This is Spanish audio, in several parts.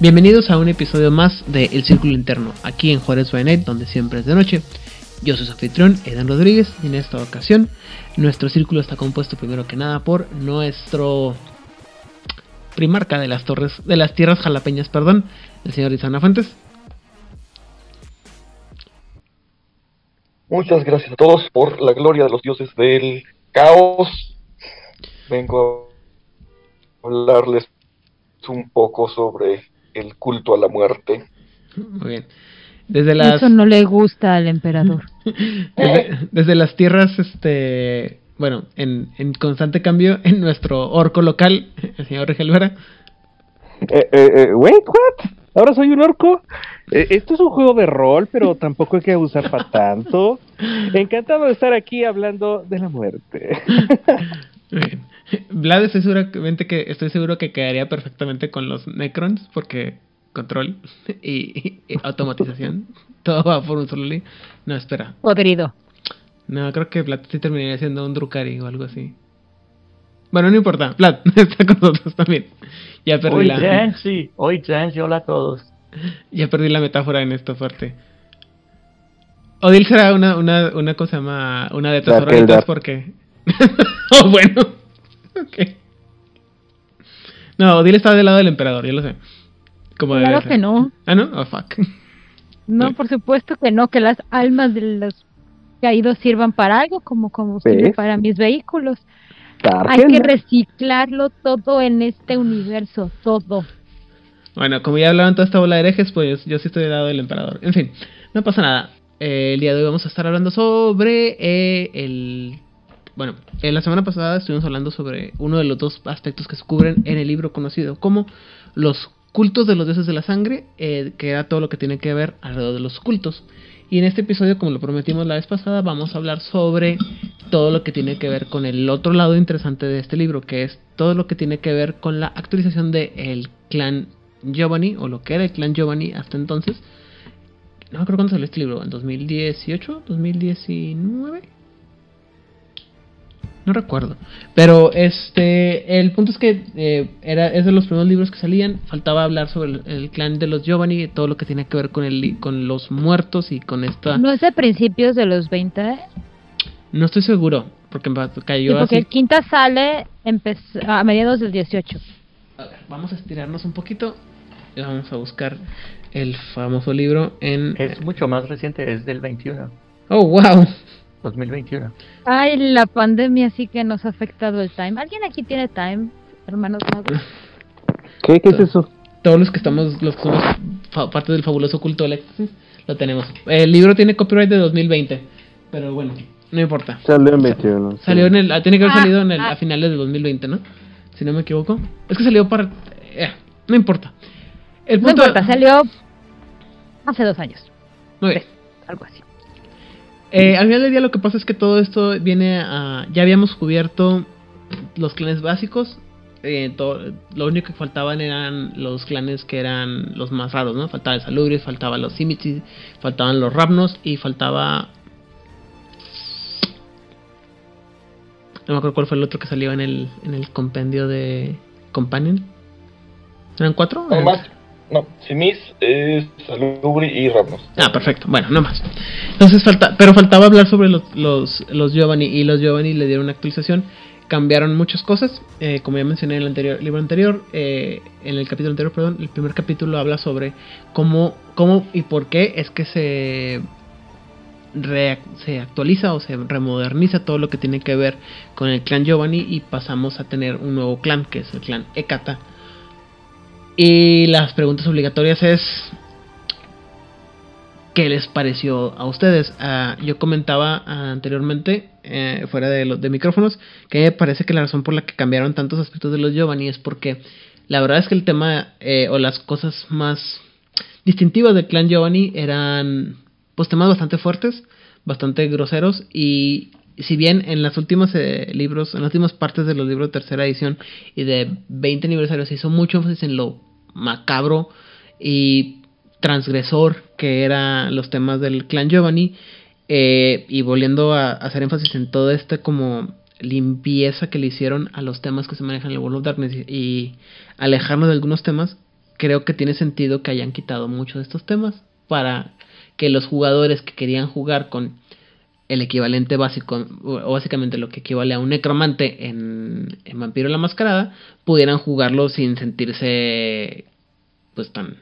Bienvenidos a un episodio más de El Círculo Interno, aquí en Juárez Bayonet, donde siempre es de noche. Yo soy su anfitrión, Edan Rodríguez, y en esta ocasión nuestro círculo está compuesto primero que nada por nuestro primarca de las torres, de las tierras jalapeñas, perdón, el señor Isana Fuentes. Muchas gracias a todos por la gloria de los dioses del caos. Vengo a hablarles un poco sobre el culto a la muerte. Muy bien. Desde las... Eso no le gusta al emperador. desde, desde las tierras, este, bueno, en, en, constante cambio, en nuestro orco local, el señor Regelvera. Eh, eh, eh, wait, what? ¿Ahora soy un orco? Eh, esto es un juego de rol, pero tampoco hay que abusar para tanto. Encantado de estar aquí hablando de la muerte. Bien. Vlad estoy seguramente que estoy seguro que quedaría perfectamente con los Necrons porque control y, y automatización todo va por un solo link. No, espera. Podrido. No, creo que Vlad sí terminaría siendo un Drukari o algo así. Bueno, no importa. Vlad está con nosotros también. Ya perdí Hoy la. Jancy, hoy Jancy, hola a todos. Ya perdí la metáfora en esta fuerte. Odil será una, una, una cosa llama una de tesoreritas porque. oh, bueno. ok. No, Odil está del lado del emperador, yo lo sé. Como debe Claro ser. que no. Ah, no, oh fuck. No, por supuesto que no, que las almas de los caídos sirvan para algo, como combustible ¿Ves? para mis vehículos. Hay que reciclarlo todo en este universo, todo. Bueno, como ya hablaban toda esta bola de herejes, pues yo sí estoy del lado del emperador. En fin, no pasa nada. Eh, el día de hoy vamos a estar hablando sobre eh, el... Bueno, en la semana pasada estuvimos hablando sobre uno de los dos aspectos que se cubren en el libro conocido como los cultos de los dioses de la sangre, eh, que era todo lo que tiene que ver alrededor de los cultos. Y en este episodio, como lo prometimos la vez pasada, vamos a hablar sobre todo lo que tiene que ver con el otro lado interesante de este libro, que es todo lo que tiene que ver con la actualización del el clan Giovanni, o lo que era el clan Giovanni hasta entonces. No acuerdo cuándo salió este libro, ¿en 2018? ¿2019? No recuerdo. Pero este el punto es que eh, era, es de los primeros libros que salían. Faltaba hablar sobre el, el clan de los Giovanni y todo lo que tiene que ver con, el, con los muertos y con esta... ¿No es de principios de los 20? No estoy seguro, porque me Sí, cayó porque así. el quinta sale a mediados del 18. A ver, vamos a estirarnos un poquito y vamos a buscar el famoso libro en... Es mucho más reciente, es del 21, Oh, wow. 2021. Ay, la pandemia sí que nos ha afectado el time. ¿Alguien aquí tiene time, hermanos? ¿Qué? ¿Qué es eso? Todos los que estamos, los que somos fa- parte del fabuloso culto del éxtasis, lo tenemos. El libro tiene copyright de 2020, pero bueno, no importa. Salió en 21. sí. Salió en el, ah, tiene que haber Ah, salido en el, ah. a finales de 2020, ¿no? Si no me equivoco. Es que salió para... eh, no importa. El No punto... importa, salió hace dos años, Muy bien. algo así. Eh, al final del día lo que pasa es que todo esto viene a... Ya habíamos cubierto los clanes básicos. eh, lo único que faltaban eran los clanes que eran los más raros, ¿no? Faltaba el Salubris, faltaba los Simitis, faltaban los Rapnos y faltaba... No me acuerdo cuál fue el otro que salió en el, en el compendio de Companion. ¿Eran cuatro? No, Simis es Salubri y Rapnos. Ah, perfecto. Bueno, no más. Entonces falta, pero faltaba hablar sobre los, los, los Giovanni y los Giovanni le dieron una actualización. Cambiaron muchas cosas, eh, como ya mencioné en el anterior libro anterior, eh, en el capítulo anterior, perdón, el primer capítulo habla sobre cómo, cómo y por qué es que se se actualiza o se remoderniza todo lo que tiene que ver con el clan Giovanni y pasamos a tener un nuevo clan que es el clan Ekata. Y las preguntas obligatorias es ¿Qué les pareció a ustedes? Ah, yo comentaba ah, anteriormente, eh, fuera de, micrófonos, que me parece que la razón por la que cambiaron tantos aspectos de los Giovanni es porque la verdad es que el tema eh, o las cosas más distintivas del clan Giovanni eran pues temas bastante fuertes, bastante groseros y si bien en las últimas eh, libros, en las últimas partes de los libros de tercera edición y de 20 aniversario se hizo mucho énfasis en lo macabro y transgresor que eran los temas del clan Giovanni eh, y volviendo a, hacer énfasis en todo este como limpieza que le hicieron a los temas que se manejan en el World of Darkness y, y alejarnos de algunos temas creo que tiene sentido que hayan quitado muchos de estos temas para que los jugadores que querían jugar con el equivalente básico, o básicamente lo que equivale a un necromante en, en Vampiro la Mascarada, pudieran jugarlo sin sentirse pues tan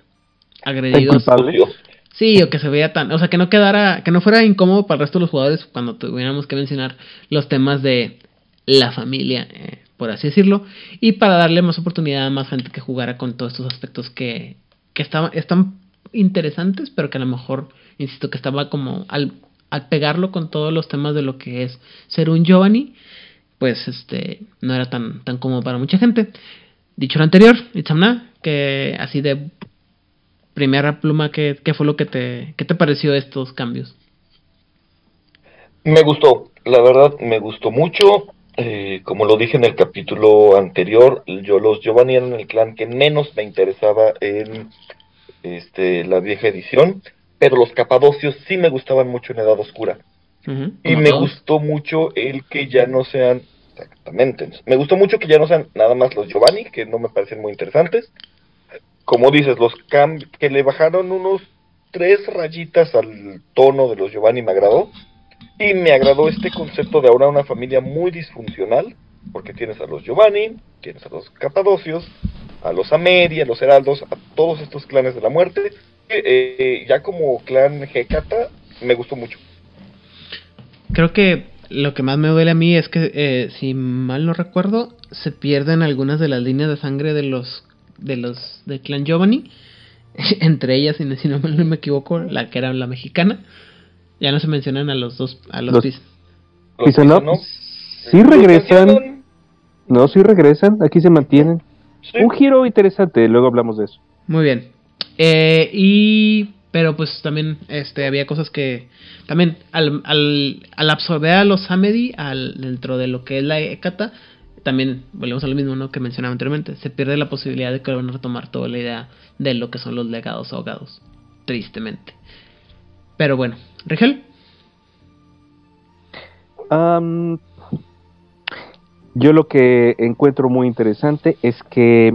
agredidos. Sí, o que se vea tan, o sea, que no quedara, que no fuera incómodo para el resto de los jugadores cuando tuviéramos que mencionar los temas de la familia, eh, por así decirlo, y para darle más oportunidad a más gente que jugara con todos estos aspectos que, que estaban, están interesantes, pero que a lo mejor, insisto, que estaba como al al pegarlo con todos los temas de lo que es ser un Giovanni, pues este no era tan, tan cómodo para mucha gente. Dicho lo anterior, Itzamna, que así de primera pluma, ¿qué, qué fue lo que te, qué te pareció estos cambios? Me gustó, la verdad me gustó mucho. Eh, como lo dije en el capítulo anterior, yo los Giovanni eran el clan que menos me interesaba en este, la vieja edición pero los capadocios sí me gustaban mucho en Edad Oscura. Y me gustó mucho el que ya no sean, exactamente, me gustó mucho que ya no sean nada más los Giovanni, que no me parecen muy interesantes. Como dices, los que le bajaron unos tres rayitas al tono de los Giovanni me agradó. Y me agradó este concepto de ahora una familia muy disfuncional, porque tienes a los Giovanni, tienes a los Capadocios, a los Amedi, a los Heraldos, a todos estos clanes de la muerte, eh, ya como clan Hekata me gustó mucho. Creo que lo que más me duele a mí es que, eh, si mal no recuerdo, se pierden algunas de las líneas de sangre de los de los de clan Giovanni. Entre ellas, si no, me equivoco, la que era la mexicana. Ya no se mencionan a los dos, a los, los Sí regresan. No, sí regresan. Aquí se mantienen. Un giro interesante. Luego hablamos de eso. Muy bien. Eh, y pero pues también este había cosas que también al, al, al absorber a los Hamedi al, dentro de lo que es la Ekata también volvemos a lo mismo que mencionaba anteriormente se pierde la posibilidad de que van a retomar toda la idea de lo que son los legados ahogados tristemente. Pero bueno Rigel. Yo lo que encuentro muy interesante es que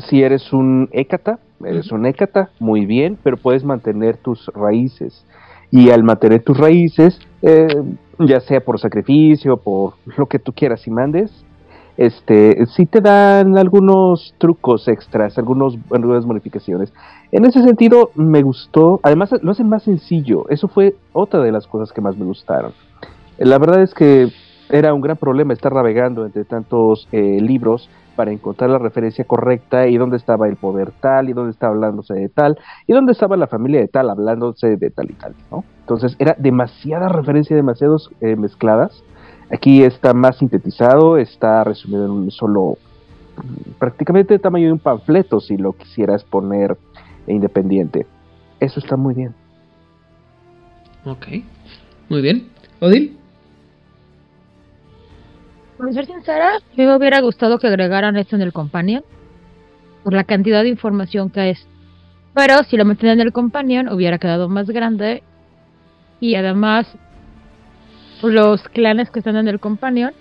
si eres un écata, eres un écata, muy bien, pero puedes mantener tus raíces. Y al mantener tus raíces, eh, ya sea por sacrificio, por lo que tú quieras y mandes, este, sí te dan algunos trucos extras, algunos, algunas modificaciones. En ese sentido, me gustó, además lo hacen más sencillo, eso fue otra de las cosas que más me gustaron. La verdad es que era un gran problema estar navegando entre tantos eh, libros para encontrar la referencia correcta y dónde estaba el poder tal y dónde estaba hablándose de tal y dónde estaba la familia de tal hablándose de tal y tal, ¿no? Entonces era demasiada referencia, demasiados eh, mezcladas. Aquí está más sintetizado, está resumido en un solo, prácticamente el tamaño de un panfleto si lo quisieras poner independiente. Eso está muy bien. Ok, muy bien. Odil. Por ser sincera, me hubiera gustado que agregaran esto en el Companion. Por la cantidad de información que es. Pero si lo meten en el Companion, hubiera quedado más grande. Y además, los clanes que están en el Companion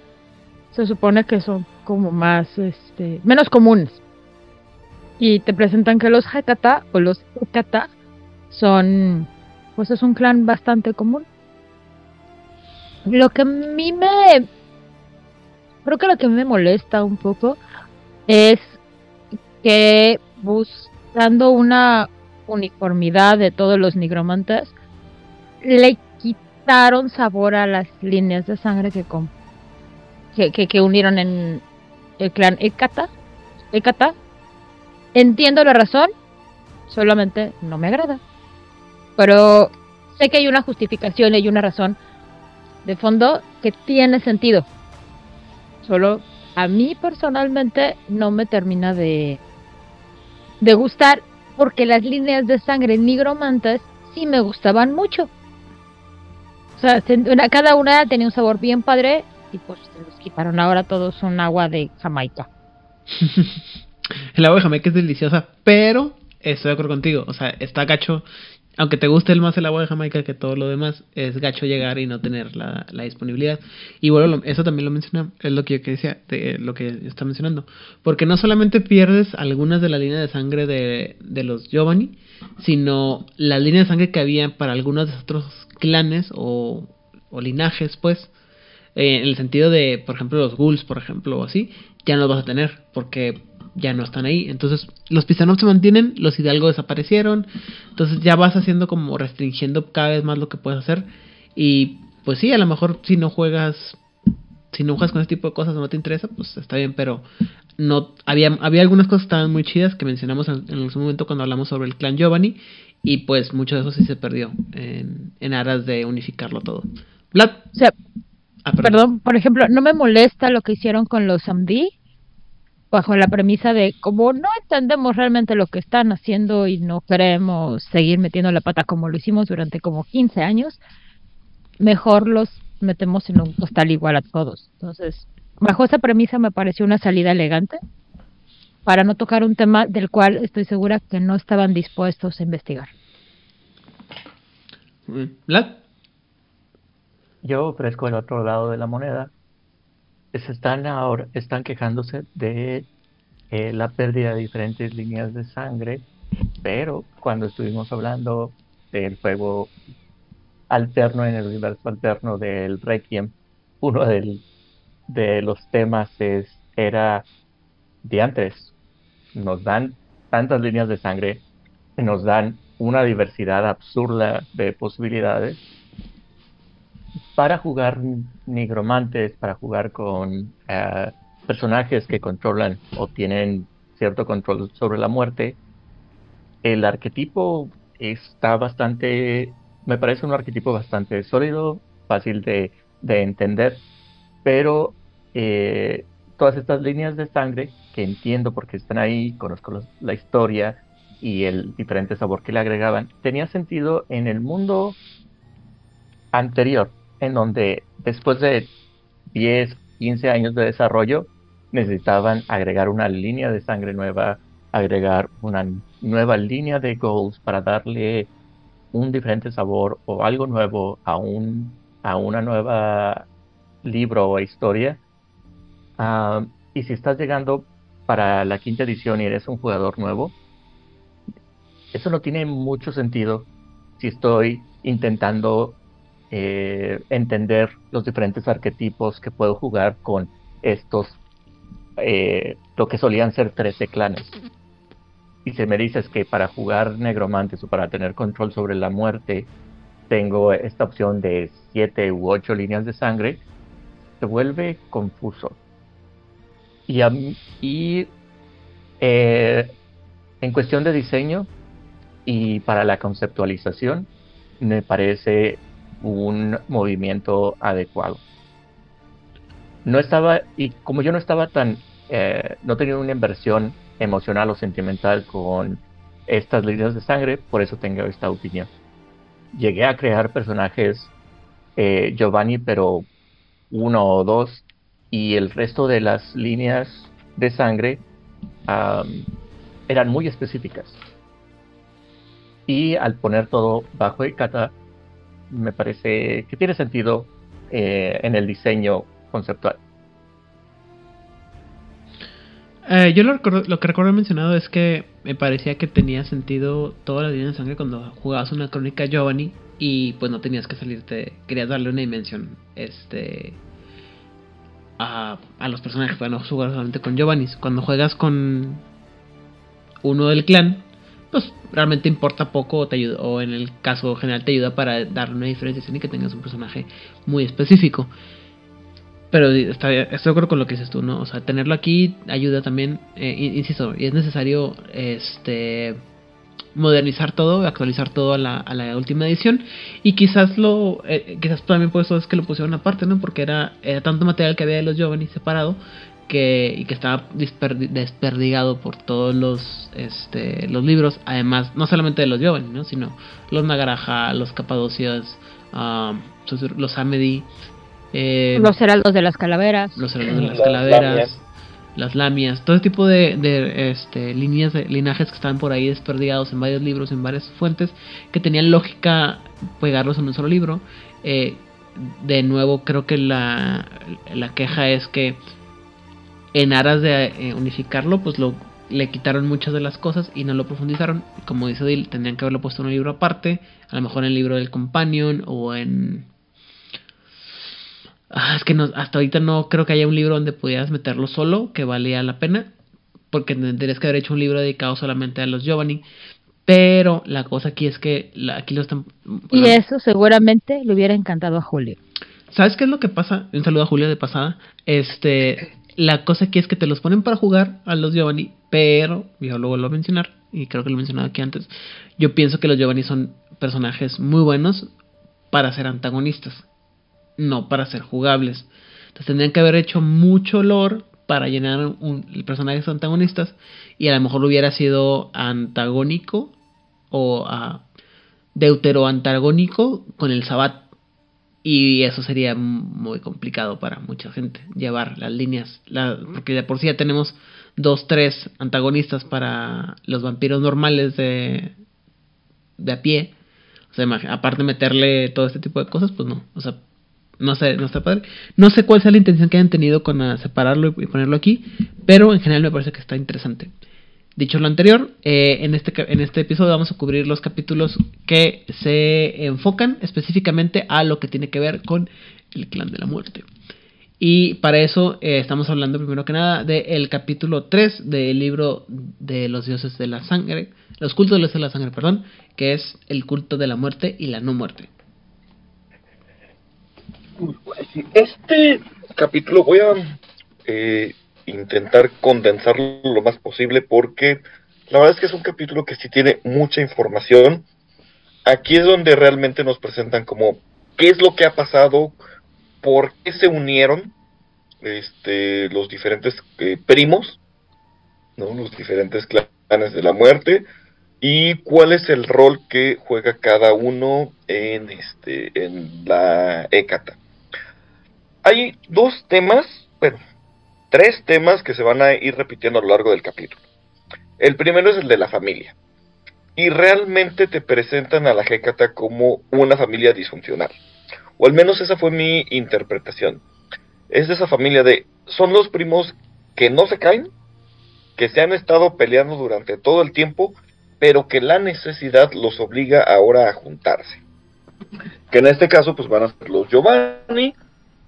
se supone que son como más, este, menos comunes. Y te presentan que los Hakata o los Hekata son, pues es un clan bastante común. Lo que a mí me Creo que lo que me molesta un poco es que buscando una uniformidad de todos los nigromantes, le quitaron sabor a las líneas de sangre que, unieron en el clan Ekata. Ekata. Entiendo la razón, solamente no me agrada. Pero sé que hay una justificación y una razón de fondo que tiene sentido. Solo a mí personalmente no me termina de, de gustar porque las líneas de sangre nigromantes sí me gustaban mucho. O sea, cada una tenía un sabor bien padre y pues se los quitaron. Ahora todos son agua de Jamaica. El agua de Jamaica es deliciosa, pero estoy de acuerdo contigo. O sea, está gacho aunque te guste el más el agua de Jamaica que todo lo demás, es gacho llegar y no tener la, la disponibilidad. Y bueno, lo- eso también lo menciona, es lo que yo decía, de, lo que está mencionando. Porque no solamente pierdes algunas de la línea de sangre de, de los Giovanni, sino la línea de sangre que había para algunos de otros clanes o, o linajes, pues. eh, en el sentido de, por ejemplo, los ghouls, por ejemplo, o así, ya no los vas a tener, porque ya no están ahí. Entonces, los Pisanov se mantienen, los Hidalgo desaparecieron. Entonces, ya vas haciendo como restringiendo cada vez más lo que puedes hacer. Y pues sí, a lo mejor si no juegas, si no juegas con ese tipo de cosas o no te interesa, pues está bien, pero no había, había algunas cosas que estaban muy chidas que mencionamos en, en su momento cuando hablamos sobre el clan Giovanni. Y pues mucho de eso sí se perdió en, en aras de unificarlo todo. Vlad. O sea, Ah, perdón, por ejemplo, no me molesta lo que hicieron con los Amdi, bajo la premisa de como no entendemos realmente lo que están haciendo y no queremos seguir metiendo la pata como lo hicimos durante como 15 años, mejor los metemos en un costal igual a todos. Entonces, bajo esa premisa me pareció una salida elegante para no tocar un tema del cual estoy segura que no estaban dispuestos a investigar. Vlad. Yo ofrezco el otro lado de la moneda. Se están ahora, están quejándose de eh, la pérdida de diferentes líneas de sangre, pero cuando estuvimos hablando del juego alterno en el universo alterno del Requiem, uno de los temas es, era de antes. Nos dan tantas líneas de sangre, nos dan una diversidad absurda de posibilidades para jugar nigromantes, para jugar con eh, personajes que controlan o tienen cierto control sobre la muerte, el arquetipo está bastante, me parece un arquetipo bastante sólido, fácil de, de entender, pero eh, todas estas líneas de sangre que entiendo porque están ahí, conozco la historia y el diferente sabor que le agregaban, tenía sentido en el mundo anterior, en donde después de 10, 15 años de desarrollo, necesitaban agregar una línea de sangre nueva, agregar una nueva línea de goals para darle un diferente sabor o algo nuevo a un a una nueva libro o historia. Ah, y si estás llegando para la quinta edición y eres un jugador nuevo, eso no tiene mucho sentido si estoy intentando eh, entender los diferentes arquetipos que puedo jugar con estos, eh, lo que solían ser 13 clanes. Y si me dices que para jugar negromantes o para tener control sobre la muerte, tengo esta opción de 7 u 8 líneas de sangre, se vuelve confuso. Y, a y eh, en cuestión de diseño y para la conceptualización, me parece un movimiento adecuado. No estaba, y como yo no estaba tan, eh, no tenía una inversión emocional o sentimental con estas líneas de sangre, por eso tengo esta opinión. Llegué a crear personajes eh, Giovanni, pero uno o dos, y el resto de las líneas de sangre eran muy específicas. Y al poner todo bajo el kata, me parece que tiene sentido eh, en el diseño conceptual. Eh, yo lo, lo que recuerdo mencionado es que me parecía que tenía sentido toda la línea de sangre cuando jugabas una crónica Giovanni y pues no tenías que salirte, querías darle una dimensión este a, a los personajes para no jugar solamente con Giovanni. Cuando juegas con uno del clan, pues realmente importa poco o te ayuda, o en el caso general te ayuda para darle una diferenciación y que tengas un personaje muy específico. Pero está, estoy de acuerdo con lo que dices tú, ¿no? O sea, tenerlo aquí ayuda también, eh, in- insisto, y es necesario este modernizar todo, actualizar todo a la, última edición y quizás lo, eh, quizás también por eso es que lo pusieron aparte, ¿no? Porque era, era tanto material que había de los Giovanni separado que y que estaba desperdigado por todos los este los libros, además no solamente de los Giovanni, ¿no? Sino los Nagaraja, los Capadocias, sus- los Amedi, eh, Los heraldos de las calaveras. los hermanos de las Las calaveras, lamias. las lamias, todo tipo de, de este, líneas, de, linajes que estaban por ahí desperdigados en varios libros, en varias fuentes, que tenían lógica pegarlos en un solo libro. Eh, de nuevo, creo que la, la queja es que en aras de eh, unificarlo, pues lo le quitaron muchas de las cosas y no lo profundizaron. Como dice Dil, tendrían que haberlo puesto en un libro aparte, a lo mejor en el libro del Companion o en... Ah, es que no, hasta ahorita no creo que haya un libro donde pudieras meterlo solo, que valía la pena, porque tendrías que haber hecho un libro dedicado solamente a los Giovanni. Pero la cosa aquí es que aquí lo están... y eso seguramente le hubiera encantado a Julio. ¿Sabes qué es lo que pasa? Un saludo a Julio de pasada. Este, la cosa aquí es que te los ponen para jugar a los Giovanni, pero yo lo vuelvo a mencionar, y creo que lo he mencionado aquí antes. Yo pienso que los Giovanni son personajes muy buenos para ser antagonistas, no para ser jugables. Entonces tendrían que haber hecho mucho lore para llenar un, personajes antagonistas, y a lo mejor hubiera sido antagónico o uh, deuteroantagónico con el Sabbat y eso sería muy complicado para mucha gente llevar las líneas la, porque de por sí ya tenemos dos tres antagonistas para los vampiros normales de de a pie. O sea aparte de meterle todo este tipo de cosas pues no. O sea no sé no está padre. No sé cuál sea la intención que hayan tenido con separarlo y ponerlo aquí pero en general me parece que está interesante Dicho lo anterior, eh, en, este, en este episodio vamos a cubrir los capítulos que se enfocan específicamente a lo que tiene que ver con el clan de la muerte. Y para eso eh, estamos hablando primero que nada del capítulo 3 del libro de los dioses de la sangre, los cultos de los dioses de la sangre, perdón, que es el culto de la muerte y la no muerte. Este capítulo voy a eh, intentar condensarlo lo más posible porque la verdad es que es un capítulo que sí tiene mucha información. Aquí es donde realmente nos presentan como qué es lo que ha pasado, por qué se unieron este, los diferentes eh, primos, ¿no? los diferentes clanes de la muerte y cuál es el rol que juega cada uno en, este, en la Hécata. Hay dos temas, bueno, tres temas que se van a ir repitiendo a lo largo del capítulo. El primero es el de la familia. Y realmente te presentan a la Hécata como una familia disfuncional. O al menos esa fue mi interpretación. Es de esa familia de... Son los primos que no se caen, que se han estado peleando durante todo el tiempo, pero que la necesidad los obliga ahora a juntarse. Que en este caso pues van a ser los Giovanni,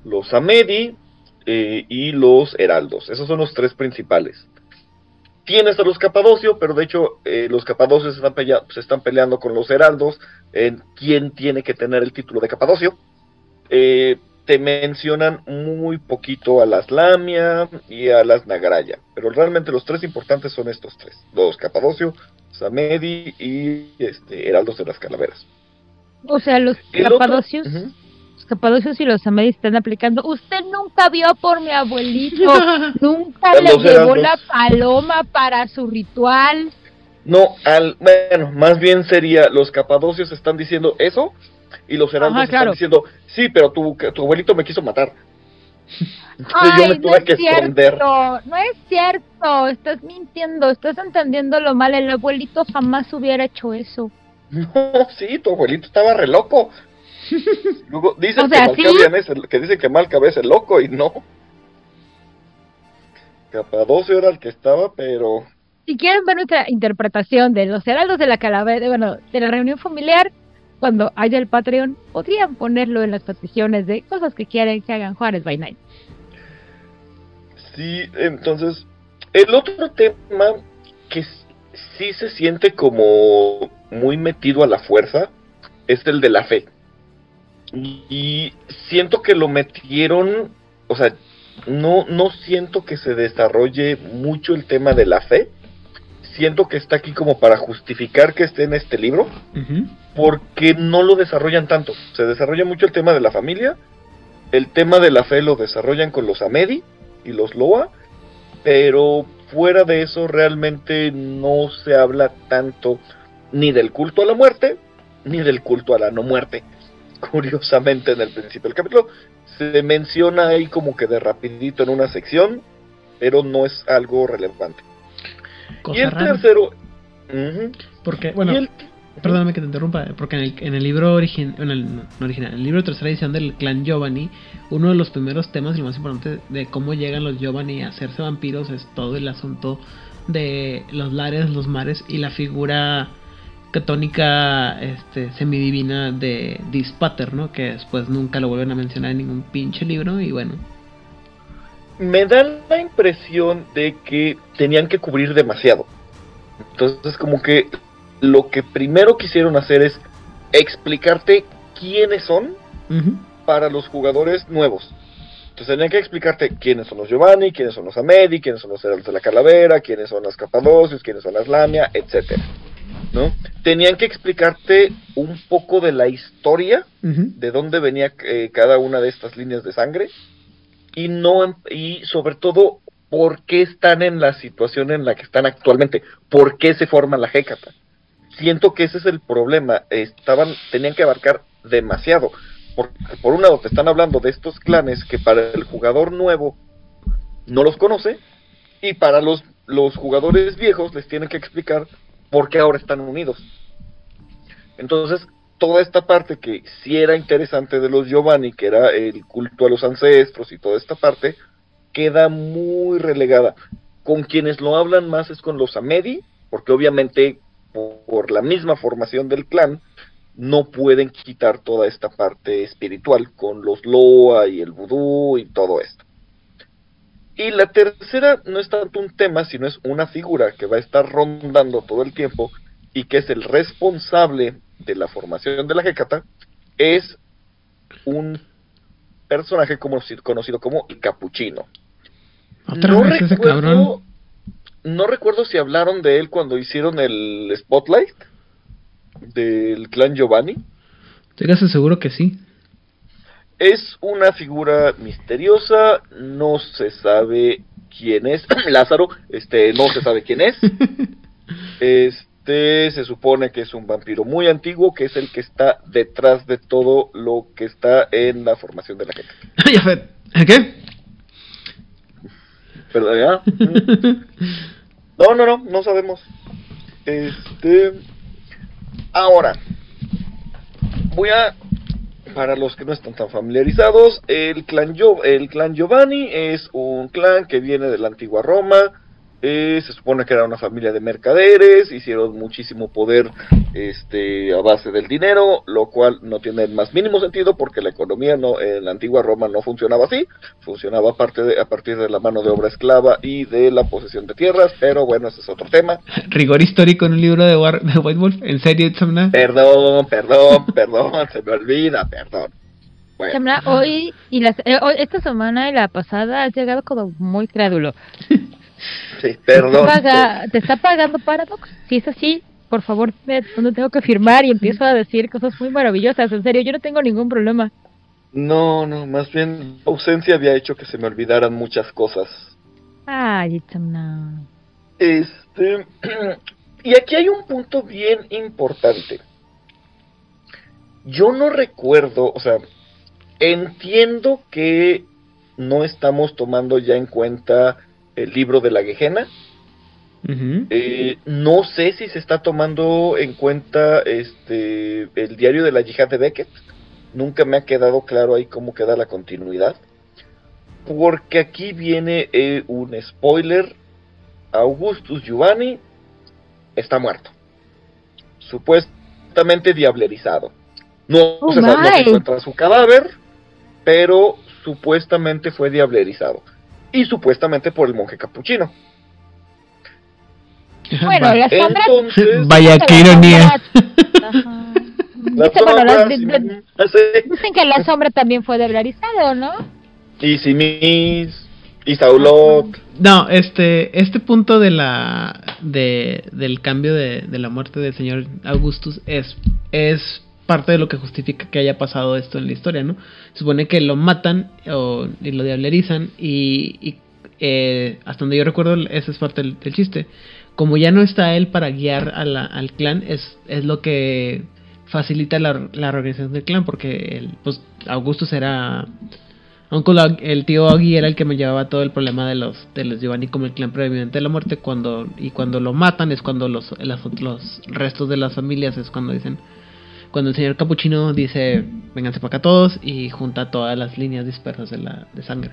los Amedi eh, y los heraldos. Esos son los tres principales. Tienes a los capadocios, pero de hecho eh, los capadocios se están, se están, peleando con los heraldos en quién tiene que tener el título de capadocio. Eh, te mencionan muy poquito a las Lamia y a las Nagraya, pero realmente los tres importantes son estos tres: los capadocio, Samedi y este, heraldos de las calaveras. O sea, los capadocios Capadocios y los Amedis están aplicando. Usted nunca vio por mi abuelito, nunca le llevó la paloma para su ritual. No, al, bueno, más bien sería, los capadocios están diciendo eso y los heraldos están diciendo, sí, pero tu, tu abuelito me quiso matar. yo me tuve que esconder. No es cierto, estás mintiendo, estás entendiendo mal. El abuelito jamás hubiera hecho eso. No, sí, tu abuelito estaba re loco. Luego dicen que, es que dicen que Malcabe es el loco y no. Capadocio era el que estaba, pero. Si quieren ver nuestra interpretación de los heraldos de la calavera, bueno, de la reunión familiar, cuando haya el Patreon, podrían ponerlo en las peticiones de cosas que quieren que hagan Juárez by Night. Sí, entonces, el otro tema que sí se siente como muy metido a la fuerza es el de la fe. Y siento que lo metieron, o sea, no, no siento que se desarrolle mucho el tema de la fe. Siento que está aquí como para justificar que esté en este libro, porque no lo desarrollan tanto. Se desarrolla mucho el tema de la familia, el tema de la fe lo desarrollan con los Amedi y los Loa, pero fuera de eso realmente no se habla tanto ni del culto a la muerte, ni del culto a la no muerte curiosamente en el principio del capítulo. Se menciona ahí como que de rapidito en una sección, pero no es algo relevante. Cosa y el rara. tercero, Porque, bueno, el- perdóname que te interrumpa, porque en el, en el libro original, en el, no, no original, en el libro de tercera edición del clan Giovanni, uno de los primeros temas y lo más importante de cómo llegan los Giovanni a hacerse vampiros es todo el asunto de los lares, los mares y la figura catónica este, semidivina de Dispater, ¿no? Que después nunca lo vuelven a mencionar en ningún pinche libro y bueno. me da la impresión de que tenían que cubrir demasiado. Entonces, como que lo que primero quisieron hacer es explicarte quiénes son para los jugadores nuevos. Entonces tenían que explicarte quiénes son los Giovanni, quiénes son los Amedi, quiénes son los Heraldos de la Calavera, quiénes son las Capadocios, quiénes son las Lamia, etcétera. ¿No? Tenían que explicarte un poco de la historia de dónde venía eh, cada una de estas líneas de sangre y no em- y sobre todo por qué están en la situación en la que están actualmente, por qué se forma la Hécata. Siento que ese es el problema, estaban tenían que abarcar demasiado, porque por un lado te están hablando de estos clanes que para el jugador nuevo no los conoce y para los los jugadores viejos les tienen que explicar por qué ahora están unidos. Entonces, toda esta parte que sí era interesante de los Giovanni, que era el culto a los ancestros y toda esta parte, queda muy relegada. Con quienes lo hablan más es con los Amedi, porque obviamente por, por la misma formación del clan no pueden quitar toda esta parte espiritual con los Loa y el vudú y todo esto. Y la tercera no es tanto un tema, sino es una figura que va a estar rondando todo el tiempo y que es el responsable de la formación de la Hecata, es un personaje como, conocido como el Capuchino. Otra vez ese cabrón. no recuerdo si hablaron de él cuando hicieron el Spotlight del clan Giovanni. Téngase seguro que sí. Es una figura misteriosa, no se sabe quién es. Lázaro, este, no se sabe quién es. Este se supone que es un vampiro muy antiguo, que es el que está detrás de todo lo que está en la formación de la gente. fue. ¿Qué? ¿Verdad? No, no, no, no sabemos. Este. Ahora, voy a. Para los que no están tan familiarizados, el clan, el clan Giovanni es un clan que viene de la antigua Roma. Eh, se supone que era una familia de mercaderes, hicieron muchísimo poder este, a base del dinero, lo cual no tiene el más mínimo sentido porque la economía no, en la antigua Roma no funcionaba así, funcionaba a, parte de- a partir de la mano de obra esclava y de la posesión de tierras, pero bueno, ese es otro tema. Rigor histórico en un libro de, War- de White Wolf. ¿En serio, Itzamna? Perdón, perdón, perdón, se me olvida, perdón. Bueno, hoy y las, eh, hoy- esta semana y la pasada has llegado como muy crédulo. sí, ¿Te perdón. paga- ¿Te está pagando Paradox? Si es así, por favor, dime dónde tengo que firmar y empiezo a decir cosas muy maravillosas. En serio, yo no tengo ningún problema. No, no, más bien la ausencia había hecho que se me olvidaran muchas cosas. Ay. Este, y aquí hay un punto bien importante. Yo no recuerdo, o sea, entiendo que no estamos tomando ya en cuenta el libro de la Gehenna. Ujú. Eh, no sé si se está tomando en cuenta este el diario de la yihad de Beckett. Nunca me ha quedado claro ahí cómo queda la continuidad. Porque aquí viene eh, un spoiler. Augustus Giovanni está muerto. Supuestamente diablerizado. No, Oh, se, no se encuentra su cadáver, pero supuestamente fue diablerizado. Y supuestamente por el monje capuchino. Bueno, las sombras... Entonces, Vaya, qué ironía. De- de- dicen que la sombra también fue deblarizado, ¿no? y Simis, y Saulot. No, este, este punto de la, de, del cambio de, de la muerte del señor Augustus es, es parte de lo que justifica que haya pasado esto en la historia, ¿no? Se supone que lo matan o, y lo diablerizan y, y, eh, hasta donde yo recuerdo esa es parte del, chiste. Como ya no está él para guiar al clan, es, es lo que facilita la, la reorganización del clan porque el, pues, Augustus era Uncle el tío Oggy era el que me llevaba todo el problema de los de los Giovanni como el clan previamente de la muerte cuando y cuando lo matan es cuando los los restos de las familias es cuando dicen cuando el señor Capuchino dice vénganse para acá todos y junta todas las líneas dispersas de la de sangre.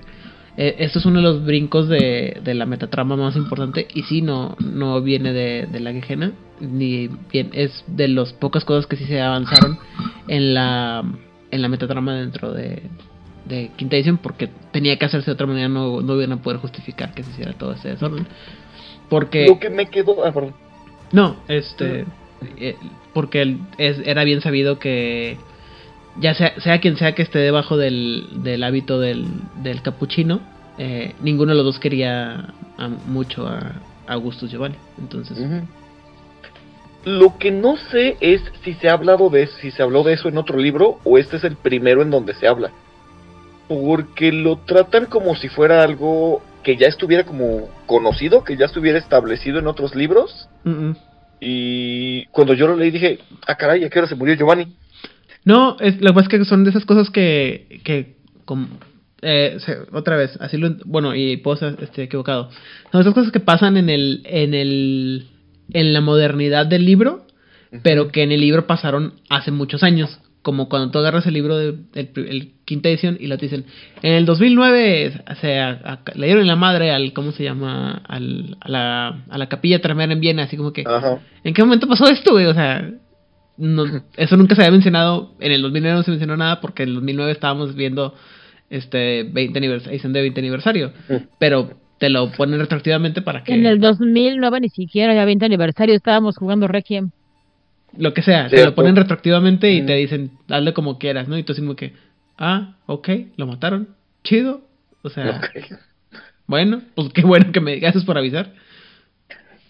Eh, esto es uno de los brincos de, de la metatrama más importante y sí no no viene de, de la quejena ni bien es de las pocas cosas que sí se avanzaron en la en la metatrama dentro de de quinta edición porque tenía que hacerse de otra manera, no, no iban a poder justificar que se hiciera todo ese desorden. Porque... Lo que me quedó... Ah, perdón. No, este... Eh, porque es, era bien sabido que ya sea, sea quien sea que esté debajo del, del hábito del, del capuchino, eh, ninguno de los dos quería mucho a, Augustus Giovanni. Entonces... Lo que no sé es si se ha hablado de si se habló de eso en otro libro o este es el primero en donde se habla porque lo tratan como si fuera algo que ya estuviera como conocido, que ya estuviera establecido en otros libros. Y cuando yo lo leí dije, ah caray, ¿a qué hora se murió Giovanni? No, es, lo que pasa es que son de esas cosas que, que como, eh, otra vez, así lo, bueno, y puedo estar este, equivocado. Son esas cosas que pasan en el, en el, en la modernidad del libro, pero que en el libro pasaron hace muchos años como cuando tú agarras el libro de el, quinta edición y lo te dicen, en el 2009 se le dieron la madre al, ¿cómo se llama? Al, a, la, a la capilla Tremera en Viena, así como que, ¿en qué momento pasó esto, güey? O sea, no, eso nunca se había mencionado, en el 2009 no se mencionó nada porque en el 2009 estábamos viendo este 20 aniversario, de 20 aniversario, pero te lo ponen retroactivamente para que... En el 2009 ni siquiera ya 20 aniversario, estábamos jugando Requiem lo que sea, te lo ponen retroactivamente y te dicen, hazle como quieras, ¿no? Y tú como que, ah, ok, lo mataron, chido, o sea, bueno, pues qué bueno que me digas por avisar.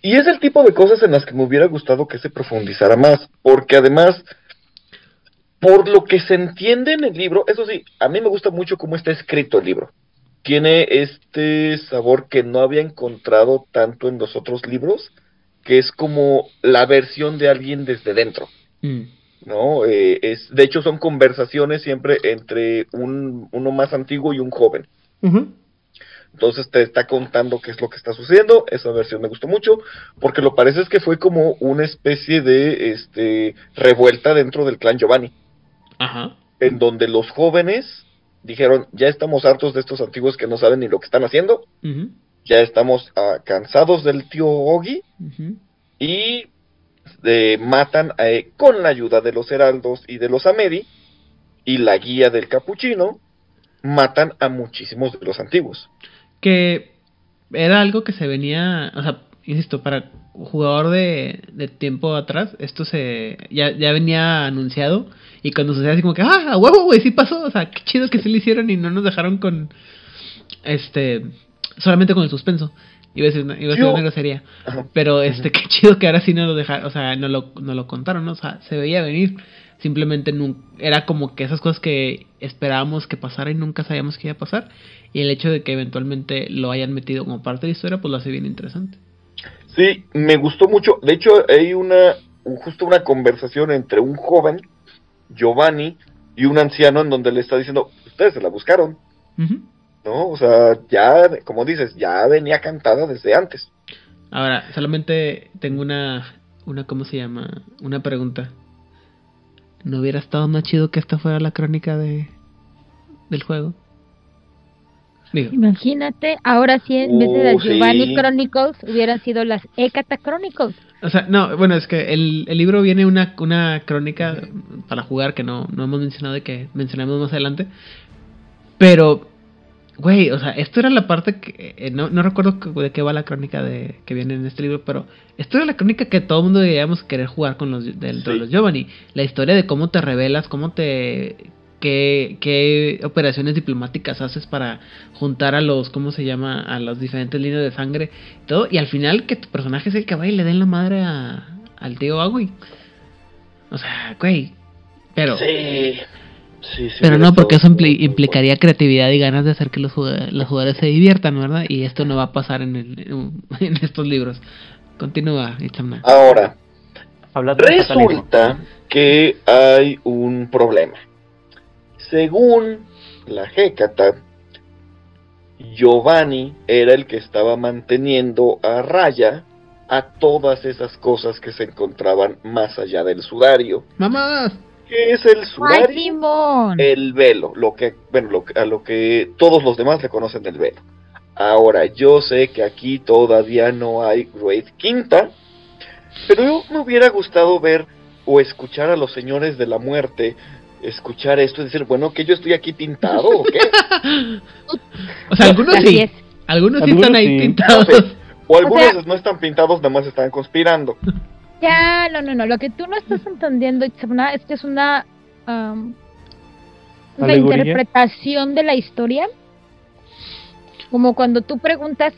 Y es el tipo de cosas en las que me hubiera gustado que se profundizara más, porque además, por lo que se entiende en el libro, eso sí, a mí me gusta mucho cómo está escrito el libro. Tiene este sabor que no había encontrado tanto en los otros libros, que es como la versión de alguien desde dentro. Mm. ¿No? Eh, es, de hecho, son conversaciones siempre entre un, uno más antiguo y un joven. Entonces te está contando qué es lo que está sucediendo. Esa versión me gustó mucho, porque lo parece es que fue como una especie de este revuelta dentro del clan Giovanni. Ajá. En donde los jóvenes dijeron, ya estamos hartos de estos antiguos que no saben ni lo que están haciendo ya estamos ah, cansados del tío Ogi y eh, matan eh, con la ayuda de los heraldos y de los Amedi y la guía del capuchino matan a muchísimos de los antiguos. Que era algo que se venía, o sea, insisto, para jugador de, de tiempo atrás, esto se ya, ya venía anunciado y cuando sucede así como que, ah, huevo, güey, sí pasó, o sea, qué chido que se lo hicieron y no nos dejaron con, este, solamente con el suspenso. Iba a ser una, iba a ser una grosería. Pero este, qué chido que ahora sí no lo dejaron, o sea, no lo, no lo contaron, ¿no? O sea, se veía venir. Simplemente era como que esas cosas que esperábamos que pasara y nunca sabíamos que iba a pasar. Y el hecho de que eventualmente lo hayan metido como parte de la historia, pues lo hace bien interesante. Sí, me gustó mucho. De hecho, hay una, justo una conversación entre un joven, Giovanni, y un anciano en donde le está diciendo, ustedes se la buscaron. ¿No? O sea, ya, como dices, ya venía cantada desde antes. Ahora, solamente tengo una, una, ¿cómo se llama? Una pregunta. ¿No hubiera estado más chido que esta fuera la crónica de del juego? Imagínate, ahora sí, en vez de las uh, Giovanni Chronicles, hubieran sido las Ekata Chronicles. O sea, no, bueno, es que el, el libro viene una, una crónica para jugar que no, no hemos mencionado y que mencionamos más adelante. Pero Güey, o sea, esto era la parte que. Eh, no, no recuerdo de qué va la crónica de que viene en este libro, pero esto era la crónica que todo el mundo deberíamos querer jugar con los, de, los Giovanni. La historia de cómo te revelas, cómo te. Qué, qué operaciones diplomáticas haces para juntar a los. ¿Cómo se llama? A los diferentes líneas de sangre. Todo. Y al final que tu personaje es el que va y le den la madre a, al tío Agui. O sea, güey. Pero. Sí. Pero no, porque eso implicaría creatividad y ganas de hacer que los, jugadores, se diviertan, ¿verdad? Y esto no va a pasar en, en estos libros. Continúa, Itzamna. Ahora, resulta que hay un problema. Según la Hecata, Giovanni era el que estaba manteniendo a raya a todas esas cosas que se encontraban más allá del sudario. ¡Mamás! ¿Qué es el ¡Ay, sudario? El velo, lo que, bueno, lo, que- a lo que todos los demás le conocen del velo. Ahora, yo sé que aquí todavía no hay Raid Quinta, pero yo me hubiera gustado ver o escuchar a los señores de la muerte escuchar esto y decir, bueno, que yo estoy aquí pintado o qué. O sea, algunos sí. Algunos sí están ahí sí. pintados. O algunos sea- no están pintados, nada más están conspirando. Ya, no, no, no. Lo que tú no estás entendiendo, Itzamna, es que es una, ¿Alegoría? interpretación de la historia. Como cuando tú preguntas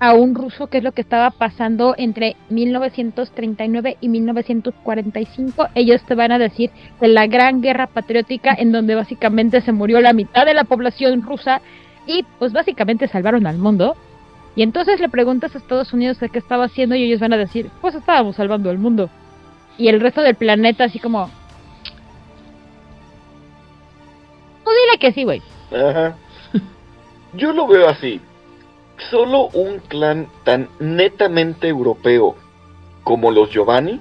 a un ruso qué es lo que estaba pasando entre 1939 y 1945, ellos te van a decir de la gran guerra patriótica en donde básicamente se murió la mitad de la población rusa y pues básicamente salvaron al mundo. Y entonces le preguntas a Estados Unidos qué estaba haciendo y ellos van a decir, pues estábamos salvando al mundo. Y el resto del planeta así como... Tú dile que sí, güey. Ajá. Yo lo veo así. Solo un clan tan netamente europeo como los Giovanni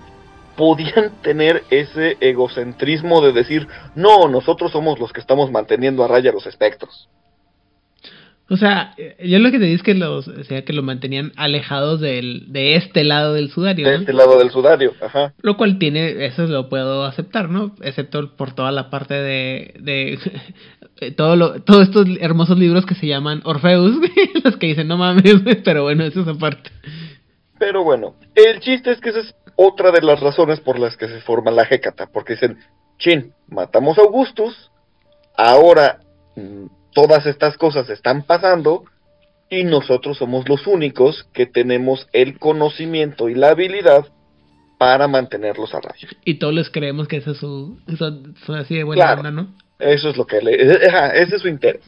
podían tener ese egocentrismo de decir, no, nosotros somos los que estamos manteniendo a raya los espectros. O sea, yo lo que te digo es que los, o sea, que lo mantenían alejados del, de este lado del sudario, De ¿no? este lado del sudario. Ajá. Lo cual tiene, eso lo puedo aceptar, ¿no? Excepto por toda la parte de, de todo lo, todos estos hermosos libros que se llaman Orfeus, los que dicen no mames, pero bueno, eso es aparte. Pero bueno, el chiste es que esa es otra de las razones por las que se forma la Hécata, porque dicen, chin, matamos a Augustus, ahora mm, todas estas cosas están pasando y nosotros somos los únicos que tenemos el conocimiento y la habilidad para mantenerlos a raya. Y todos les creemos que eso es su, son, son así de buena Claro. onda, ¿no? Eso es lo que le... ese es su interés.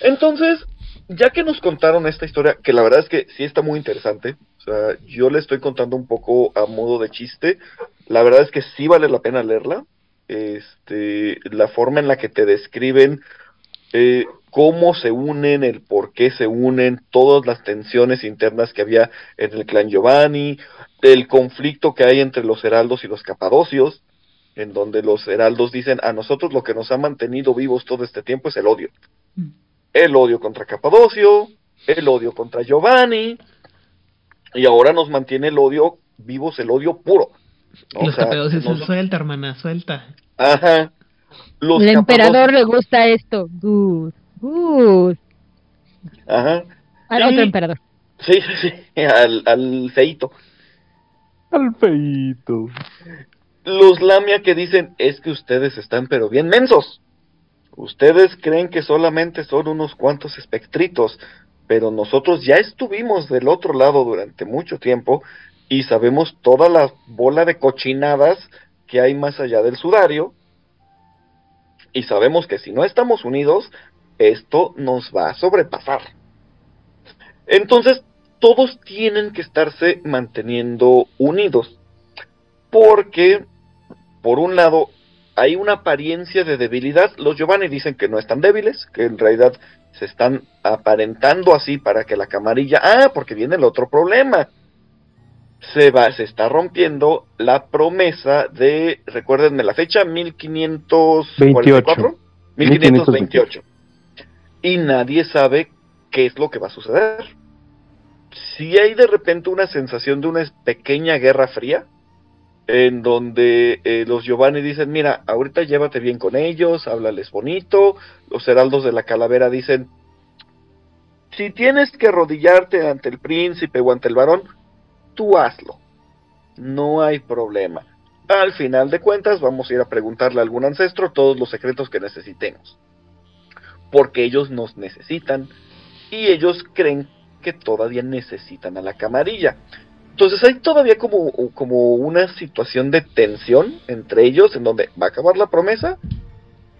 Entonces, ya que nos contaron esta historia, que la verdad es que sí está muy interesante, o sea, yo le estoy contando un poco a modo de chiste, la verdad es que sí vale la pena leerla, este, la forma en la que te describen eh, cómo se unen, el por qué se unen, todas las tensiones internas que había en el clan Giovanni, el conflicto que hay entre los heraldos y los capadocios, en donde los heraldos dicen a nosotros lo que nos ha mantenido vivos todo este tiempo es el odio. Mm. El odio contra Capadocio, el odio contra Giovanni, y ahora nos mantiene el odio vivos, el odio puro. ¿no? Los O sea, nos- suelta, hermana, suelta. Ajá. Los El emperador le gusta esto. Good, good. Ajá. Al otro emperador. Sí, sí, sí, al, al feito. Al feíto. Los Lamia que dicen, es que ustedes están pero bien mensos. Ustedes creen que solamente son unos cuantos espectritos, pero nosotros ya estuvimos del otro lado durante mucho tiempo y sabemos toda la bola de cochinadas que hay más allá del sudario. Y sabemos que si no estamos unidos, esto nos va a sobrepasar. Entonces, todos tienen que estarse manteniendo unidos. Porque, por un lado, hay una apariencia de debilidad. Los Giovanni dicen que no están débiles, que en realidad se están aparentando así para que la camarilla. Ah, porque viene el otro problema. Se va, se está rompiendo la promesa de, recuérdenme la fecha, 1544, 1528. Y nadie sabe qué es lo que va a suceder. Si hay de repente una sensación de una pequeña guerra fría, en donde eh, los Giovanni dicen, mira, ahorita llévate bien con ellos, háblales bonito, los heraldos de la calavera dicen, si tienes que arrodillarte ante el príncipe o ante el varón, tú hazlo, no hay problema. Al final de cuentas vamos a ir a preguntarle a algún ancestro todos los secretos que necesitemos, porque ellos nos necesitan y ellos creen que todavía necesitan a la camarilla. Entonces hay todavía como, como una situación de tensión entre ellos en donde va a acabar la promesa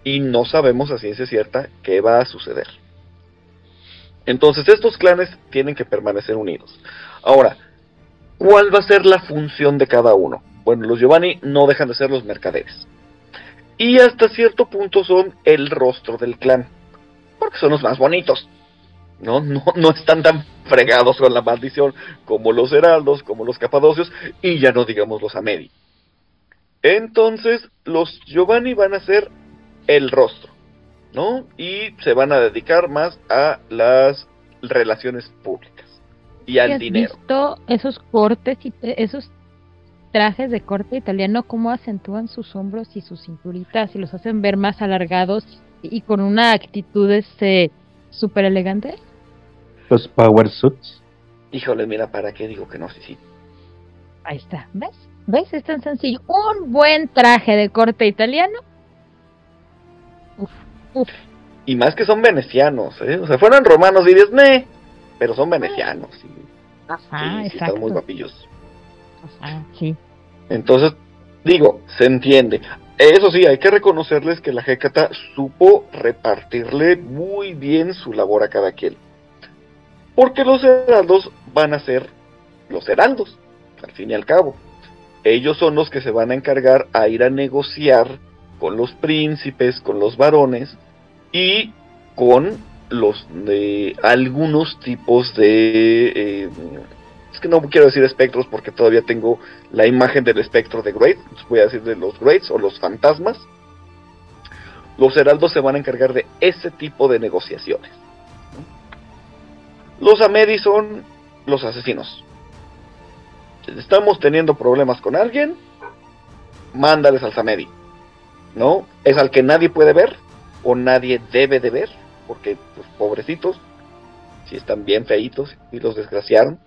y no sabemos a ciencia cierta qué va a suceder. Entonces estos clanes tienen que permanecer unidos. Ahora, ¿cuál va a ser la función de cada uno? Bueno, los Giovanni no dejan de ser los mercaderes. Y hasta cierto punto son el rostro del clan. Porque son los más bonitos. ¿no? No, no están tan fregados con la maldición como los heraldos, como los capadocios, y ya no digamos los Amedi. Entonces, los Giovanni van a ser el rostro, ¿no? Y se van a dedicar más a las relaciones públicas y al ¿Has dinero. visto esos cortes y esos trajes de corte italiano cómo acentúan sus hombros y sus cinturitas y los hacen ver más alargados y con una actitud este súper elegante? Los power suits. Híjole, mira, ¿para qué digo que no? Sí, sí. Ahí está, ¿ves? ¿Ves? Es tan sencillo. Un buen traje de corte italiano. Uf, uf. Y más que son venecianos, ¿eh? O sea, fueran romanos dirías, ne, pero son venecianos. Sí, Ajá, están muy guapillos. Ajá, sí. Entonces, digo, se entiende. Eso sí, hay que reconocerles que la Hécata supo repartirle muy bien su labor a cada quien. Porque los heraldos van a ser los heraldos, al fin y al cabo. Ellos son los que se van a encargar a ir a negociar con los príncipes, con los varones y con los de algunos tipos de eh, es que no quiero decir espectros porque todavía tengo la imagen del espectro de Great, voy a decir de los Greats o los fantasmas. Los heraldos se van a encargar de ese tipo de negociaciones. Los Amedi son los asesinos. Si estamos teniendo problemas con alguien, mándales al Samedi. ¿No? Es al que nadie puede ver o nadie debe de ver, porque pues pobrecitos, si están bien feitos y los desgraciaron.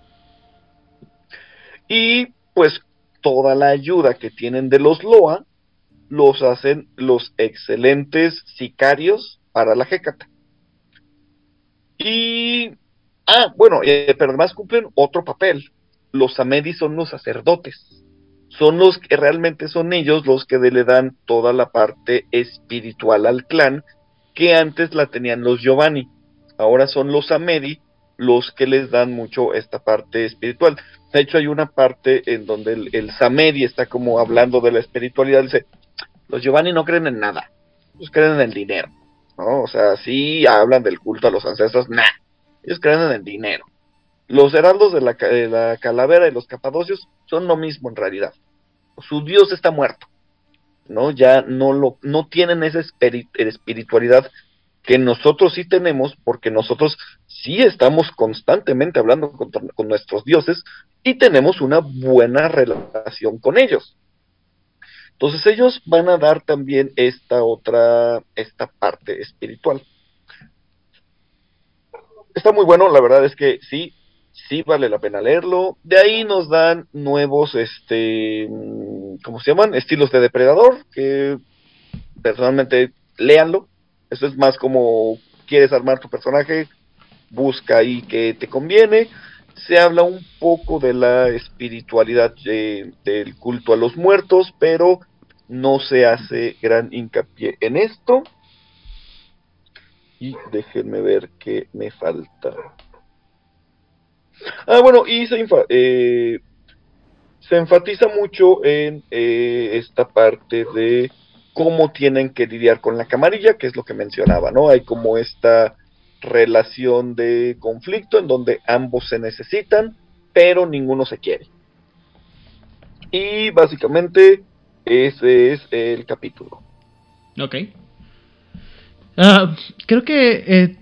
Y pues toda la ayuda que tienen de los Loa los hacen los excelentes sicarios para la Hécata. Y ah, bueno, eh, pero además cumplen otro papel. Los Amedi son los sacerdotes. Son los que realmente son ellos los que le dan toda la parte espiritual al clan que antes la tenían los Giovanni. Ahora son los Amedi los que les dan mucho esta parte espiritual. De hecho, hay una parte en donde el, el Samedi está como hablando de la espiritualidad. Dice, los Giovanni no creen en nada, ellos creen en el dinero. O sea, sí hablan del culto a los ancestros, nah, ellos creen en el dinero. Los heraldos de la, de la calavera y los capadocios son lo mismo en realidad. Su dios está muerto. ¿No? Ya no lo, no tienen esa espiri- espiritualidad que nosotros sí tenemos, porque nosotros sí estamos constantemente hablando con, nuestros dioses y tenemos una buena relación con ellos. Entonces ellos van a dar también esta otra, esta parte espiritual. Está muy bueno, la verdad es que sí, sí vale la pena leerlo. De ahí nos dan nuevos, este, ¿cómo se llaman? Estilos de depredador, que personalmente léanlo. Eso es más como quieres armar tu personaje, busca ahí que te conviene. Se habla un poco de la espiritualidad de- del culto a los muertos, pero no se hace gran hincapié en esto. Y déjenme ver qué me falta. Ah, bueno, y se, eh, se enfatiza mucho en eh, esta parte de cómo tienen que lidiar con la camarilla, que es lo que mencionaba, ¿no? Hay como esta relación de conflicto en donde ambos se necesitan, pero ninguno se quiere. Y básicamente ese es el capítulo. Ok. Ah, creo que eh,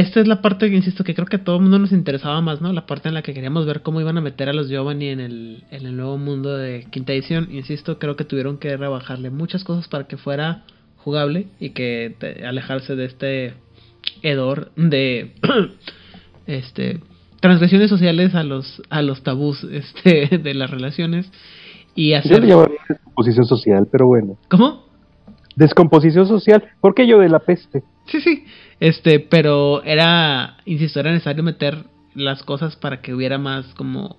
esta es la parte que insisto que creo que a todo el mundo nos interesaba más, ¿no? La parte en la que queríamos ver cómo iban a meter a los Giovanni en el, en el nuevo mundo de quinta edición. Insisto, creo que tuvieron que rebajarle muchas cosas para que fuera jugable y que te- alejarse de este hedor de este transgresiones sociales a los a los tabús este de las relaciones y Yo hacer le llamaría descomposición social, pero bueno. ¿Cómo? Descomposición social. ¿Por qué yo de la peste? Sí, sí. Este, pero era, insisto, era necesario meter las cosas para que hubiera más como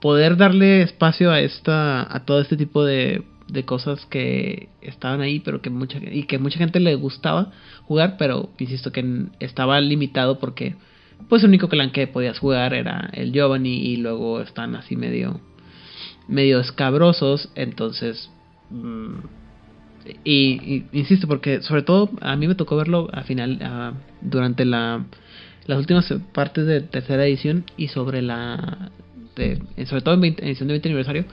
poder darle espacio a esta, a todo este tipo de, de cosas que estaban ahí, pero que mucha y que mucha gente le gustaba jugar, pero insisto que estaba limitado porque pues el único clan que podías jugar era el Giovanni y luego están así medio medio escabrosos, entonces mm, y, insisto, porque sobre todo a mí me tocó verlo a final, durante la, las últimas partes de tercera edición y sobre la, sobre todo en edición de 20 aniversario,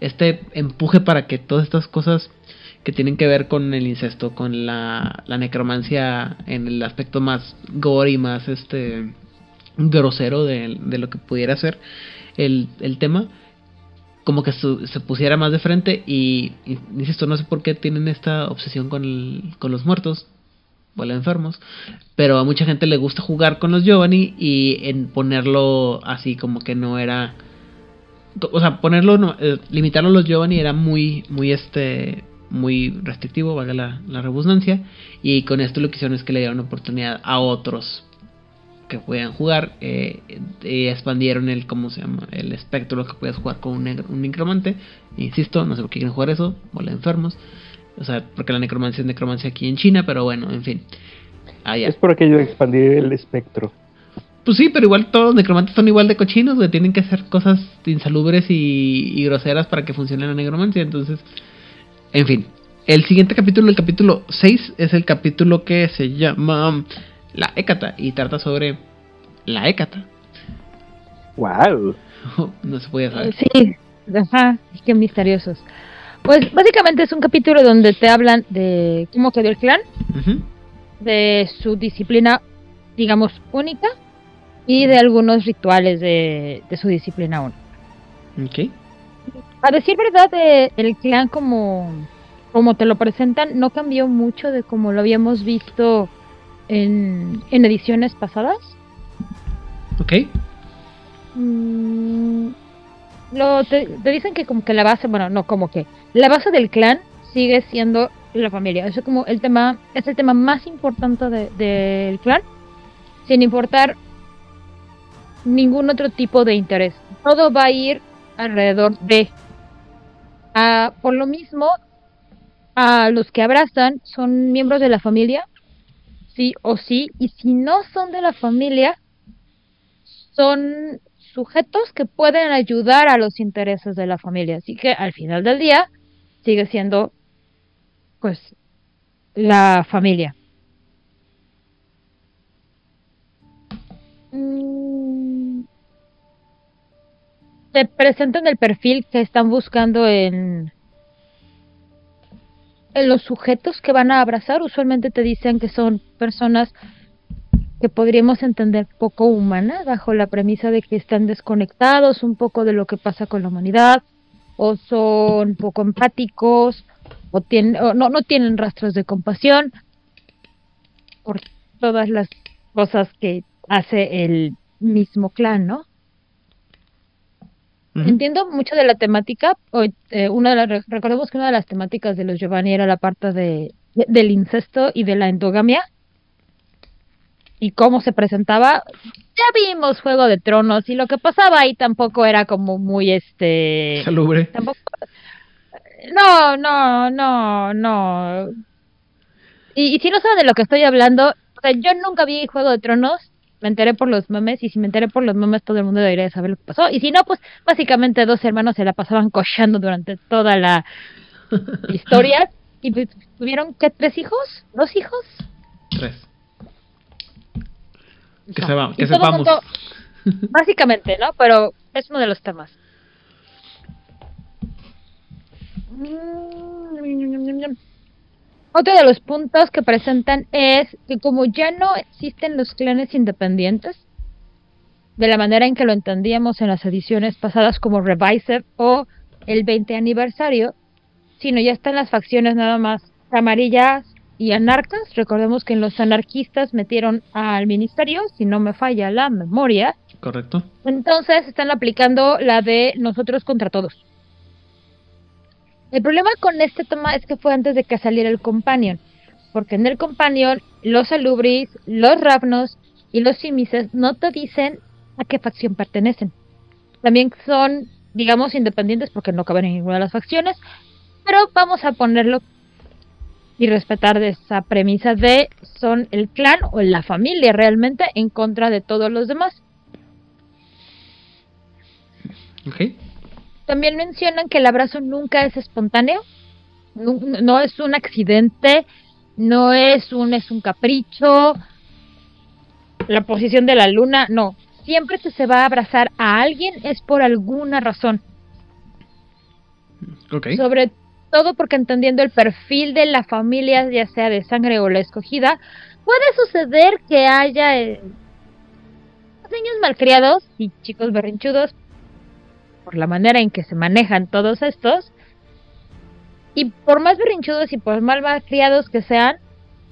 este empuje para que todas estas cosas que tienen que ver con el incesto, con la, la necromancia en el aspecto más gore y más este grosero de, de lo que pudiera ser el, el tema, como que se pusiera más de frente y, insisto, no sé por qué tienen esta obsesión con, con los muertos o los enfermos, pero a mucha gente le gusta jugar con los Giovanni y en ponerlo así como que no era o sea, ponerlo eh, limitarlo a los Giovanni era muy muy este muy restrictivo, valga la, la redundancia, y con esto lo que hicieron es que le dieron oportunidad a otros que puedan jugar eh, y expandieron el cómo se llama el espectro lo que puedes jugar con un, un necromante. Insisto no sé por qué quieren jugar eso o enfermos. O sea porque la necromancia es necromancia aquí en China pero bueno en fin. Es por aquello de expandir el espectro. Pues sí pero igual todos los necromantes son igual de cochinos que tienen que hacer cosas insalubres y, y groseras para que funcione la necromancia. Entonces en fin. El siguiente capítulo el capítulo 6 es el capítulo que se llama la Hécata y trata sobre la Hécata. Wow. no se puede saber. Sí, ajá, qué misteriosos. Pues básicamente es un capítulo donde te hablan de cómo quedó el clan, de su disciplina, digamos, única, y de algunos rituales de, su disciplina única. Ok. A decir verdad, eh, el clan como, como te lo presentan no cambió mucho de como lo habíamos visto en, ediciones pasadas. Ok. Mm, lo, te, dicen que como que la base, bueno, no como que, la base del clan sigue siendo la familia. Eso como el tema, es el tema más importante del clan, sin importar ningún otro tipo de interés. Todo va a ir alrededor de. Ah, por lo mismo, a los que abrazan son miembros de la familia sí o sí, y si no son de la familia, son sujetos que pueden ayudar a los intereses de la familia. Así que al final del día sigue siendo, pues, la familia. Mm. Se presentan el perfil que están buscando en los sujetos que van a abrazar usualmente te dicen que son personas que podríamos entender poco humanas bajo la premisa de que están desconectados un poco de lo que pasa con la humanidad o son poco empáticos o, tienen, no, no tienen rastros de compasión por todas las cosas que hace el mismo clan, ¿no? Entiendo mucho de la temática. Eh, una de las, recordemos que una de las temáticas de los Giovanni era la parte de, del incesto y de la endogamia. Y cómo se presentaba. Ya vimos Juego de Tronos y lo que pasaba ahí tampoco era como muy este. Salubre. Tampoco. No, no, no, no. Y, y si no saben de lo que estoy hablando, o sea, yo nunca vi Juego de Tronos me enteré por los memes y si me enteré por los memes todo el mundo debería saber lo que pasó. Y si no pues básicamente dos hermanos se la pasaban cochando durante toda la historia. Y pues, tuvieron que tres hijos dos hijos tres. Que, se que sepamos. básicamente no pero es uno de los temas. Mm, otro de los puntos que presentan es que como ya no existen los clanes independientes, de la manera en que lo entendíamos en las ediciones pasadas como Revised o el 20 aniversario, sino ya están las facciones nada más amarillas y anarcas. Recordemos que en los anarquistas metieron al ministerio, si no me falla la memoria. Correcto. Entonces están aplicando la de nosotros contra todos. El problema con este tema es que fue antes de que saliera el Companion, porque en el Companion los Alubris, los Ravnos y los Simises no te dicen a qué facción pertenecen. También son, digamos, independientes porque no caben en ninguna de las facciones, pero vamos a ponerlo y respetar esa premisa de son el clan o la familia realmente en contra de todos los demás. Okay. También mencionan que el abrazo nunca es espontáneo. No, no es un accidente, no es un, es un capricho, la posición de la luna, no. Siempre que se va a abrazar a alguien es por alguna razón. Sobre todo porque entendiendo el perfil de la familia, ya sea de sangre o la escogida, puede suceder que haya eh, niños malcriados y chicos berrinchudos por la manera en que se manejan todos estos. Y por más berrinchudos y por más malcriados que sean,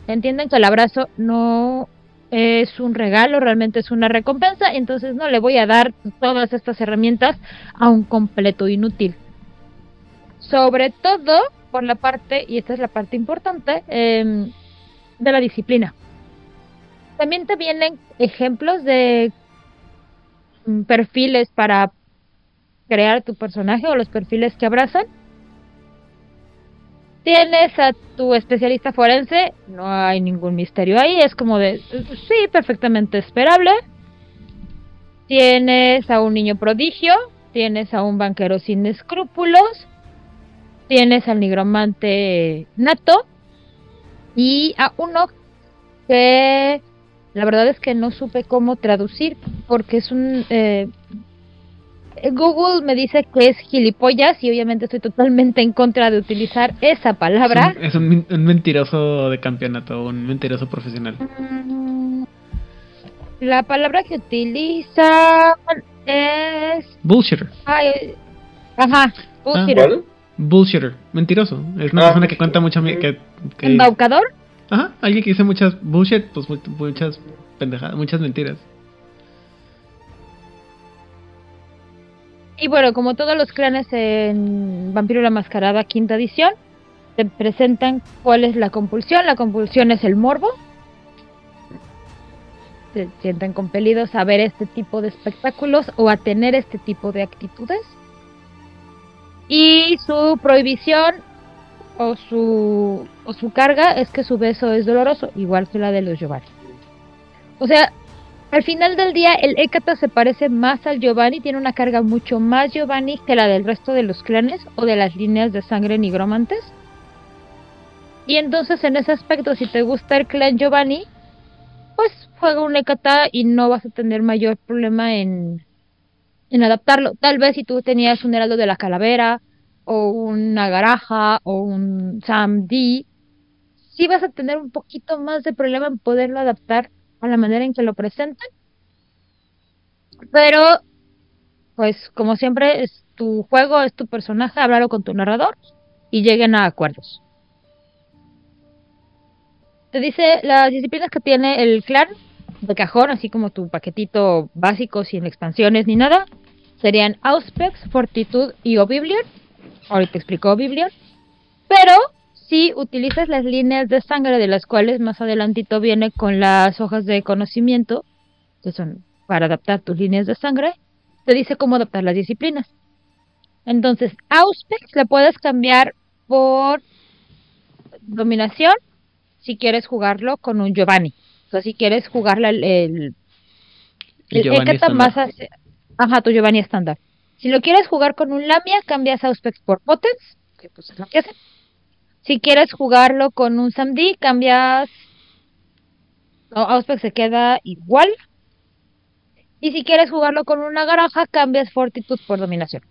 entienden que el abrazo no es un regalo, realmente es una recompensa, entonces no le voy a dar todas estas herramientas a un completo inútil. Sobre todo por la parte, y esta es la parte importante, em, de la disciplina. También te vienen ejemplos de mm, perfiles para crear tu personaje o los perfiles que abrazan. Tienes a tu especialista forense, no hay ningún misterio ahí, es como de, sí, perfectamente esperable. Tienes a un niño prodigio, tienes a un banquero sin escrúpulos, tienes al nigromante nato y a uno que la verdad es que no supe cómo traducir porque es un eh, Google me dice que es gilipollas y obviamente estoy totalmente en contra de utilizar esa palabra. Es un, es un, un mentiroso de campeonato, un mentiroso profesional. La palabra que utiliza es Bullshitter. ay, ajá, bullshitter. ¿Cuál? Bullshitter. Mentiroso. Es una Ah, persona que cuenta mucha... mi- Que, que- embaucador. Ajá, alguien que dice muchas bullshit, pues mu- muchas pendejadas, muchas mentiras. Y bueno, como todos los clanes en Vampiro la Mascarada quinta edición, te presentan cuál es la compulsión. La compulsión es el morbo. Se sienten compelidos a ver este tipo de espectáculos o a tener este tipo de actitudes. Y su prohibición o su, o su carga es que su beso es doloroso, igual que la de los Giovanni. O sea, al final del día, el Hécata se parece más al Giovanni, tiene una carga mucho más Giovanni que la del resto de los clanes o de las líneas de sangre nigromantes. Y entonces, en ese aspecto, si te gusta el clan Giovanni, pues juega un Hécata y no vas a tener mayor problema en, en adaptarlo. Tal vez si tú tenías un Heraldo de la Calavera, o una Garaja, o un Sam D, sí vas a tener un poquito más de problema en poderlo adaptar a la manera en que lo presentan. Pero, pues como siempre, es tu juego, es tu personaje, háblalo con tu narrador y lleguen a acuerdos. Te dice las disciplinas que tiene el clan de cajón, así como tu paquetito básico sin expansiones ni nada, serían Auspex, Fortitud y Oblivion. Ahorita explico Oblivion. Pero si utilizas las líneas de sangre de las cuales más adelantito viene con las hojas de conocimiento, que son para adaptar tus líneas de sangre, te dice cómo adaptar las disciplinas. Entonces, Auspex le puedes cambiar por dominación si quieres jugarlo con un Giovanni. O sea, si quieres jugarla el, el, El el más Ajá, tu Giovanni estándar. Si lo quieres jugar con un Lamia, cambias Auspex por Potence, que pues es lo que hace. Si quieres jugarlo con un Samdi, cambias. No, Auspex se queda igual. Y si quieres jugarlo con una garaja, cambias Fortitude por dominación.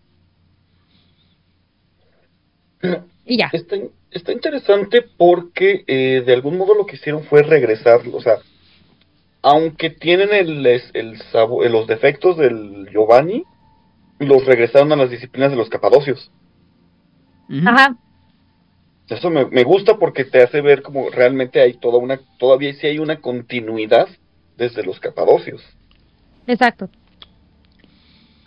Y ya. Está, está interesante porque eh, de algún modo lo que hicieron fue regresar, o sea, aunque tienen el, es- el sabo- eh, los defectos del Giovanni, los regresaron a las disciplinas de los capadocios. Ajá. Eso me, me gusta porque te hace ver como realmente hay toda una, todavía sí hay una continuidad desde los capadocios. Exacto.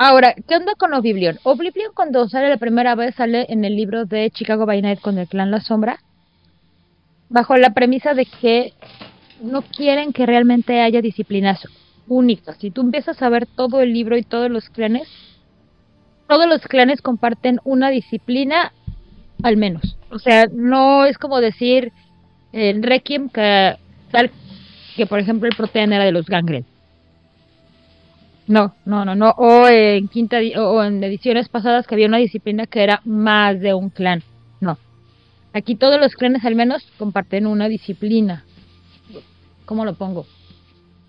Ahora, ¿qué onda con Oblivion? Oblivion cuando sale la primera vez sale en el libro de Chicago by Night con el clan La Sombra, bajo la premisa de que no quieren que realmente haya disciplinas únicas. Si tú empiezas a ver todo el libro y todos los clanes, todos los clanes comparten una disciplina al menos. O sea, no es como decir en Requiem que tal que por ejemplo el Protean era de los Gangren. No, no, no, no. O en quinta o en ediciones pasadas que había una disciplina que era más de un clan. No. Aquí todos los clanes al menos comparten una disciplina. ¿Cómo lo pongo?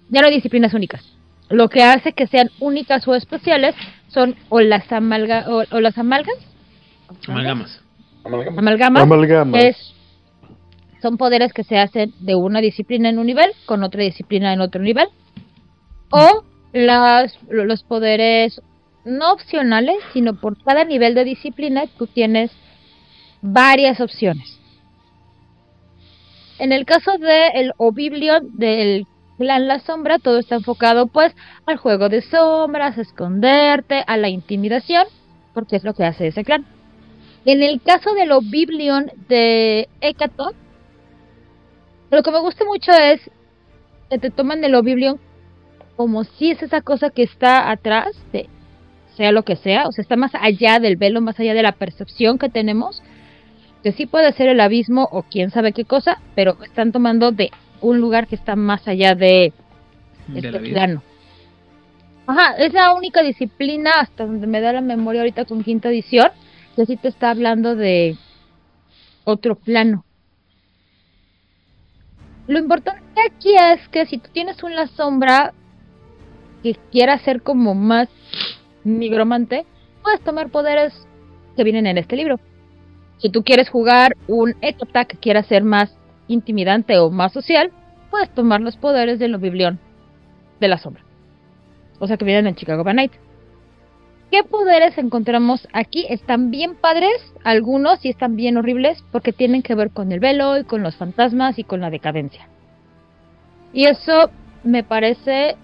Ya no hay disciplinas únicas. Lo que hace que sean únicas o especiales son o las amalga o, o las amalgas. Amalgamas. Amalgama. Amalgamas. Amalgamas. Es, son poderes que se hacen de una disciplina en un nivel con otra disciplina en otro nivel. O las, lo- los poderes no opcionales, sino por cada nivel de disciplina tú tienes varias opciones. En el caso del Oblivion del clan La Sombra, todo está enfocado pues al juego de sombras, a esconderte, a la intimidación, porque es lo que hace ese clan. En el caso del Oblivion de Hecatón, lo que me gusta mucho es que te toman el Oblivion como si es esa cosa que está atrás de sea lo que sea, o sea, está más allá del velo, más allá de la percepción que tenemos, que sí puede ser el abismo o quién sabe qué cosa, pero están tomando de un lugar que está más allá de De este plano. Ajá, es la única disciplina hasta donde me da la memoria ahorita con quinta edición, que sí te está hablando de otro plano. Lo importante aquí es que si tú tienes una sombra que quiera ser como más nigromante, puedes tomar poderes que vienen en este libro. Si tú quieres jugar un Ectota que quiera ser más intimidante o más social, puedes tomar los poderes del Biblión de la sombra. O sea que vienen en Chicago by Night. ¿Qué poderes encontramos aquí? Están bien padres, algunos y están bien horribles porque tienen que ver con el velo y con los fantasmas y con la decadencia. Y eso me parece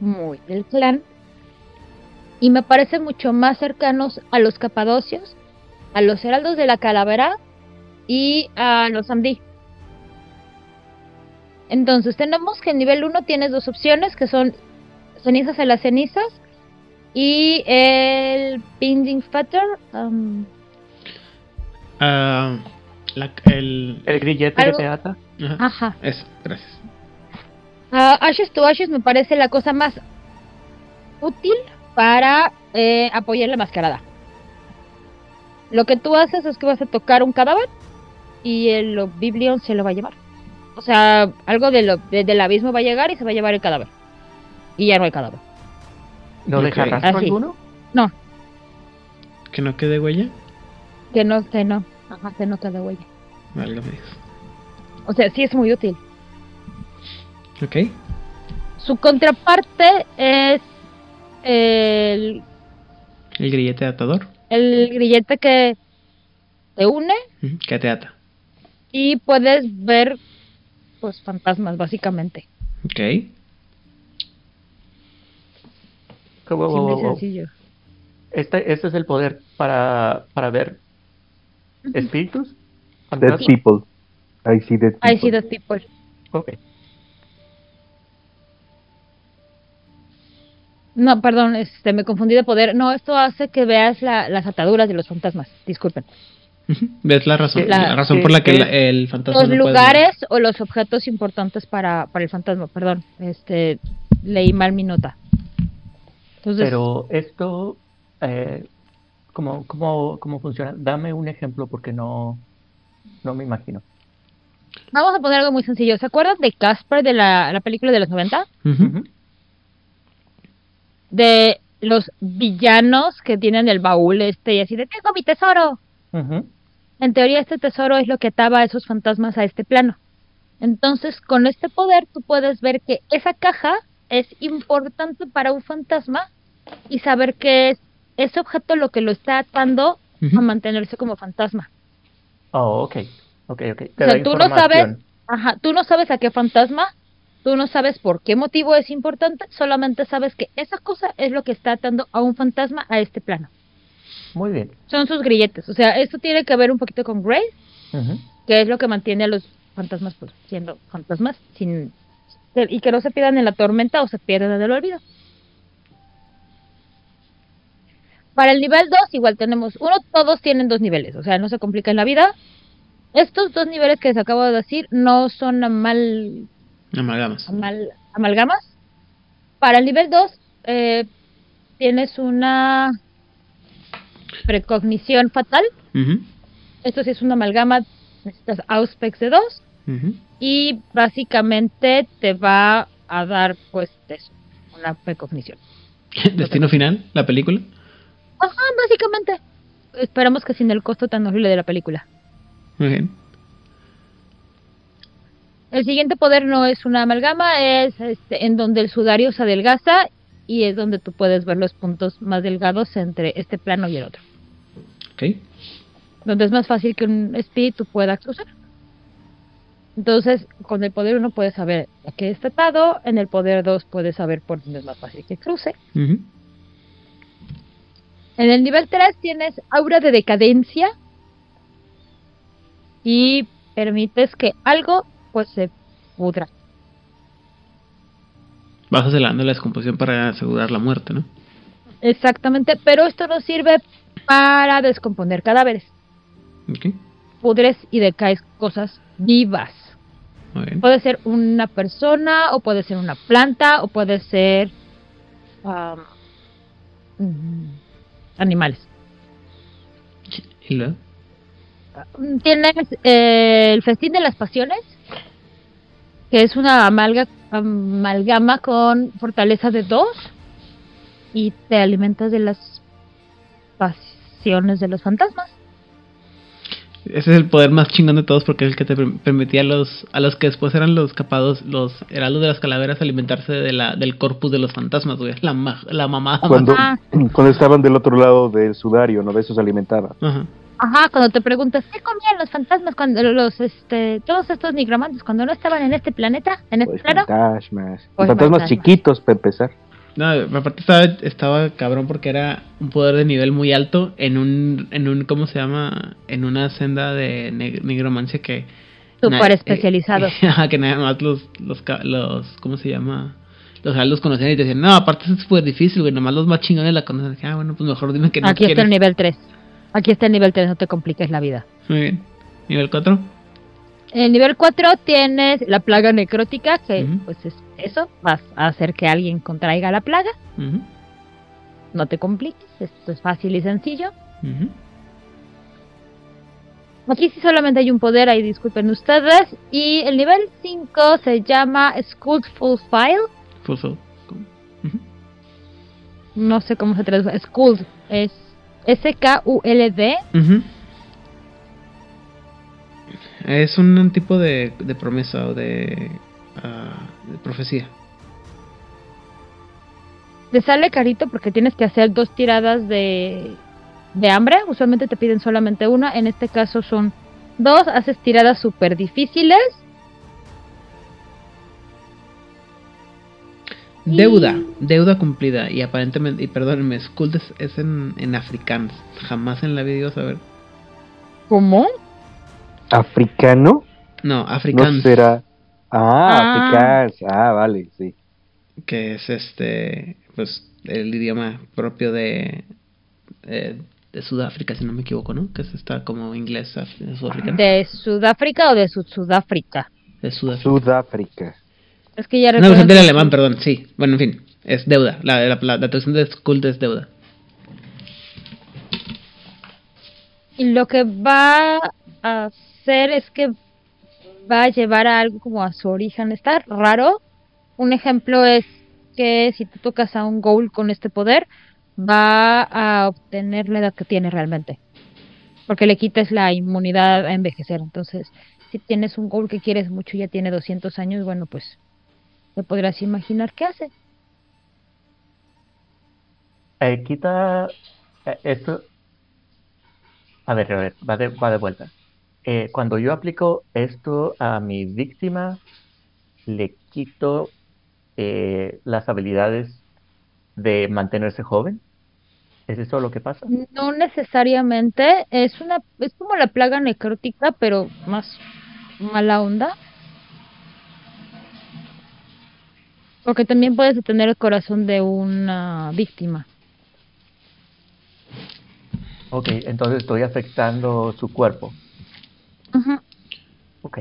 muy del clan y me parece mucho más cercanos a los capadocios, a los heraldos de la calavera y a los Amdi. Entonces tenemos que en nivel 1 tienes dos opciones que son cenizas en las cenizas y el Binding Fetter. um, Ah, la- el, El grillete Algo- que te ata. ajá, ajá. Eso, gracias. Ah, Ashes to Ashes me parece la cosa más útil para eh, apoyar la mascarada. Lo que tú haces es que vas a tocar un cadáver y el Biblion se lo va a llevar. O sea, algo de lo, de- del abismo va a llegar y se va a llevar el cadáver. Y ya no hay cadáver. ¿No deja Ok. rastro Así. alguno? No, Que no quede huella. que no, que no. Ajá, que no quede huella. Válgame. O sea, sí es muy útil. Ok. Su contraparte es el, El grillete atador. el grillete que te une Que te ata. y puedes ver pues fantasmas básicamente. Ok. Wow, Simple wow, wow. sencillo. Este, este es el poder para, para ver espíritus. Dead people. I see dead people. I see that people. Ok. No, perdón, este, me confundí de poder. No, esto hace que veas la- las ataduras de los fantasmas. Disculpen. ¿Ves la razón, La- la razón sí, por la que es- la- el fantasma Los no puede- lugares o los objetos importantes para, para el fantasma. Perdón, este, leí mal mi nota. Entonces, Pero esto, eh, ¿cómo, cómo, ¿cómo funciona? Dame un ejemplo porque no, no me imagino. vamos a poner algo muy sencillo. ¿Se acuerdan de Casper de la, la película de los 90? Ujú. Ujú. De los villanos que tienen el baúl este y así de tengo mi tesoro. En teoría este tesoro es lo que ataba a esos fantasmas a este plano. Entonces, con este poder tú puedes ver que esa caja es importante para un fantasma y saber que es ese objeto lo que lo está atando a mantenerse como fantasma. Oh, ok. Ok, ok. Te O sea, tú no sabes, ajá, tú no sabes a qué fantasma, tú no sabes por qué motivo es importante, solamente sabes que esa cosa es lo que está atando a un fantasma a este plano. Muy bien. Son sus grilletes. O sea, esto tiene que ver un poquito con Grace, que es lo que mantiene a los fantasmas pues, siendo fantasmas sin y que no se pierdan en la tormenta o se pierdan en el olvido. Para el nivel 2 igual tenemos uno, todos tienen dos niveles, o sea, no se complica en la vida. Estos dos niveles que les acabo de decir no son amal, Amalgamas. amal- amalgamas. Para el nivel 2 eh, tienes una precognición fatal. Esto sí es una amalgama, necesitas Auspex de 2 Ujú. y básicamente te va a dar pues eso, una precognición. Destino final, la película. Ajá, básicamente. Esperamos que sin el costo tan horrible de la película. Muy bien. El siguiente poder no es una amalgama, es este, en donde el sudario se adelgaza y es donde tú puedes ver los puntos más delgados entre este plano y el otro. Ok. Donde es más fácil que un espíritu pueda cruzar. Entonces, con el poder 1 puedes saber a qué está atado, en el poder 2 puedes saber por dónde es más fácil que cruce. En el nivel 3 tienes aura de decadencia y permites que algo pues se pudra. Vas acelerando la descomposición para asegurar la muerte, ¿no? Exactamente, pero esto no sirve para descomponer cadáveres. Ok. Pudres y decaes cosas vivas. Puede ser una persona, o puede ser una planta, o puede ser mm, animales. Mm, Tienes eh, el festín de las pasiones, que es una amalga, amalgama con fortaleza de dos y te alimentas de las pasiones de los fantasmas. Ese es el poder más chingón de todos porque es el que te per- permitía a los, a los que después eran los capados, los heraldos de las calaveras, alimentarse de la, del corpus de los fantasmas, güey. La, ma- la mamada. Cuando, cuando estaban del otro lado del sudario, ¿no? De eso se alimentaban. Ajá. Ajá, cuando te preguntas, ¿qué comían los fantasmas cuando los, este, todos estos nigromantes cuando no estaban en este planeta, en este Pues plano? fantasmas. Pues fantasmas fantasmas. chiquitos, para empezar. No, aparte estaba, estaba cabrón porque era un poder de nivel muy alto en un, en un, ¿cómo se llama? En una senda de neg- nigromancia que... Súper eh, especializado. Ajá, que nada más los, los, los, ¿cómo se llama? Los heraldos conocían y te decían, no, aparte es súper difícil, güey, nomás los más chingones la conocen. Ah, bueno, pues mejor dime que no Aquí está quieres. el nivel 3. Aquí está el nivel 3, no te compliques la vida. Muy bien. Nivel 4. En el nivel 4 tienes la plaga necrótica, que Ujú. pues es eso, vas a hacer que alguien contraiga la plaga. No te compliques, esto es fácil y sencillo. Aquí sí solamente hay un poder, ahí disculpen ustedes. Y el nivel 5 se llama Skullful File. Full soul. Ujú. No sé cómo se traduce. Skuld es S-K-U-L-D. Es un tipo de, de promesa o de, ah, de profecía. Te sale carito porque tienes que hacer dos tiradas de, de hambre. Usualmente te piden solamente una. En este caso son dos. Haces tiradas súper difíciles. Deuda, deuda cumplida. Y aparentemente, y perdónenme, Skuld es, es en, en afrikaans. Jamás en la vida iba a saber. ¿Cómo? ¿Africano? No, No afrikaans. será. Ah, Ah. Ah, vale, sí. que es este, pues, el idioma propio de, eh, de Sudáfrica, si no me equivoco, ¿no? Que es está como inglés af- sudafricano. ¿De Sudáfrica o de Sud Sudáfrica? De Sudáfrica. Sudáfrica. Es que ya No, es del que- alemán, perdón, sí. Bueno, en fin, es deuda. La, la, la, la traducción de Skuld es deuda. Y lo que va a hacer es que va a llevar a algo como a su origen. Está raro. Un ejemplo es que si tú tocas a un ghoul con este poder, va a obtener la edad que tiene realmente. Porque le quitas la inmunidad a envejecer. Entonces, si tienes un ghoul que quieres mucho y ya tiene 200 años, bueno, pues te podrás imaginar qué hace. Eh, quita eh, esto. A ver, a ver, va de, va de vuelta. Eh, cuando yo aplico esto a mi víctima, le quito eh, las habilidades de mantenerse joven. ¿Es eso lo que pasa? No necesariamente, es una es como la plaga necrótica, pero más mala onda. Porque también puedes detener el corazón de una víctima. Ok, entonces estoy afectando su cuerpo. Ujú. Ok.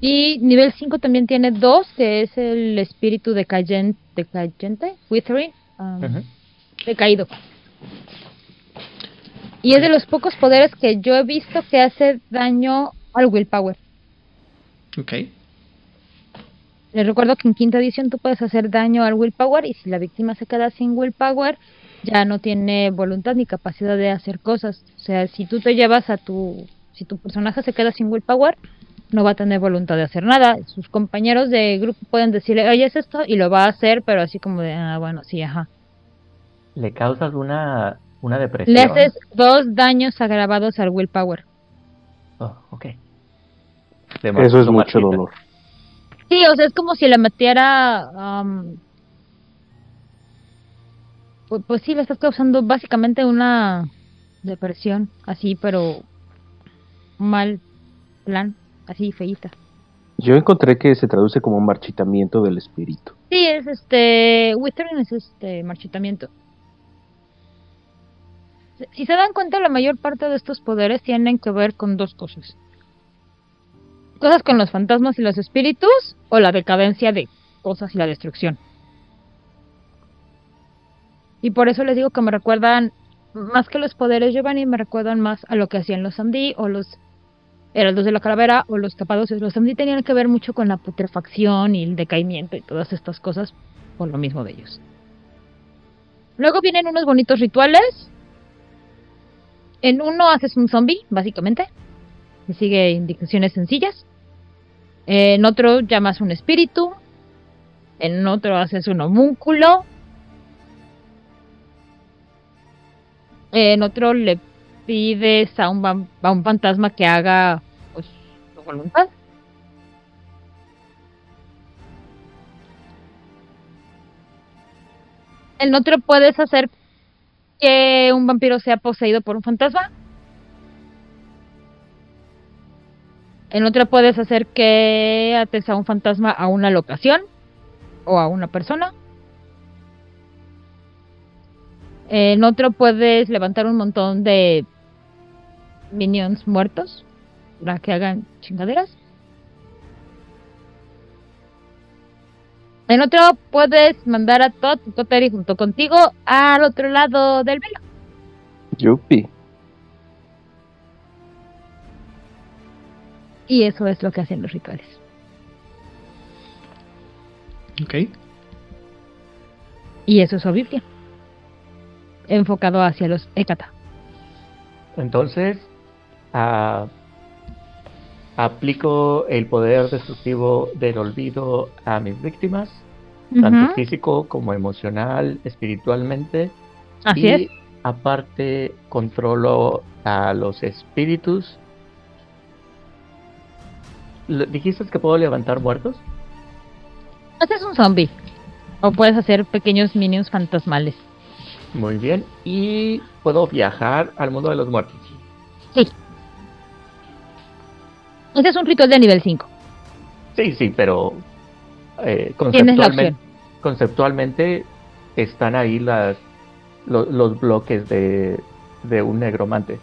Y nivel 5 también tiene dos, que es el espíritu decayente, decayente, withering, um, Ujú. decaído. Y es de los pocos poderes que yo he visto que hace daño al willpower. Ok. Les recuerdo que en quinta edición tú puedes hacer daño al willpower y si la víctima se queda sin willpower, ya no tiene voluntad ni capacidad de hacer cosas. O sea, si tú te llevas a tu... Si tu personaje se queda sin willpower, no va a tener voluntad de hacer nada. Sus compañeros de grupo pueden decirle, oye, es esto, y lo va a hacer, pero así como de, ah, bueno, sí, ajá. Le causas una, una depresión. Le haces dos daños agravados al willpower. Oh, ok. Eso es mucho dolor. Sí, o sea, es como si le metiera... am, pues, pues sí, le estás causando básicamente una depresión, así, pero mal plan, así feíta. Yo encontré que se traduce como un marchitamiento del espíritu. Sí, es este. Withering es este marchitamiento. Si se dan cuenta, la mayor parte de estos poderes tienen que ver con dos cosas: cosas con los fantasmas y los espíritus, o la decadencia de cosas y la destrucción. Y por eso les digo que me recuerdan, más que los poderes Giovanni, me recuerdan más a lo que hacían los Samdi o los Heraldos de la Calavera o los Capadocios. Los Samdi tenían que ver mucho con la putrefacción y el decaimiento y todas estas cosas por lo mismo de ellos. Luego vienen unos bonitos rituales. En uno haces un zombie, básicamente. Que sigue indicaciones sencillas. En otro llamas un espíritu. En otro haces un homúnculo. En otro le pides a un, a un fantasma que haga pues, su voluntad. En otro puedes hacer que un vampiro sea poseído por un fantasma. En otro puedes hacer que ates a un fantasma a una locación o a una persona. En otro puedes levantar un montón de minions muertos para que hagan chingaderas. En otro puedes mandar a Todd junto contigo al otro lado del velo. Yupi. Y eso es lo que hacen los rituales. Ok. Y eso es su Biblia. Enfocado hacia los Ekata. Entonces, ah, aplico el poder destructivo del olvido a mis víctimas, tanto físico como emocional, espiritualmente. Así y es. aparte controlo a los espíritus. ¿Dijiste que puedo levantar muertos? Haces un zombie. O puedes hacer pequeños minions fantasmales. Muy bien. Y puedo viajar al mundo de los muertos. Sí. Ese es un ritual de nivel 5. Sí, sí, pero eh, conceptualmente, conceptualmente están ahí las lo- los bloques de, de un negromante.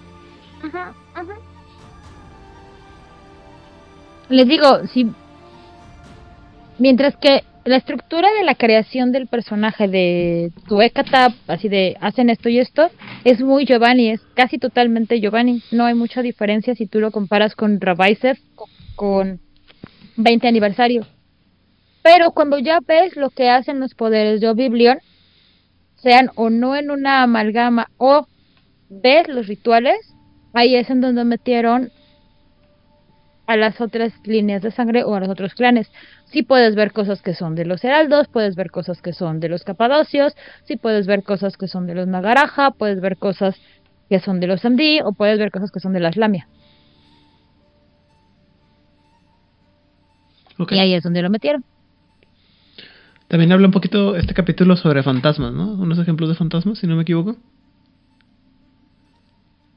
Les digo, si mientras que la estructura de la creación del personaje de tu Ekata, así de hacen esto y esto, es muy Giovanni, es casi totalmente Giovanni. No hay mucha diferencia si tú lo comparas con Rabaisev con 20 aniversario. Pero cuando ya ves lo que hacen los poderes de Oblivion, sean o no en una amalgama o ves los rituales, ahí es en donde metieron a las otras líneas de sangre o a los otros clanes. Sí puedes ver cosas que son de los heraldos, puedes ver cosas que son de los capadocios, sí puedes ver cosas que son de los Nagaraja, puedes ver cosas que son de los Amdi o puedes ver cosas que son de las Lamia. Y ahí es donde lo metieron. También habla un poquito este capítulo sobre fantasmas, ¿no? Unos ejemplos de fantasmas, si no me equivoco.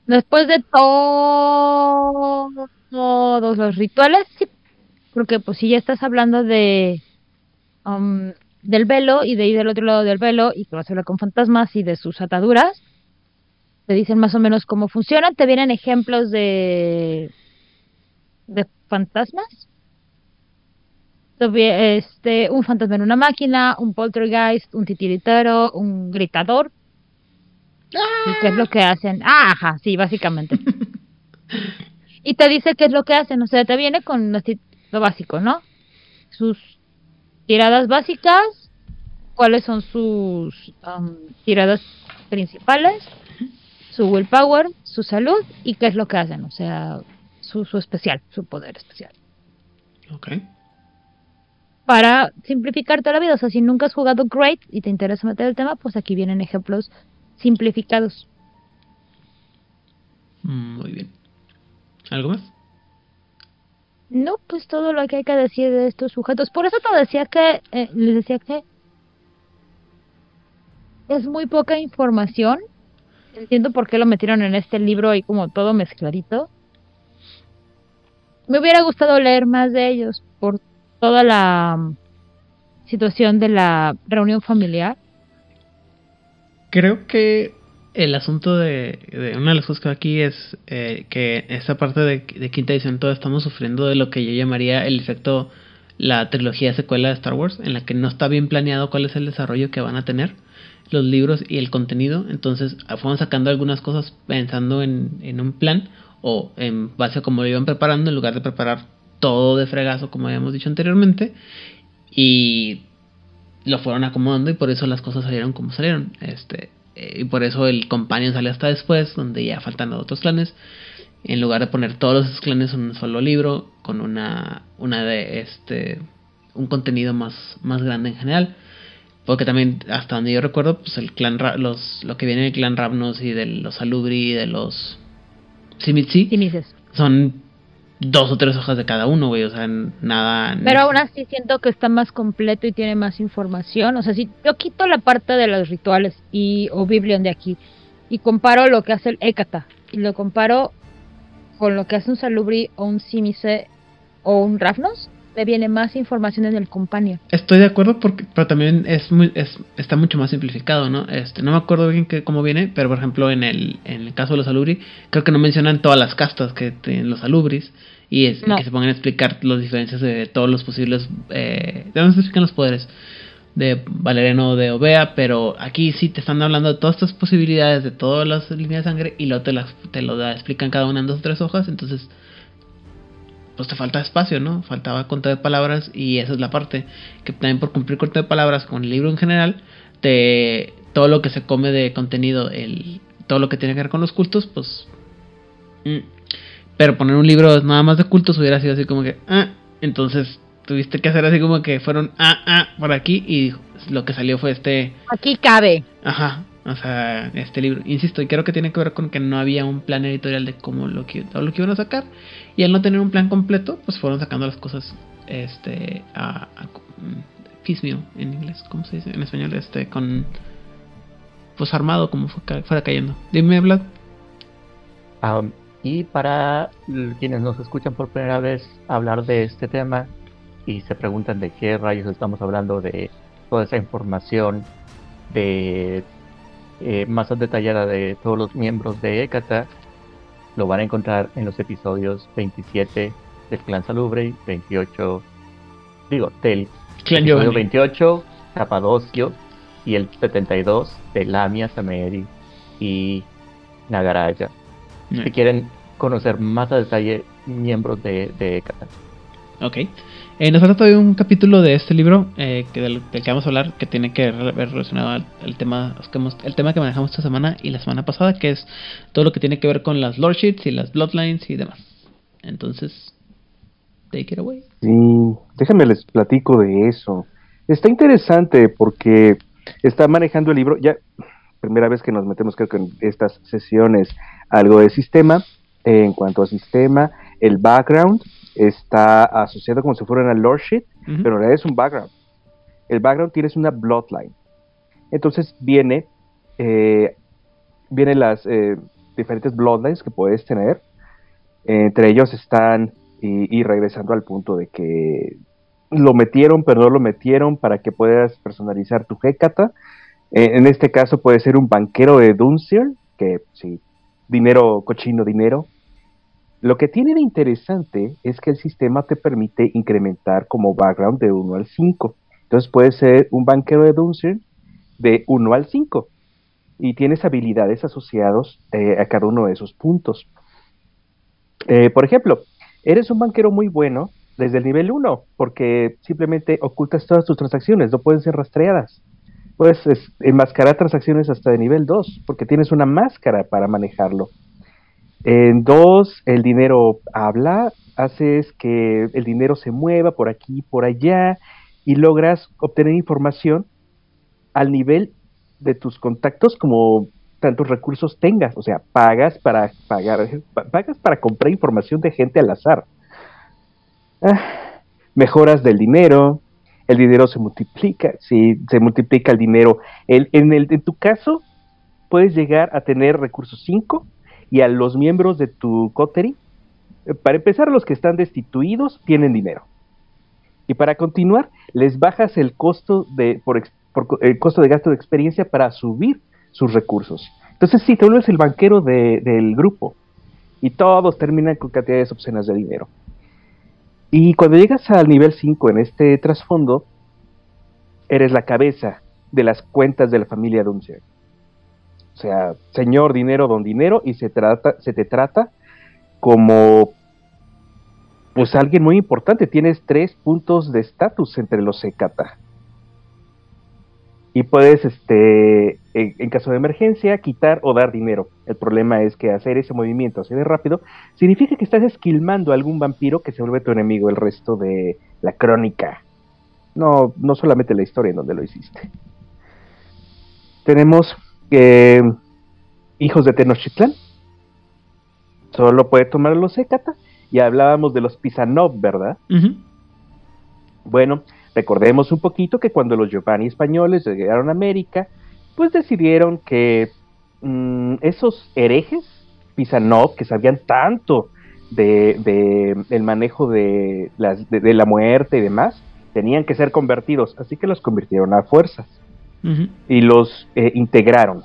Después de todo- todos los rituales, sí, porque pues si ya estás hablando de um, del velo y de ir del otro lado del velo y que vas a hablar con fantasmas y de sus ataduras, te dicen más o menos cómo funcionan, te vienen ejemplos de de fantasmas. Este, un fantasma en una máquina, un poltergeist, un titiritero, un gritador. ¿Y qué es lo que hacen? Ah, ajá, sí, básicamente. y te dice qué es lo que hacen, o sea, te viene con lo básico, ¿no? Sus tiradas básicas, cuáles son sus am, tiradas principales, su willpower, su salud y qué es lo que hacen, o sea, su, su especial, su poder especial. Ok. Para simplificarte la vida, o sea, si nunca has jugado Great y te interesa meter el tema, pues aquí vienen ejemplos simplificados. Mm, Muy bien. ¿Algo más? No, pues todo lo que hay que decir de estos sujetos. Por eso te decía que, eh, les decía que es muy poca información. Entiendo por qué lo metieron en este libro ahí como todo mezcladito. Me hubiera gustado leer más de ellos por toda la mm, situación de la reunión familiar. Creo que el asunto de, una de las cosas que aquí es eh, que esta parte de, quinta edición todos estamos sufriendo de lo que yo llamaría el efecto la trilogía secuela de Star Wars en la que no está bien planeado cuál es el desarrollo que van a tener los libros y el contenido entonces ah, fueron sacando algunas cosas pensando en, en un plan o en base a cómo lo iban preparando en lugar de preparar todo de fregazo como habíamos dicho anteriormente y lo fueron acomodando y por eso las cosas salieron como salieron. Este, eh, y por eso el Companion sale hasta después, donde ya faltan los otros clanes. En lugar de poner todos esos clanes en un solo libro, con una, una de este, un contenido más, más grande en general. Porque también, hasta donde yo recuerdo, pues el clan Ra- los, lo que viene del clan Ravnos y de los Alubri y de los Simitsi son dos o tres hojas de cada uno, güey. O sea, nada. Pero aún así siento que está más completo y tiene más información. O sea, si yo quito la parte de los rituales y o Biblion de aquí y comparo lo que hace el Ekata y lo comparo con lo que hace un Salubri o un Simice o un Rafnos, me viene más información en el Companion. Estoy de acuerdo porque pero también es muy es, está mucho más simplificado, ¿no? Este, no me acuerdo bien que, cómo viene, pero por ejemplo en el en el caso de los alubri, creo que no mencionan todas las castas que tienen los alubris y es No. que se pongan a explicar las diferencias de todos los posibles eh, de dónde se explican los poderes de Valeriano o de Ovea, pero aquí sí te están hablando de todas estas posibilidades de todas las líneas de sangre y luego te las te lo da- explican cada una en dos o tres hojas, entonces pues te falta espacio, ¿no? Faltaba conteo de palabras y esa es la parte que también por cumplir conteo de palabras con el libro en general, te todo lo que se come de contenido, el todo lo que tiene que ver con los cultos, pues mm. pero poner un libro nada más de cultos hubiera sido así como que ah, entonces tuviste que hacer así como que fueron ah ah por aquí y lo que salió fue este Aquí cabe. Ajá, o sea, este libro, insisto, y creo que tiene que ver con que no había un plan editorial de cómo lo que, lo que iban a sacar, y al no tener un plan completo, pues fueron sacando las cosas, este, a, a mm, piecemeal en inglés, ¿cómo se dice? En español, este, con, pues armado, como fue ca- fuera cayendo. Dime, Vlad. Y para quienes nos escuchan por primera vez hablar de este tema y se preguntan de qué rayos estamos hablando de toda esa información de eh, más detallada de todos los miembros de Ekata, lo van a encontrar en los episodios 27 del Clan Salubre, y 28, digo, del Clan episodio Giovanni. 28, Capadocio, y el 72 de Lamia, Sameri y Nagaraya si quieren conocer más a detalle miembros de, de. Ok. Eh, nos falta todavía un capítulo de este libro eh, que del, que vamos a hablar que tiene que ver relacionado al, tema que hemos- el tema que manejamos esta semana y la semana pasada que es todo lo que tiene que ver con las lordships y las bloodlines y demás. Entonces, take it away. Sí, déjenme les platico de eso. Está interesante porque está manejando el libro, ya primera vez que nos metemos creo que en estas sesiones algo de sistema. En cuanto a sistema, el background está asociado como si fuera una lordship, pero en realidad es un background. El background tienes una bloodline. Entonces viene, eh, vienen las eh, diferentes bloodlines que puedes tener. entre ellos están, y, y regresando al punto de que lo metieron, pero no lo metieron para que puedas personalizar tu Hecata. Eh, en este caso puede ser un banquero de Dunsier, que sí, dinero, cochino dinero. Lo que tiene de interesante es que el sistema te permite incrementar como background de 1 al 5. Entonces puede ser un banquero de Dunsier de 1 al 5. y tienes habilidades asociados eh, a cada uno de esos puntos. Eh, por ejemplo, eres un banquero muy bueno desde el nivel 1, porque simplemente ocultas todas tus transacciones, no pueden ser rastreadas. Puedes enmascarar transacciones hasta de nivel 2, porque tienes una máscara para manejarlo. En 2, el dinero habla, haces que el dinero se mueva por aquí por allá, y logras obtener información al nivel de tus contactos como tantos recursos tengas, o sea, pagas para pagar, pagas para comprar información de gente al azar. Ah, mejoras del dinero, el dinero se multiplica, si se multiplica el dinero. El, en, el, en tu caso, puedes llegar a tener recursos 5 y a los miembros de tu coterie, eh, para empezar, los que están destituidos tienen dinero. Y para continuar, les bajas el costo de, por, el costo de gasto de experiencia para subir sus recursos. Entonces, sí, tú eres el banquero del grupo. Y todos terminan con cantidades obscenas de dinero. Y cuando llegas al nivel 5 en este trasfondo, eres la cabeza de las cuentas de la familia Dunce. O sea, señor dinero, don dinero, y se, trata, se te trata como pues alguien muy importante. Tienes tres puntos de estatus entre los Sekata y puedes, este, en, caso de emergencia, quitar o dar dinero. El problema es que hacer ese movimiento así de rápido significa que estás esquilmando a algún vampiro que se vuelve tu enemigo el resto de la crónica. No, no solamente la historia en donde lo hiciste. Tenemos eh, hijos de Tenochtitlan. Solo puede tomar los Hécata. Y hablábamos de los Pisanov, ¿verdad? Bueno, Recordemos un poquito que cuando los Giovanni españoles llegaron a América, pues decidieron que mm, esos herejes, Pisanov, que sabían tanto de, el manejo de, la muerte y demás, tenían que ser convertidos, así que los convirtieron a fuerzas y los eh, integraron.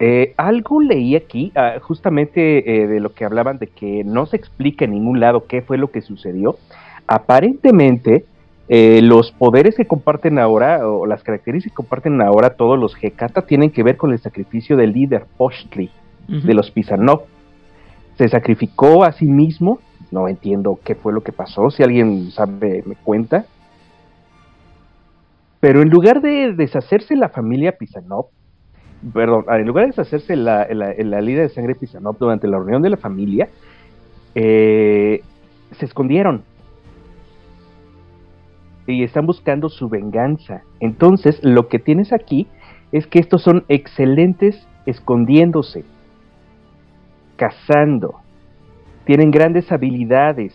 Eh, algo leí aquí, ah, justamente eh, de lo que hablaban de que no se explica en ningún lado qué fue lo que sucedió. Aparentemente, eh, los poderes que comparten ahora, o las características que comparten ahora todos los Hekata, tienen que ver con el sacrificio del líder Postli, de los Pisanov. Se sacrificó a sí mismo, no entiendo qué fue lo que pasó, si alguien sabe, me cuenta. Pero en lugar de deshacerse la familia Pisanov, perdón, en lugar de deshacerse la, la, líder de sangre Pisanov durante la reunión de la familia, eh, se escondieron. Y están buscando su venganza. Entonces, lo que tienes aquí es que estos son excelentes escondiéndose, cazando, tienen grandes habilidades,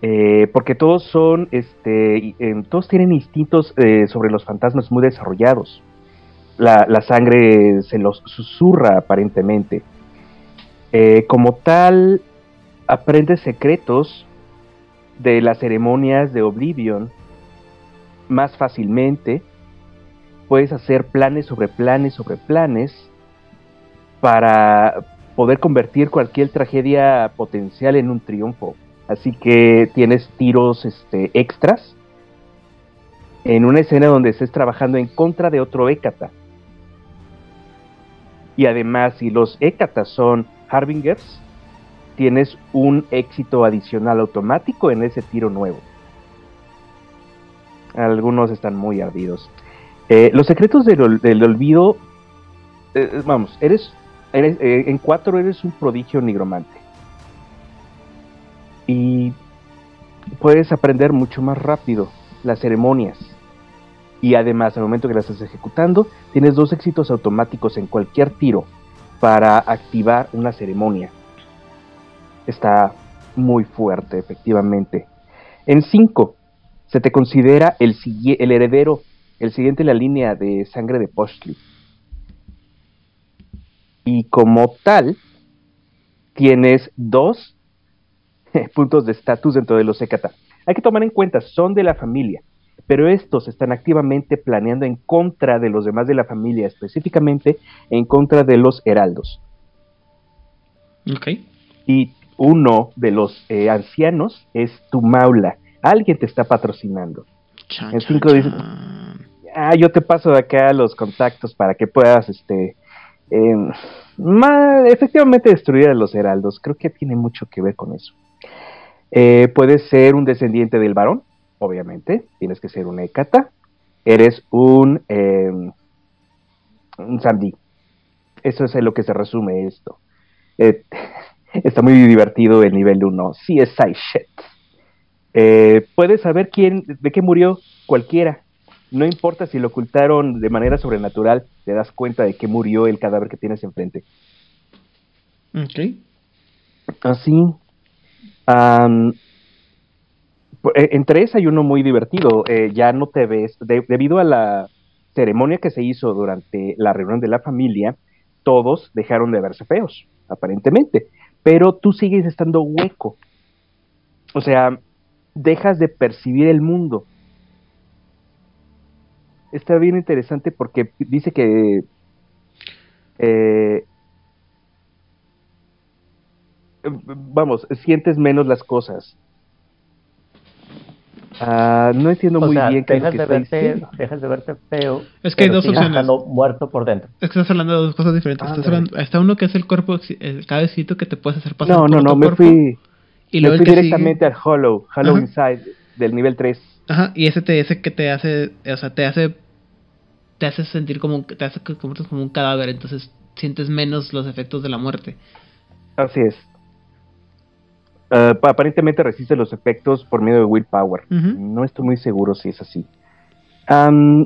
eh, porque todos son, este, todos tienen instintos eh, sobre los fantasmas muy desarrollados. La, sangre se los susurra aparentemente. Eh, como tal, aprende secretos de las ceremonias de Oblivion más fácilmente. Puedes hacer planes sobre planes sobre planes para poder convertir cualquier tragedia potencial en un triunfo. Así que tienes tiros este, extras en una escena donde estés trabajando en contra de otro Hécata. Y además, si los Hécatas son Harbingers, tienes un éxito adicional automático en ese tiro nuevo. Algunos están muy ardidos. Eh, los secretos del, olvido, eh, vamos, eres, eh, en cuatro eres un prodigio nigromante. Y puedes aprender mucho más rápido las ceremonias. Y además, al momento que las estás ejecutando, tienes dos éxitos automáticos en cualquier tiro para activar una ceremonia está muy fuerte, efectivamente. En 5, se te considera el, el heredero, el siguiente en la línea de sangre de Postli. Y como tal, tienes dos puntos de estatus dentro de los Ekata. Hay que tomar en cuenta, son de la familia, pero estos están activamente planeando en contra de los demás de la familia, específicamente en contra de los heraldos. Ok. Y uno de los eh, ancianos es tu maula. Alguien te está patrocinando. en cinco dice, ah, yo te paso de acá los contactos para que puedas, este, em, efectivamente destruir a los heraldos. Creo que tiene mucho que ver con eso. Eh, puedes ser un descendiente del varón, obviamente. Tienes que ser un Ekata. Eres un, em, un Sandy. Eso es en lo que se resume esto. Eh, está muy divertido el nivel 1. CSI shit. Eh, puedes saber quién, de qué murió cualquiera. No importa si lo ocultaron de manera sobrenatural, te das cuenta de que murió el cadáver que tienes enfrente. Ok. Así. Eh, entre ese hay uno muy divertido. eh, ya no te ves, de- debido a la ceremonia que se hizo durante la reunión de la familia, todos dejaron de verse feos, aparentemente. Pero tú sigues estando hueco. O sea, dejas de percibir el mundo. Está bien interesante porque dice que eh, vamos, sientes menos las cosas. Ah, no entiendo O muy sea, bien qué es lo dejas que de, está verte, diciendo. dejas de verte feo. Es que hay dos opciones. muerto por dentro. Es que estás hablando de dos cosas diferentes. Ah, Estás dale. hablando- está uno que es el cuerpo, el cabecito que te puedes hacer pasar No, por no, no, me cuerpo, fui, y me luego el fui sigue- directamente al Hollow, Hollow Ajá. Inside del nivel 3. Ajá, y ese te ese que te hace, o sea, te hace te hace sentir como te hace como un cadáver, entonces sientes menos los efectos de la muerte. Así es. Ah, pa- aparentemente resiste los efectos por medio de willpower. No estoy muy seguro si es así.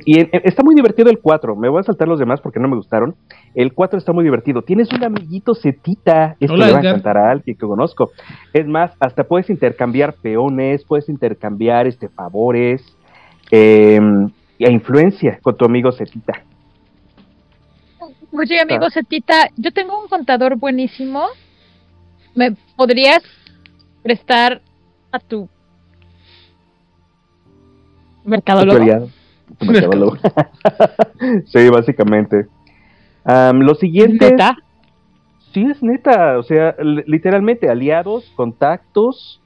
Y en- en- está muy divertido el 4. Me voy a saltar los demás porque no me gustaron. El 4 está muy divertido. Tienes un amiguito Zetita. Esto Hola, le va a encantar a alguien que conozco. Es más, hasta puedes intercambiar peones, puedes intercambiar este favores em, e influencia con tu amigo Zetita. Oye, amigo Zetita, yo tengo un contador buenísimo. ¿Me podrías prestar a tu mercadólogo? Tu mercadólogo. sí, básicamente. Am, lo siguiente. ¿Neta? Sí, es neta, o sea, li- literalmente aliados, contactos,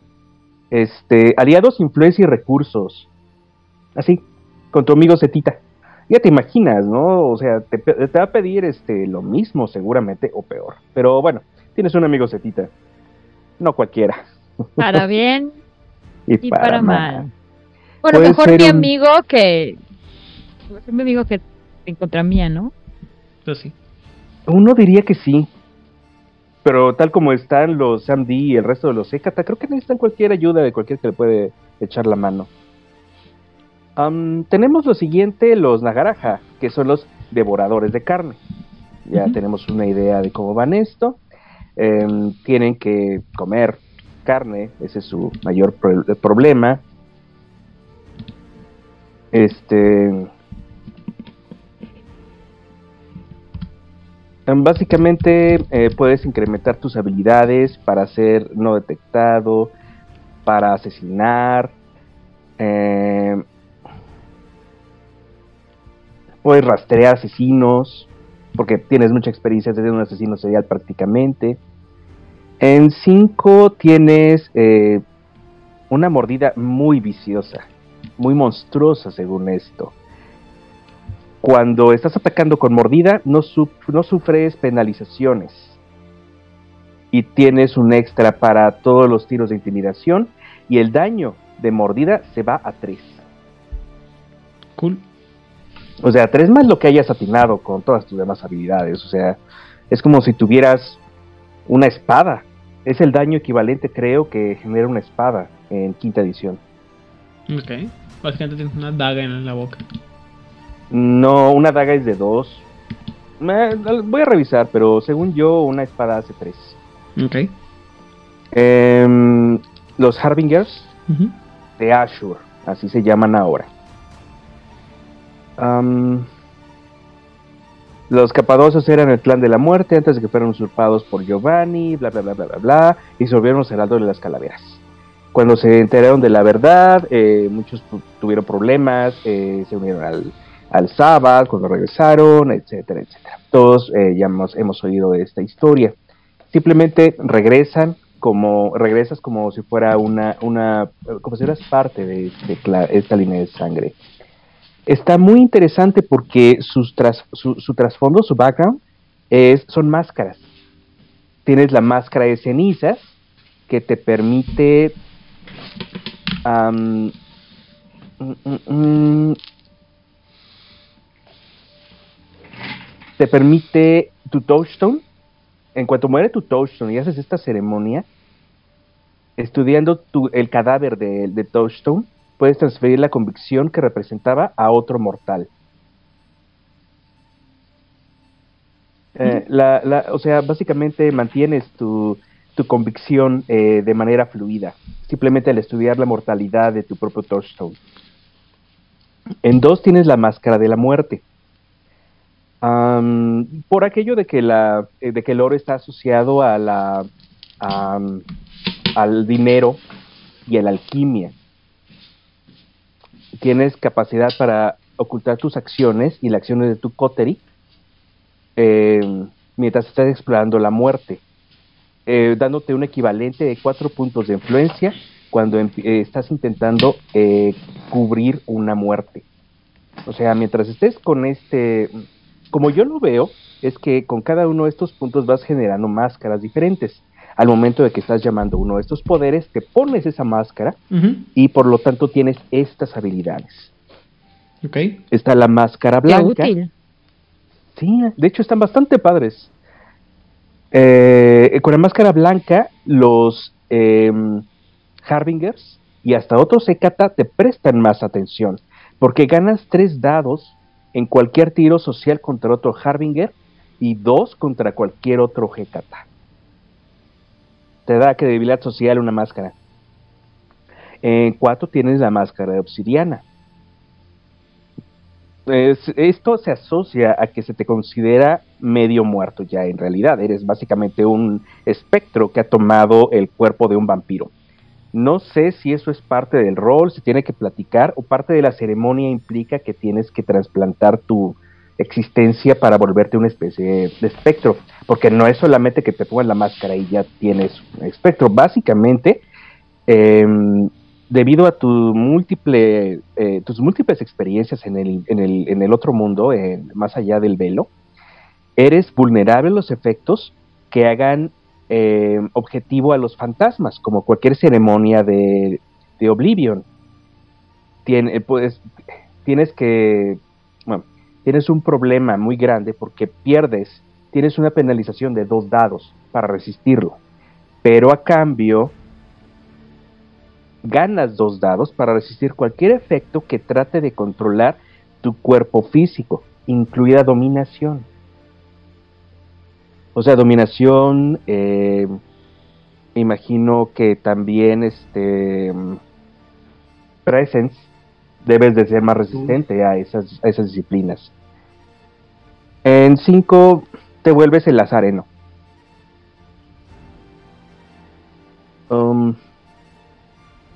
este, aliados, influencia y recursos. Así, con tu amigo Zetita. Ya te imaginas, ¿no? O sea, te, te va a pedir este lo mismo seguramente o peor. Pero bueno, tienes un amigo Zetita. No cualquiera. Para bien Y, y para, mal. Bueno, mejor mi un- amigo que. mejor mi amigo que en contra mía, ¿no? Pues sí. Uno diría que sí. Pero tal como están los Sam D y el resto de los Ekata, creo que necesitan cualquier ayuda de cualquier que le puede echar la mano. Tenemos lo siguiente, los Nagaraja, que son los devoradores de carne. Ya tenemos una idea de cómo van esto. Em, tienen que comer carne, ese es su mayor pro- problema. Este. Em, Básicamente eh, puedes incrementar tus habilidades para ser no detectado, para asesinar. em, puedes rastrear asesinos, porque tienes mucha experiencia de ser un asesino serial prácticamente. En 5 tienes eh, una mordida muy viciosa, muy monstruosa según esto. Cuando estás atacando con mordida, no, su- no sufres penalizaciones. Y tienes un extra para todos los tiros de intimidación. Y el daño de mordida se va a 3. Cool. O sea, 3 más lo que hayas atinado con todas tus demás habilidades. O sea, es como si tuvieras una espada. Es el daño equivalente, creo, que genera una espada en quinta edición. Ok. Básicamente tienes una daga en la boca. No, una daga es de 2. Voy a revisar, pero según yo, una espada hace 3. Ok. Em, los Harbingers de Ashur, así se llaman ahora. Los Capadocios eran el clan de la muerte antes de que fueran usurpados por Giovanni, bla bla bla bla bla bla, y se volvieron los heraldos de las calaveras. Cuando se enteraron de la verdad, eh, muchos tu- tuvieron problemas, eh, se unieron al, al Sabbath cuando regresaron, etcétera, etcétera. Todos eh, ya hemos, hemos oído esta historia. Simplemente regresan como regresas como si fuera una una como si fueras parte de, de esta línea de sangre Está muy interesante porque sus tras- su, trasfondo, su background, es, son máscaras. Tienes la máscara de cenizas que te permite mm, te permite tu touchstone. En cuanto muere tu touchstone y haces esta ceremonia, estudiando tu- el cadáver de, de touchstone, puedes transferir la convicción que representaba a otro mortal. Eh, la, la- o sea, básicamente mantienes tu, tu convicción eh, de manera fluida, simplemente al estudiar la mortalidad de tu propio touchstone. En dos tienes la máscara de la muerte. Por aquello de que, la, eh, de que el oro está asociado a la, al dinero y a la alquimia. Tienes capacidad para ocultar tus acciones y las acciones de tu coterie eh, mientras estás explorando la muerte, eh, dándote un equivalente de cuatro puntos de influencia cuando empi- eh, estás intentando cubrir una muerte. O sea, mientras estés con este, como yo lo veo, es que con cada uno de estos puntos vas generando máscaras diferentes. Al momento de que estás llamando uno de estos poderes, te pones esa máscara y por lo tanto tienes estas habilidades. Ok. Está la máscara Qué blanca. útil. Sí, de hecho están bastante padres. Eh, con la máscara blanca, los em, Harbingers y hasta otros Hecata te prestan más atención, porque ganas tres dados en cualquier tiro social contra otro Harbinger y dos contra cualquier otro Hecata. Te da credibilidad social una máscara. En cuatro tienes la máscara de obsidiana. Es- esto se asocia a que se te considera medio muerto ya en realidad. Eres básicamente un espectro que ha tomado el cuerpo de un vampiro. No sé si eso es parte del rol, se tiene que platicar o parte de la ceremonia implica que tienes que trasplantar tu existencia para volverte una especie de espectro. Porque no es solamente que te pongan la máscara y ya tienes un espectro. Básicamente, em, debido a tu múltiple, eh, tus múltiples experiencias en el, en el, en el otro mundo, más allá del velo, eres vulnerable a los efectos que hagan eh, objetivo a los fantasmas, como cualquier ceremonia de, de Oblivion. Pues, tienes que, tienes un problema muy grande porque pierdes, tienes una penalización de dos dados para resistirlo, pero a cambio ganas dos dados para resistir cualquier efecto que trate de controlar tu cuerpo físico, incluida dominación. O sea, dominación, eh, imagino que también este presence debes de ser más resistente a esas, a esas disciplinas. En 5 te vuelves el lazareno. Um,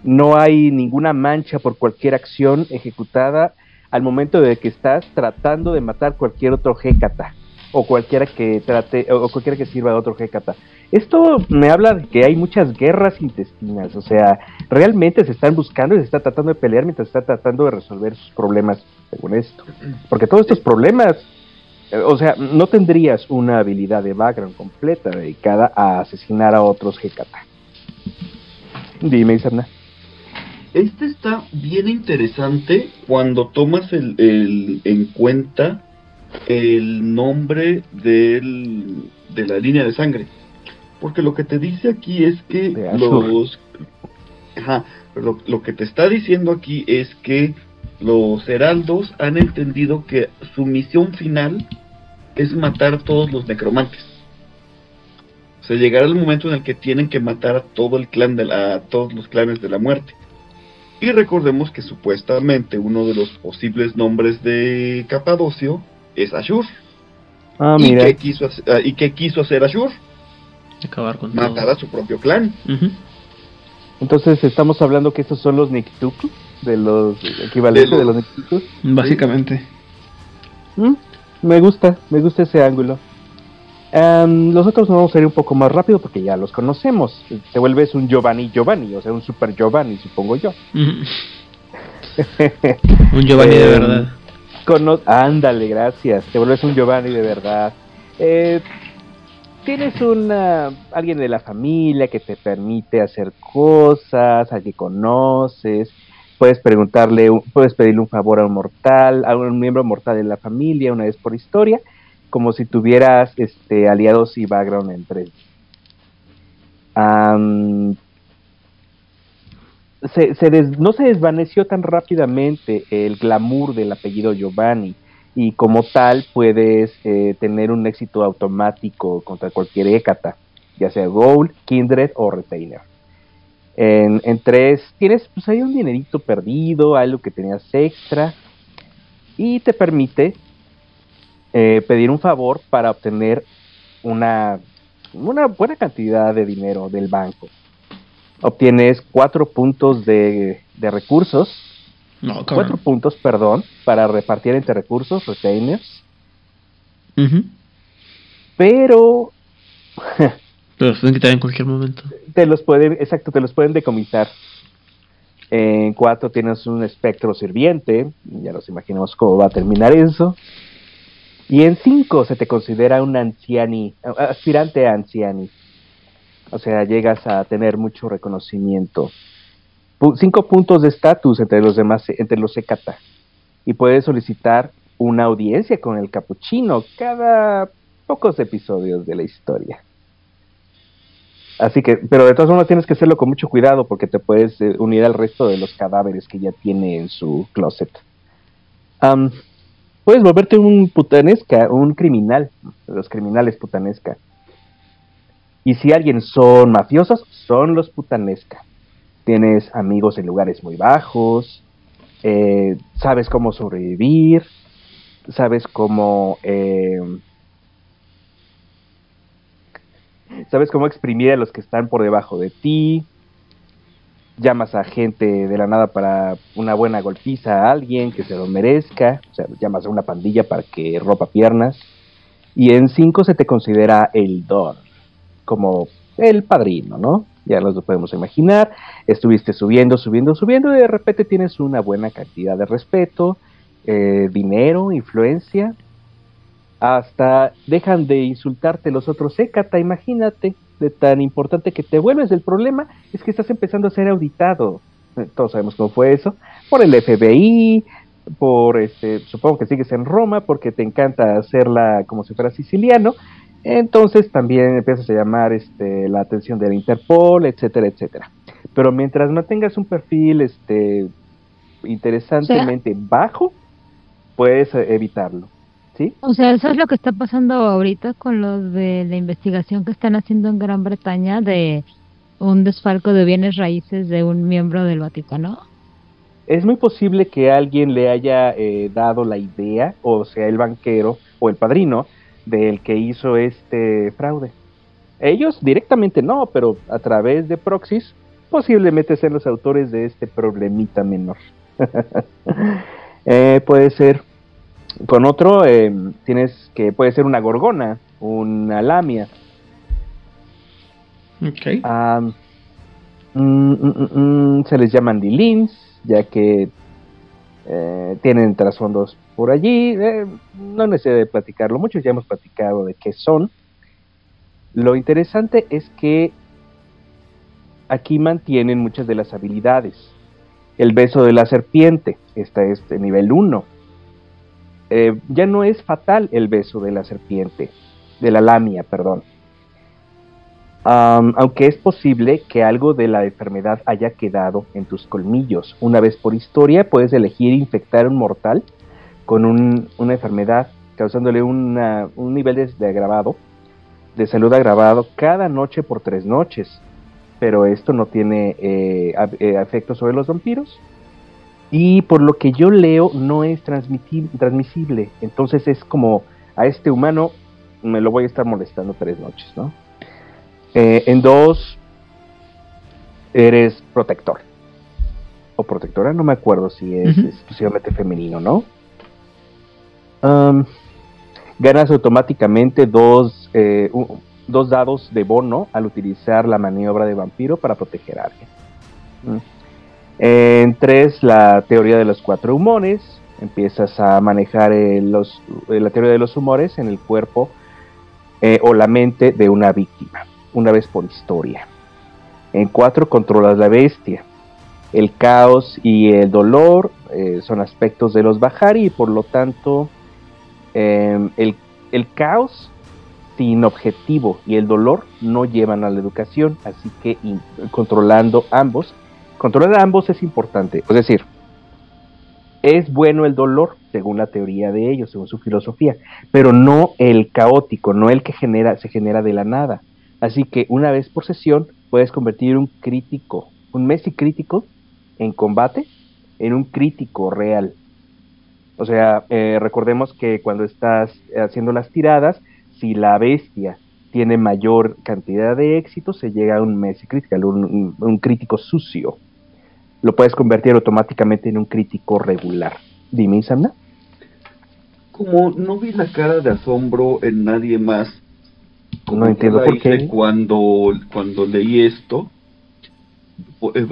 no hay ninguna mancha por cualquier acción ejecutada al momento de que estás tratando de matar cualquier otro Hecata o cualquiera que trate o cualquiera que sirva de otro Hecata. Esto me habla de que hay muchas guerras intestinas, o sea, realmente se están buscando y se está tratando de pelear mientras se está tratando de resolver sus problemas, según esto. Porque todos estos problemas, eh, o sea, no tendrías una habilidad de background completa dedicada a asesinar a otros Hecata. Dime, Isabna. Este está bien interesante cuando tomas el, el- en cuenta el nombre del, de la línea de sangre. Porque lo que te dice aquí es que los... Ajá, lo, lo que te está diciendo aquí es que los heraldos han entendido que su misión final es matar a todos los necromantes. O sea, llegará el momento en el que tienen que matar a todo el clan de la, a todos los clanes de la muerte. Y recordemos que supuestamente uno de los posibles nombres de Capadocio es Ashur. Ah, ¿Y, mira. qué quiso, hacer- ah, ¿Y qué quiso hacer Ashur? Acabar con Matar todo. a su propio clan. Entonces estamos hablando que estos son los Nikituku, de los equivalentes De de los- los Nikituku. Básicamente. Mm, Me gusta, me gusta ese ángulo. Am, los otros vamos a ir un poco más rápido porque ya los conocemos. Te vuelves un Giovanni Giovanni, o sea, un super Giovanni, supongo yo. Un Giovanni de verdad. Ándale, gracias. Te vuelves un Giovanni de verdad. Eh, tienes una alguien de la familia que te permite hacer cosas, a que conoces. Puedes preguntarle, puedes pedirle un favor a un mortal, a un miembro mortal de la familia una vez por historia, como si tuvieras este aliados y background entre um, se, se no se desvaneció tan rápidamente el glamour del apellido Giovanni y como tal puedes eh, tener un éxito automático contra cualquier Hécata, ya sea Gold, Kindred o Retainer. En, tres, tienes pues hay un dinerito perdido, algo que tenías extra, y te permite eh, pedir un favor para obtener una buena cantidad de dinero del banco obtienes cuatro puntos de, de recursos. No, cuatro puntos, perdón, para repartir entre recursos, retainers. Pero. te los pueden quitar en cualquier momento. Te los pueden, exacto, te los pueden decomisar. En cuatro tienes un espectro sirviente, ya nos imaginamos cómo va a terminar eso. Y en cinco se te considera un anciani, aspirante a anciani. O sea, llegas a tener mucho reconocimiento. cinco puntos de estatus entre los demás, entre los Secata. Y puedes solicitar una audiencia con el capuchino cada pocos episodios de la historia. Así que, pero de todas formas tienes que hacerlo con mucho cuidado porque te puedes eh, unir al resto de los cadáveres que ya tiene en su closet. puedes volverte un putanesca, un criminal, los criminales putanesca. Y si alguien son mafiosos, son los putanesca. Tienes amigos en lugares muy bajos, eh, sabes cómo sobrevivir, sabes cómo... Eh, sabes cómo exprimir a los que están por debajo de ti, llamas a gente de la nada para una buena golpiza a alguien que se lo merezca, o sea, llamas a una pandilla para que ropa piernas, y en cinco se te considera el don como el padrino, ¿no? Ya nos lo podemos imaginar. Estuviste subiendo, subiendo, subiendo y de repente tienes una buena cantidad de respeto, eh, dinero, influencia. Hasta dejan de insultarte los otros Hécata, imagínate, de tan importante que te vuelves. El problema es que estás empezando a ser auditado. Eh, todos sabemos cómo fue eso. Por el FBI, por este, supongo que sigues en Roma porque te encanta hacerla como si fuera siciliano entonces también empiezas a llamar este, la atención de la Interpol, etcétera, etcétera. Pero mientras mantengas un perfil este, interesantemente bajo, puedes eh, evitarlo. ¿sí? O sea, eso es lo que está pasando ahorita con los de la investigación que están haciendo en Gran Bretaña de un desfalco de bienes raíces de un miembro del Vaticano. Es muy posible que alguien le haya eh, dado la idea, o sea, el banquero o el padrino, del que hizo este fraude. Ellos directamente no, pero a través de proxies posiblemente sean los autores de este problemita menor. Eh, puede ser con otro em, tienes que puede ser una gorgona, una lamia. Okay. Mm, mm, mm, se les llaman dilins, ya que eh, tienen trasfondos por allí. Eh, no necesito platicarlo mucho, ya hemos platicado de qué son. Lo interesante es que aquí mantienen muchas de las habilidades. El beso de la serpiente, está este nivel 1. Eh, ya no es fatal el beso de la serpiente, de la lamia, perdón aunque es posible que algo de la enfermedad haya quedado en tus colmillos. Una vez por historia puedes elegir infectar a un mortal con una enfermedad, causándole un nivel de, agravado, de salud agravado cada noche por tres noches. Pero esto no tiene eh, eh, efecto sobre los vampiros. Y por lo que yo leo, no es transmisible. Entonces es como a este humano me lo voy a estar molestando tres noches, ¿no? Eh, en dos, eres protector. O protectora, no me acuerdo si es exclusivamente femenino, ¿no? Ganas automáticamente dos, eh, dos dados de bono al utilizar la maniobra de vampiro para proteger a alguien. En tres, la teoría de los cuatro humones. Empiezas a manejar eh, los, eh, la teoría de los humores en el cuerpo o la mente de una víctima, una vez por historia. En 4 controlas la bestia. El caos y el dolor son aspectos de los Bahari y por lo tanto em, el, caos sin objetivo y el dolor no llevan a la educación, así que controlando ambos, controlar ambos es importante, es decir, es bueno el dolor según la teoría de ellos, según su filosofía, pero no el caótico, no el que genera, se genera de la nada. Así que una vez por sesión puedes convertir un crítico, un Messi crítico en combate, en un crítico real. O sea, eh, recordemos que cuando estás haciendo las tiradas, si la bestia tiene mayor cantidad de éxito, se llega a un Messi critical, un, un- un crítico sucio. Lo puedes convertir automáticamente en un crítico regular. Dime, Samna. Como no vi la cara de asombro en nadie más, como No entiendo por qué. Cuando, cuando leí esto,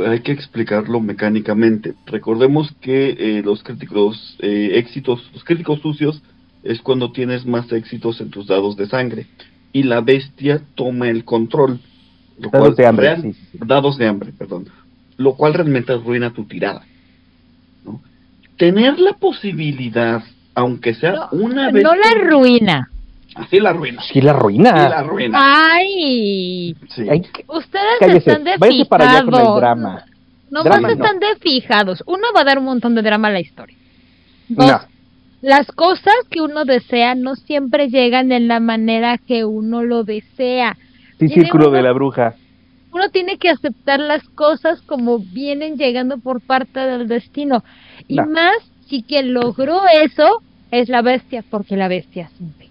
hay que explicarlo mecánicamente. Recordemos que eh, los críticos eh, éxitos, los críticos sucios es cuando tienes más éxitos en tus dados de sangre y la bestia toma el control. lo Dados cual de hambre, real- sí, sí, sí. Dados de hambre, perdón. Lo cual realmente arruina tu tirada. ¿no? Tener la posibilidad, aunque sea No, una vez. no la por- ruina. Así la arruina. Sí, la ruina. Sí la arruina. Ay, Sí. Ustedes cállese, están de váyase para allá con el drama. No Drama más no. están de fijados. Uno va a dar un montón de drama a la historia. Dos, No. las cosas que uno desea no siempre llegan en la manera que uno lo desea. Sí, círculo uno- de la bruja. Uno tiene que aceptar las cosas como vienen llegando por parte del destino. Y No. más si quien logró eso es la bestia, porque la bestia siempre.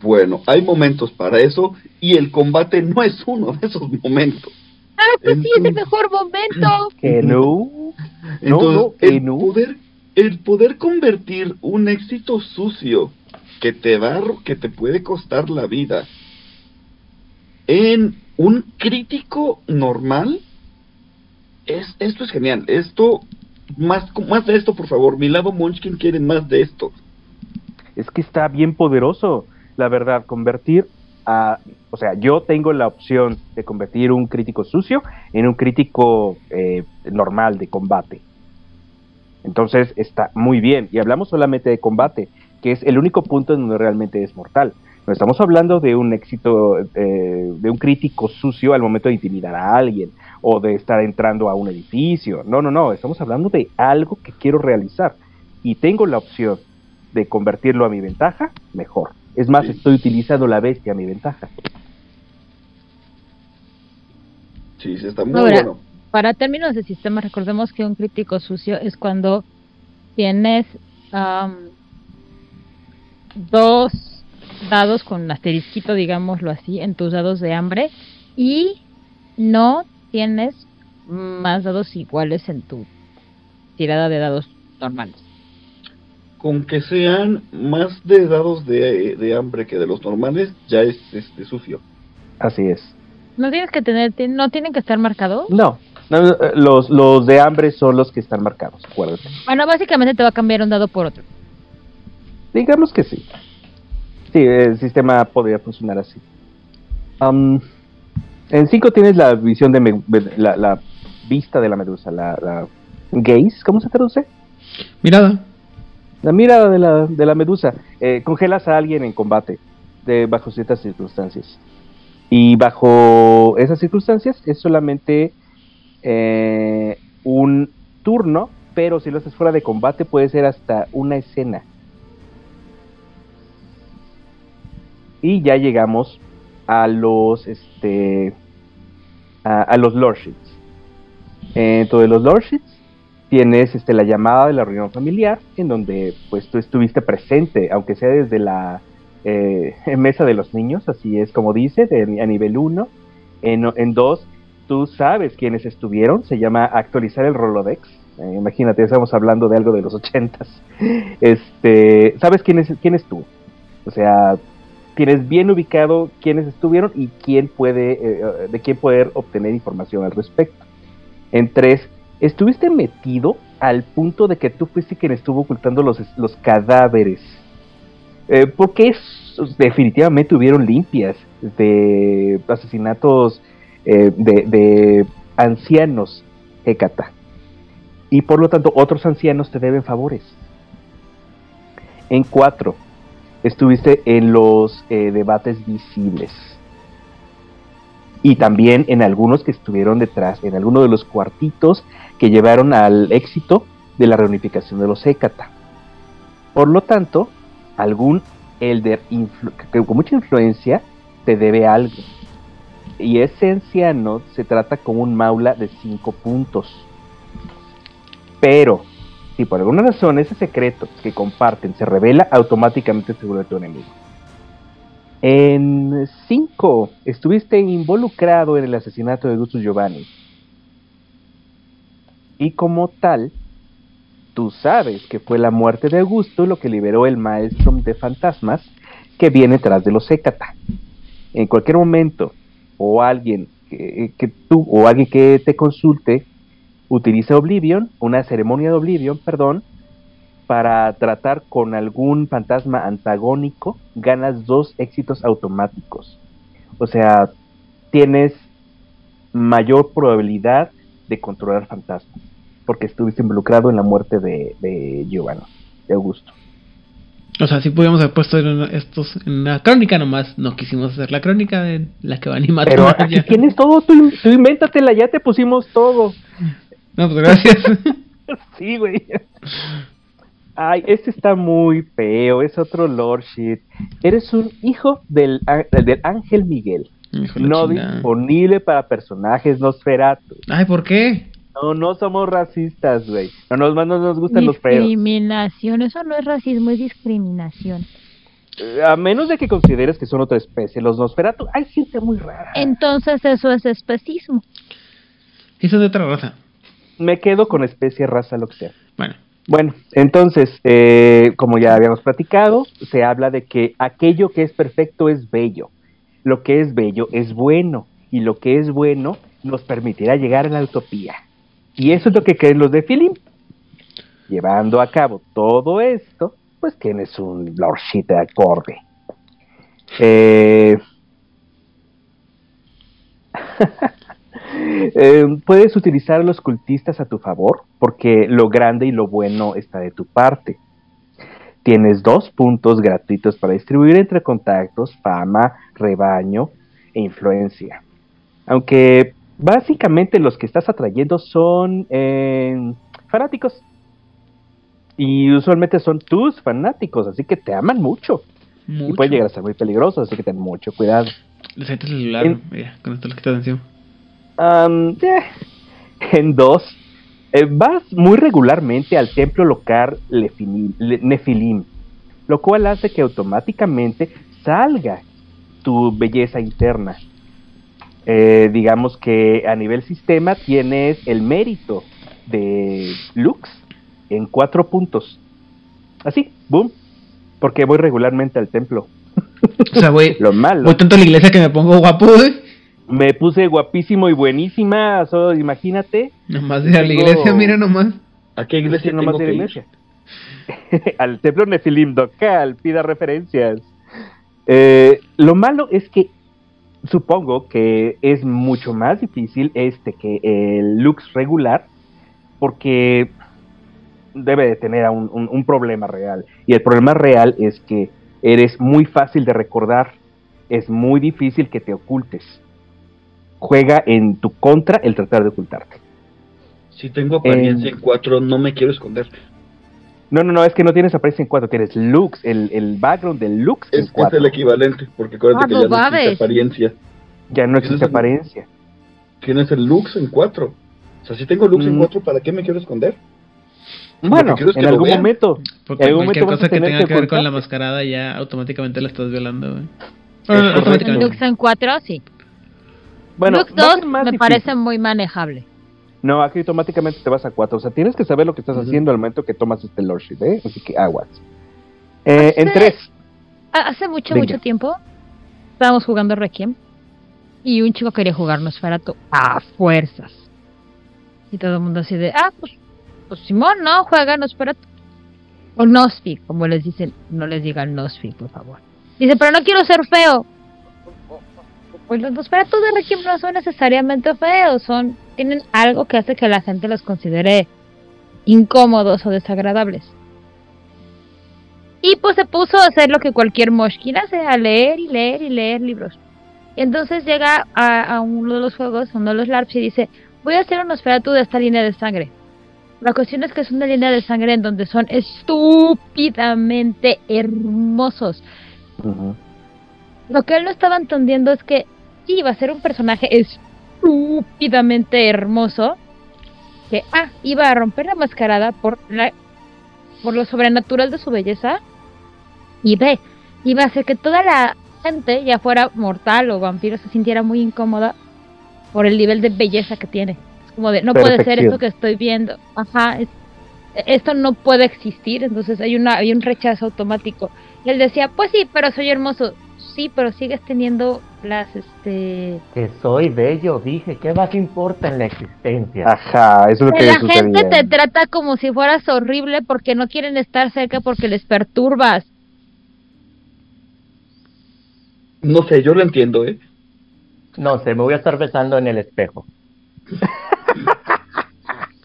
Bueno, hay momentos para eso y el combate no es uno de esos momentos. Ah, pues sí, es el mejor momento. Que no. Entonces, no, que el, no. poder, el poder convertir un éxito sucio que te va, que te puede costar la vida en un crítico normal, es, esto es genial. Esto, más, más de esto, por favor. Mi lado Munchkin quiere más de esto. Es que está bien poderoso, la verdad, convertir a... O sea, yo tengo la opción de convertir un crítico sucio en un crítico eh, normal de combate. Entonces está muy bien. Y hablamos solamente de combate, que es el único punto en donde realmente es mortal. No estamos hablando de un éxito, eh, de un crítico sucio al momento de intimidar a alguien o de estar entrando a un edificio. No, no, no. Estamos hablando de algo que quiero realizar. Y tengo la opción de convertirlo a mi ventaja, mejor. Es más, Sí. estoy utilizando la bestia a mi ventaja. Sí, sí, está muy Ahora, bueno. Para términos de sistema, recordemos que un crítico sucio es cuando tienes am, dos dados con asterisquito, digámoslo así, en tus dados de hambre y no tienes más dados iguales en tu tirada de dados normales. Con que sean más de dados de, de hambre que de los normales, ya es este sucio. Así es. No tienes que tener, no tienen que estar marcados. No, no, eh, los, los de hambre son los que están marcados, acuérdate. Bueno, básicamente te va a cambiar un dado por otro. Digamos que sí. Sí, el sistema podría funcionar así. Am, en 5 tienes la visión de me- la, la vista de la medusa, la, la gaze, ¿cómo se traduce? Mirada. La mirada de la, de la medusa. Eh, congelas a alguien en combate de, bajo ciertas circunstancias. Y bajo esas circunstancias es solamente eh, un turno, pero si lo haces fuera de combate puede ser hasta una escena. Y ya llegamos a los este a, los lordships. Dentro de los lordships tienes este la llamada de la reunión familiar en donde pues tú estuviste presente aunque sea desde la eh, mesa de los niños así es como dice de- a nivel 1 en 2 tú sabes quiénes estuvieron se llama actualizar el Rolodex. Eh, imagínate estamos hablando de algo de los ochentas. Este sabes quién es quién estuvo o sea tienes bien ubicado quiénes estuvieron y quién puede eh, de quién poder obtener información al respecto. En tres ¿Estuviste metido al punto de que tú fuiste quien estuvo ocultando los, los cadáveres. Eh, porque definitivamente hubieron limpias de asesinatos eh, de, de ancianos Hecata. Y por lo tanto, otros ancianos te deben favores. En cuatro, estuviste en los eh, debates visibles. Y también en algunos que estuvieron detrás, en algunos de los cuartitos que llevaron al éxito de la reunificación de los Hécata. Por lo tanto, algún elder que con mucha influencia te debe algo. Y ese anciano se trata como un maula de cinco puntos. Pero, si por alguna razón ese secreto que comparten se revela, automáticamente se vuelve tu enemigo. En 5, estuviste involucrado en el asesinato de Augusto Giovanni. Y como tal, tú sabes que fue la muerte de Augusto lo que liberó el maestro de fantasmas que viene tras de los Hécata. En cualquier momento, o alguien que, que tú, o alguien que te consulte, utiliza Oblivion, una ceremonia de Oblivion, perdón, para tratar con algún fantasma antagónico, ganas dos éxitos automáticos. O sea, tienes mayor probabilidad de controlar fantasmas, porque estuviste involucrado en la muerte de, de Giovanni, de Augusto. O sea, si pudiéramos haber puesto estos en la crónica nomás, no quisimos hacer la crónica de la que van y matan. Pero aquí tienes todo, tú, tú invéntatela, ya te pusimos todo. No, pues gracias. sí, güey. Ay, este está muy feo, es otro Lord Shit. Eres un hijo del, del Ángel Miguel. No disponible para personajes Nosferatu. Ay, ¿por qué? No, no somos racistas, güey. No nos, no nos gustan los feos. Discriminación, eso no es racismo, es discriminación. Eh, a menos de que consideres que son otra especie, los Nosferatu, hay gente muy rara. Entonces eso es especismo. Eso es de otra raza. Me quedo con especie, raza, lo que sea. Bueno. Bueno, entonces, eh, como ya habíamos platicado, se habla de que aquello que es perfecto es bello, lo que es bello es bueno, y lo que es bueno nos permitirá llegar a la utopía. Y eso es lo que creen los de Philip. Llevando a cabo todo esto, pues tienes un lordship acorde. Eh... Eh, puedes utilizar a los cultistas a tu favor, porque lo grande y lo bueno está de tu parte. Tienes dos puntos gratuitos para distribuir entre contactos, fama, rebaño e influencia. Aunque básicamente los que estás atrayendo son eh, fanáticos. Y usualmente son tus fanáticos, así que te aman mucho. Y pueden llegar a ser muy peligrosos, así que ten mucho cuidado. el celular, mira, con esto lo quitas encima en dos, eh, vas muy regularmente al templo local Nefilim, lo cual hace que automáticamente salga tu belleza interna. Eh, digamos que a nivel sistema tienes el mérito de Lux en cuatro puntos. Así, boom, porque voy regularmente al templo. O sea, voy, Lo malo. voy tanto a la iglesia que me pongo guapo, me puse guapísimo y buenísima, solo imagínate. Nomás de a la iglesia, mira nomás. ¿A qué iglesia nomás de la iglesia? Al templo Nefilim Docal, pida referencias. Eh, lo malo es que supongo que es mucho más difícil este que el Lux regular, porque debe de tener un, un problema real. Y el problema real es que eres muy fácil de recordar, es muy difícil que te ocultes juega en tu contra el tratar de ocultarte. Si tengo apariencia en 4, no me quiero esconder. No, no, no, es que no tienes apariencia en 4, tienes looks, el, el background del looks es, en 4. Es el equivalente, porque acuérdate ah, que ya no existe apariencia. Ya no existe apariencia. tienes el looks en 4. O sea, si tengo looks en 4, mm. ¿para qué me quiero esconder? Bueno, en algún momento. Porque en algún cualquier momento cosa que tenga que, ver con la mascarada ya automáticamente la estás violando, güey. Looks en 4, sí. Bueno, Lux 2 me parece muy manejable. No, aquí automáticamente te vas a 4. O sea, tienes que saber lo que estás haciendo al momento que tomas este Lordship, ¿eh? Así que aguas. Eh, en 3. Hace mucho, mucho tiempo estábamos jugando Requiem y un chico quería jugar Nosferatu a fuerzas. Y todo el mundo así de, ah, pues pues Simón, ¿no? Juega Nosferatu. O Nosfi, como les dicen, no les digan Nosfi, por favor. Dice, pero no quiero ser feo. Pues los Nosferatu de Requiem no son necesariamente feos, son tienen algo que hace que la gente los considere incómodos o desagradables. Y pues se puso a hacer lo que cualquier moshkin hace, a leer y leer y leer libros. Y entonces llega a, a uno de los juegos, uno de los LARPs, y dice, voy a hacer un Nosferatu de esta línea de sangre. La cuestión es que es una línea de sangre en donde son estúpidamente hermosos. Lo que él no estaba entendiendo es que iba a ser un personaje estúpidamente hermoso. Que A, iba a romper la mascarada por, la, por lo sobrenatural de su belleza. Y B, iba a hacer que toda la gente, ya fuera mortal o vampiro, se sintiera muy incómoda por el nivel de belleza que tiene. Es como de, no puede ser esto que estoy viendo. Ajá, es- esto no puede existir. Entonces hay, una, hay un rechazo automático. Y él decía, pues sí, pero soy hermoso. Sí, pero sigues teniendo las, este... Que soy bello, dije. ¿Qué más importa en la existencia? Ajá, eso es lo Que la sucedía. gente te trata como si fueras horrible porque no quieren estar cerca porque les perturbas. No sé, yo lo entiendo, ¿eh? No sé, me voy a estar besando en el espejo.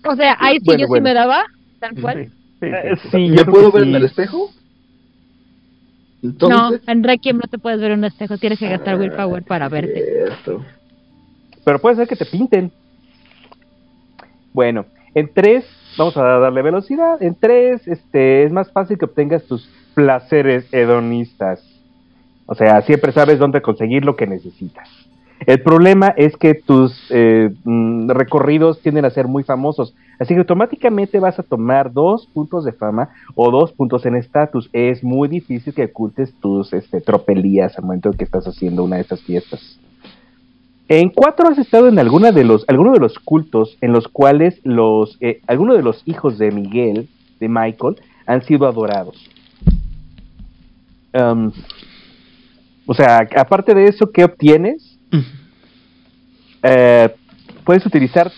O sea, ahí sí Bueno, yo bueno. sí me daba, tal cual. Sí, sí, Eh, sí. sí, yo ¿Me creo puedo ver en el espejo? No, en Requiem no te puedes ver en un espejo, tienes que gastar willpower para verte. Cierto. Pero puede ser que te pinten. Bueno, en 3, vamos a darle velocidad. En 3, este, es más fácil que obtengas tus placeres hedonistas. O sea, siempre sabes dónde conseguir lo que necesitas. El problema es que tus eh, mm, recorridos tienden a ser muy famosos. Así que automáticamente vas a tomar dos puntos de fama o dos puntos en estatus. Es muy difícil que ocultes tus este, tropelías al momento en que estás haciendo una de esas fiestas. En cuatro has estado en alguna de los, alguno de los cultos en los cuales los, eh, algunos de los hijos de Miguel, de Michael, han sido adorados. O sea, aparte de eso, ¿qué obtienes? Eh, puedes utilizar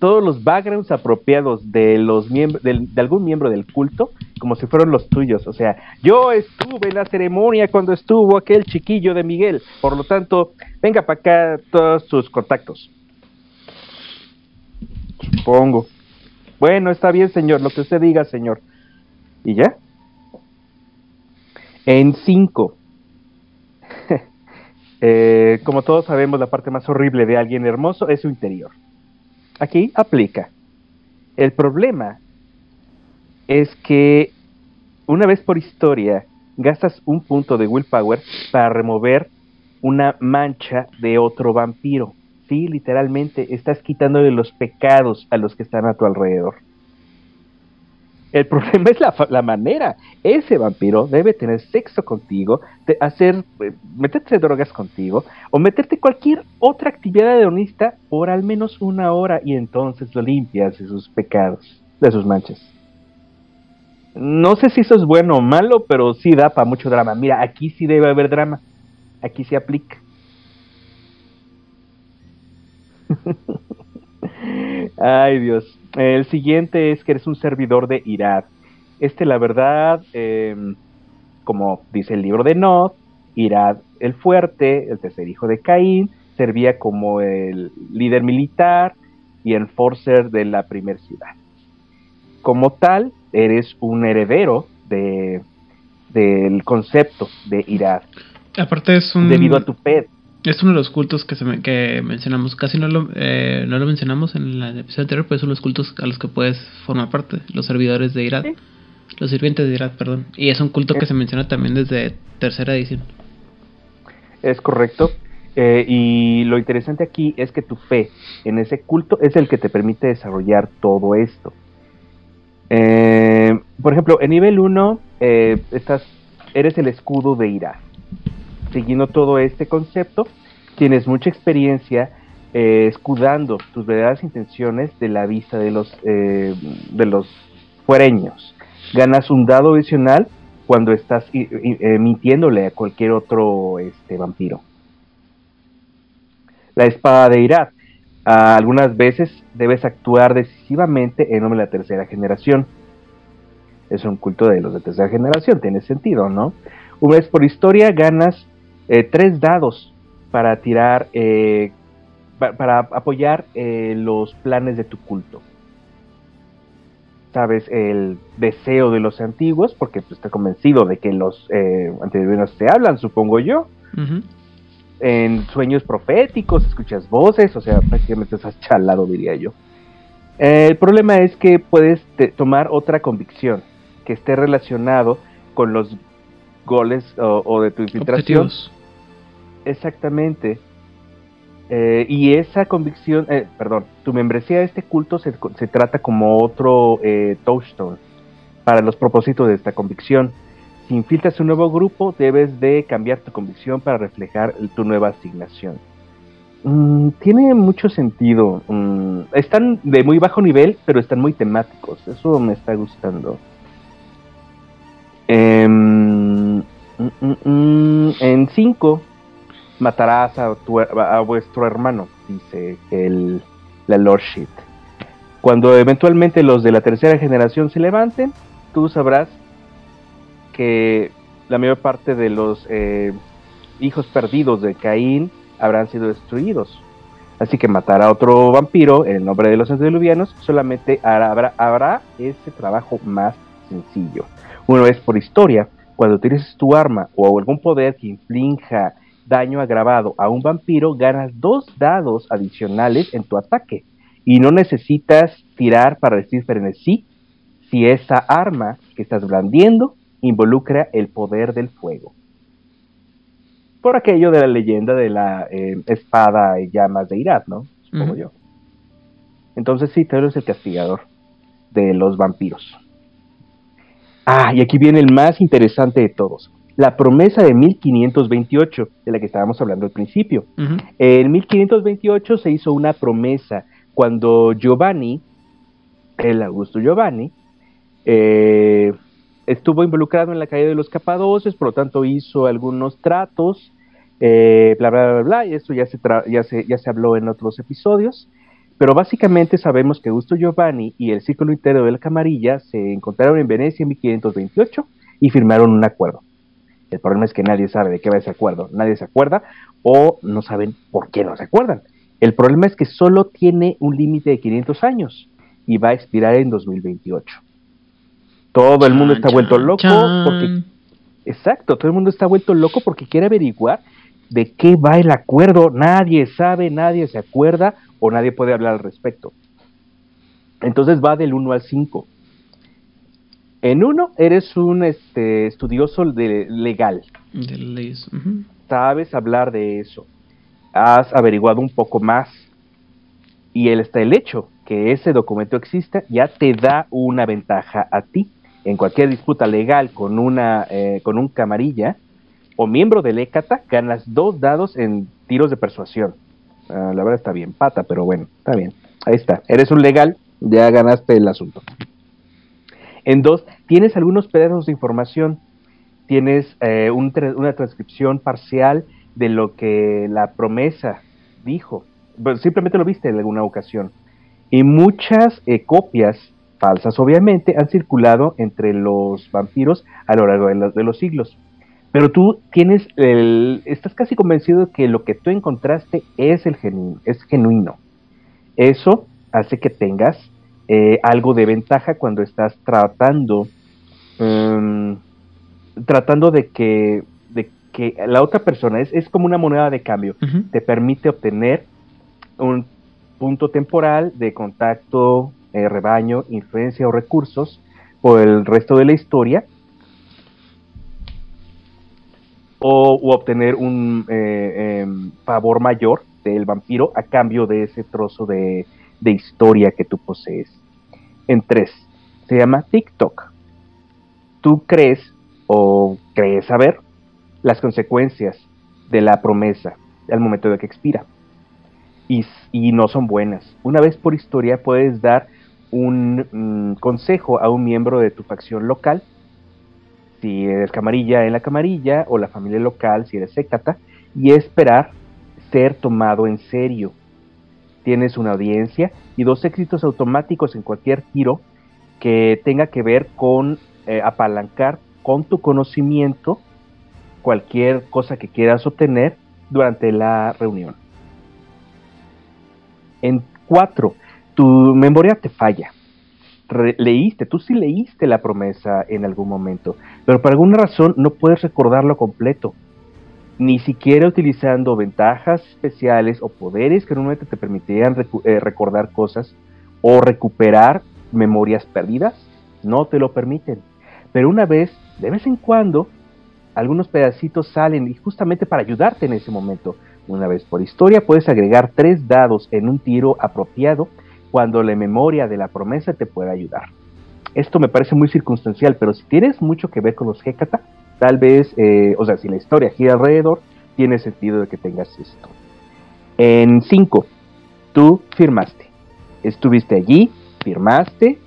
todos los backgrounds apropiados de los miembros de algún miembro del culto como si fueran los tuyos. O sea, yo estuve en la ceremonia cuando estuvo aquel chiquillo de Miguel. Por lo tanto, venga para acá todos sus contactos. Supongo. Bueno, está bien, señor, lo que usted diga, señor. ¿Y ya? En 5. Eh, como todos sabemos, la parte más horrible de alguien hermoso es su interior. Aquí aplica. El problema es que una vez por historia gastas un punto de willpower para remover una mancha de otro vampiro. Sí, literalmente estás quitándole los pecados a los que están a tu alrededor. El problema es la, la manera. Ese vampiro debe tener sexo contigo, hacer, eh, meterte drogas contigo o meterte cualquier otra actividad hedonista por al menos una hora y entonces lo limpias de sus pecados, de sus manchas. No sé si eso es bueno o malo, pero sí da para mucho drama. Mira, aquí sí debe haber drama. Aquí se aplica. Ay, Dios. El siguiente es que eres un servidor de Irad. Este, la verdad, em, como dice el libro de Nod, Irad el fuerte, el tercer hijo de Caín, servía como el líder militar y enforcer de la primera ciudad. Como tal, eres un heredero de del concepto de Irad, Aparte es un... debido a tu fe. Es uno de los cultos que, se me- que mencionamos. Casi no lo, eh, no lo mencionamos en el episodio anterior, pero son los cultos a los que puedes formar parte. Los servidores de Irad. Sí. Los sirvientes de Irad, perdón. Y es un culto que se menciona también desde tercera edición. Es correcto. Eh, y lo interesante aquí es que tu fe en ese culto es el que te permite desarrollar todo esto. Eh, por ejemplo, en nivel 1 eh, estás, eres el escudo de Ira. Siguiendo todo este concepto, tienes mucha experiencia eh, escudando tus verdaderas intenciones de la vista de los, eh, de los fuereños. Ganas un dado adicional cuando estás eh, mintiéndole a cualquier otro este, vampiro. La espada de Irad. Ah, algunas veces debes actuar decisivamente en nombre de la tercera generación. Es un culto de los de tercera generación, tiene sentido, ¿no? Una vez por historia ganas eh, tres dados para tirar, eh, pa- para apoyar eh, los planes de tu culto. Sabes, el deseo de los antiguos, porque pues, está convencido de que los eh, antediluvianos te hablan, supongo yo en sueños proféticos, escuchas voces, o sea, prácticamente estás chalado, diría yo. Eh, el problema es que puedes tomar otra convicción que esté relacionado con los goles o, o de tu infiltración. Objetivos. Exactamente. Eh, y esa convicción, eh, perdón, tu membresía de este culto se, se trata como otro eh, touchstone para los propósitos de esta convicción. Si infiltras un nuevo grupo, debes de cambiar tu convicción para reflejar tu nueva asignación. Mm, tiene mucho sentido. Mm, están de muy bajo nivel, pero están muy temáticos. Eso me está gustando. Em, mm, mm, en 5 matarás a, tu- a vuestro hermano, dice el, la Lordship. Cuando eventualmente los de la tercera generación se levanten, tú sabrás que la mayor parte de los eh, hijos perdidos de Caín habrán sido destruidos. Así que matar a otro vampiro en nombre de los antediluvianos solamente habrá, habrá ese trabajo más sencillo. Una vez por historia, cuando utilices tu arma o algún poder que inflinja daño agravado a un vampiro, ganas dos dados adicionales en tu ataque. Y no necesitas tirar para decir frenesí si esa arma que estás blandiendo involucra el poder del fuego. Por aquello de la leyenda de la eh, espada y llamas de Irad, ¿no? Supongo yo. Entonces sí, tú eres el castigador de los vampiros. Ah, y aquí viene el más interesante de todos. La promesa de 1528, de la que estábamos hablando al principio. Ujú. En 1528 se hizo una promesa cuando Giovanni, el Augusto Giovanni, eh, estuvo involucrado en la caída de los Capadocios, por lo tanto hizo algunos tratos, eh, bla, bla, bla, bla, y esto ya se, tra- ya, se, ya se habló en otros episodios, pero básicamente sabemos que Augusto Giovanni y el Círculo Interno de la Camarilla se encontraron en Venecia en 1528 y firmaron un acuerdo. El problema es que nadie sabe de qué va ese acuerdo, nadie se acuerda o no saben por qué no se acuerdan. El problema es que solo tiene un límite de 500 años y va a expirar en 2028. Todo el mundo Chan, está vuelto loco chan. porque Exacto, todo el mundo está vuelto loco porque quiere averiguar de qué va el acuerdo. Nadie sabe, nadie se acuerda o nadie puede hablar al respecto. Entonces va del 1 al 5. En 1 eres un este, estudioso de legal, De leyes. sabes hablar de eso, has averiguado un poco más y el, está el hecho que ese documento exista ya te da una ventaja a ti en cualquier disputa legal con una eh, con un camarilla o miembro del ECATA ganas dos dados en tiros de persuasión. Ah, la verdad está bien pata, pero bueno, está bien. Ahí está. Eres un legal, ya ganaste el asunto. En dos, tienes algunos pedazos de información. Tienes eh, una transcripción parcial de lo que la promesa dijo. Simplemente lo viste en alguna ocasión. Y muchas eh, copias, falsas obviamente, han circulado entre los vampiros a lo largo de los, siglos. Pero tú tienes estás casi convencido de que lo que tú encontraste es el genu- es genuino. Eso hace que tengas eh, algo de ventaja cuando estás tratando em, tratando de que de que la otra persona es, es como una moneda de cambio te permite obtener un punto temporal de contacto, eh, rebaño, influencia o recursos por el resto de la historia o obtener un eh, em, favor mayor del vampiro a cambio de ese trozo de, de historia que tú posees. En tres, se llama TikTok. Tú crees o crees saber las consecuencias de la promesa al momento de que expira. Y, no son buenas. Una vez por historia puedes dar un mm, consejo a un miembro de tu facción local, si eres camarilla en la camarilla, o la familia local si eres sécata, y esperar ser tomado en serio. Tienes una audiencia y dos éxitos automáticos en cualquier tiro que tenga que ver con eh, apalancar con tu conocimiento cualquier cosa que quieras obtener durante la reunión. En cuatro, tu memoria te falla. leíste, tú sí leíste la promesa en algún momento, pero por alguna razón no puedes recordarlo completo. Ni siquiera utilizando ventajas especiales o poderes que normalmente te permitirían eh, recordar cosas o recuperar memorias perdidas, no te lo permiten. Pero una vez, de vez en cuando, algunos pedacitos salen y justamente para ayudarte en ese momento. Una vez por historia puedes agregar tres dados en un tiro apropiado cuando la memoria de la promesa te pueda ayudar. Esto me parece muy circunstancial, pero si tienes mucho que ver con los Hecata, tal vez, eh, o sea, si la historia gira alrededor, tiene sentido de que tengas esto. En 5, tú firmaste. Estuviste allí, firmaste,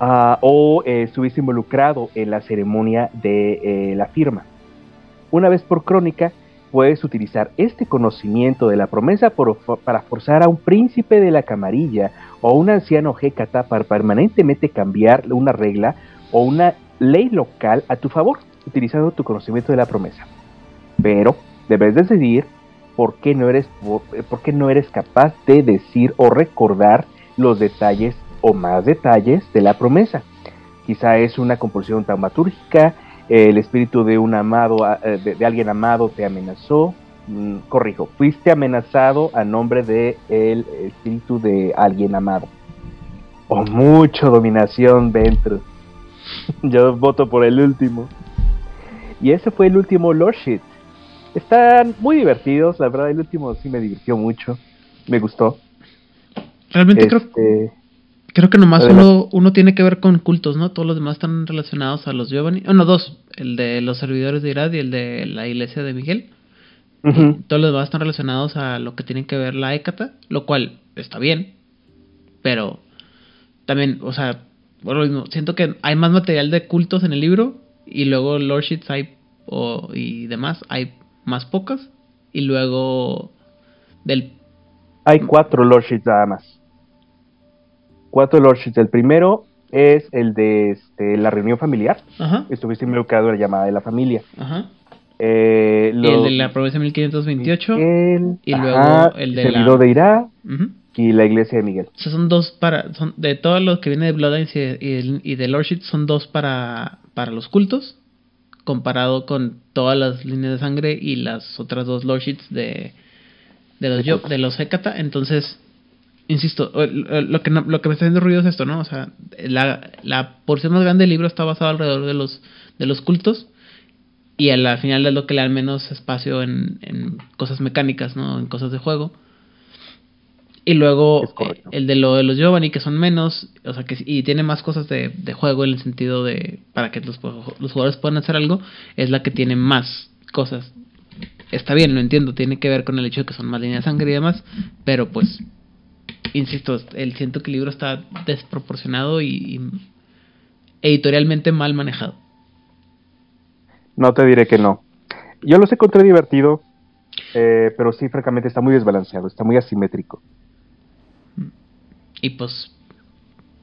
Ah, o eh, estuviste involucrado en la ceremonia de eh, la firma. Una vez por crónica, puedes utilizar este conocimiento de la promesa para forzar a un príncipe de la camarilla o a un anciano Hecata para permanentemente cambiar una regla o una ley local a tu favor, utilizando tu conocimiento de la promesa. Pero debes decidir por qué no eres, por qué no eres capaz de decir o recordar los detalles o más detalles de la promesa. Quizá es una composición taumatúrgica, el espíritu de un amado, eh, de, alguien amado te amenazó. Mm, corrijo, fuiste amenazado a nombre de el espíritu de alguien amado. O mucho dominación dentro. Yo voto por el último. Y ese fue el último Lordship. Están muy divertidos, la verdad el último sí me divirtió mucho. Me gustó. Realmente creo este, Creo que nomás uno, uno tiene que ver con cultos, ¿no? Todos los demás están relacionados a los Giovanni. Oh, no, dos. El de los servidores de Irad y el de la iglesia de Miguel. Todos los demás están relacionados a lo que tiene que ver la Hécata, lo cual está bien. Pero también, o sea, bueno, siento que hay más material de cultos en el libro y luego Lordships hay o, y demás hay más pocas y luego del hay cuatro Lordships nada más cuatro lordships. El primero es el de este, la reunión familiar. Ajá. Estuviste involucrado en la llamada de la familia. Ajá. Eh, y el de la promesa 1528. y luego el de la... de Irá. Y la iglesia de Miguel. O sea, son dos para. Son, de todos los que vienen de Bloodlines y, y, de Lordship, son dos para, para los cultos. Comparado con todas las líneas de sangre y las otras dos Lordships de, de los, de los Hecata. Entonces, insisto, lo que, lo que me está haciendo ruido es esto, ¿no? O sea, la, la porción más grande del libro está basada alrededor de los, de los cultos y al final es lo que le da menos espacio en, en cosas mecánicas, ¿no? En cosas de juego. Y luego eh, el de lo de los Giovanni, que son menos, o sea, que y tiene más cosas de, de juego en el sentido de para que los, los jugadores puedan hacer algo, es la que tiene más cosas. Está bien, lo entiendo, tiene que ver con el hecho de que son más líneas de sangre y demás, pero pues insisto, el siento que el libro está desproporcionado y, editorialmente mal manejado. No te diré que no. Yo lo sé encontré divertido, eh, pero sí, francamente, está muy desbalanceado, está muy asimétrico. Y pues,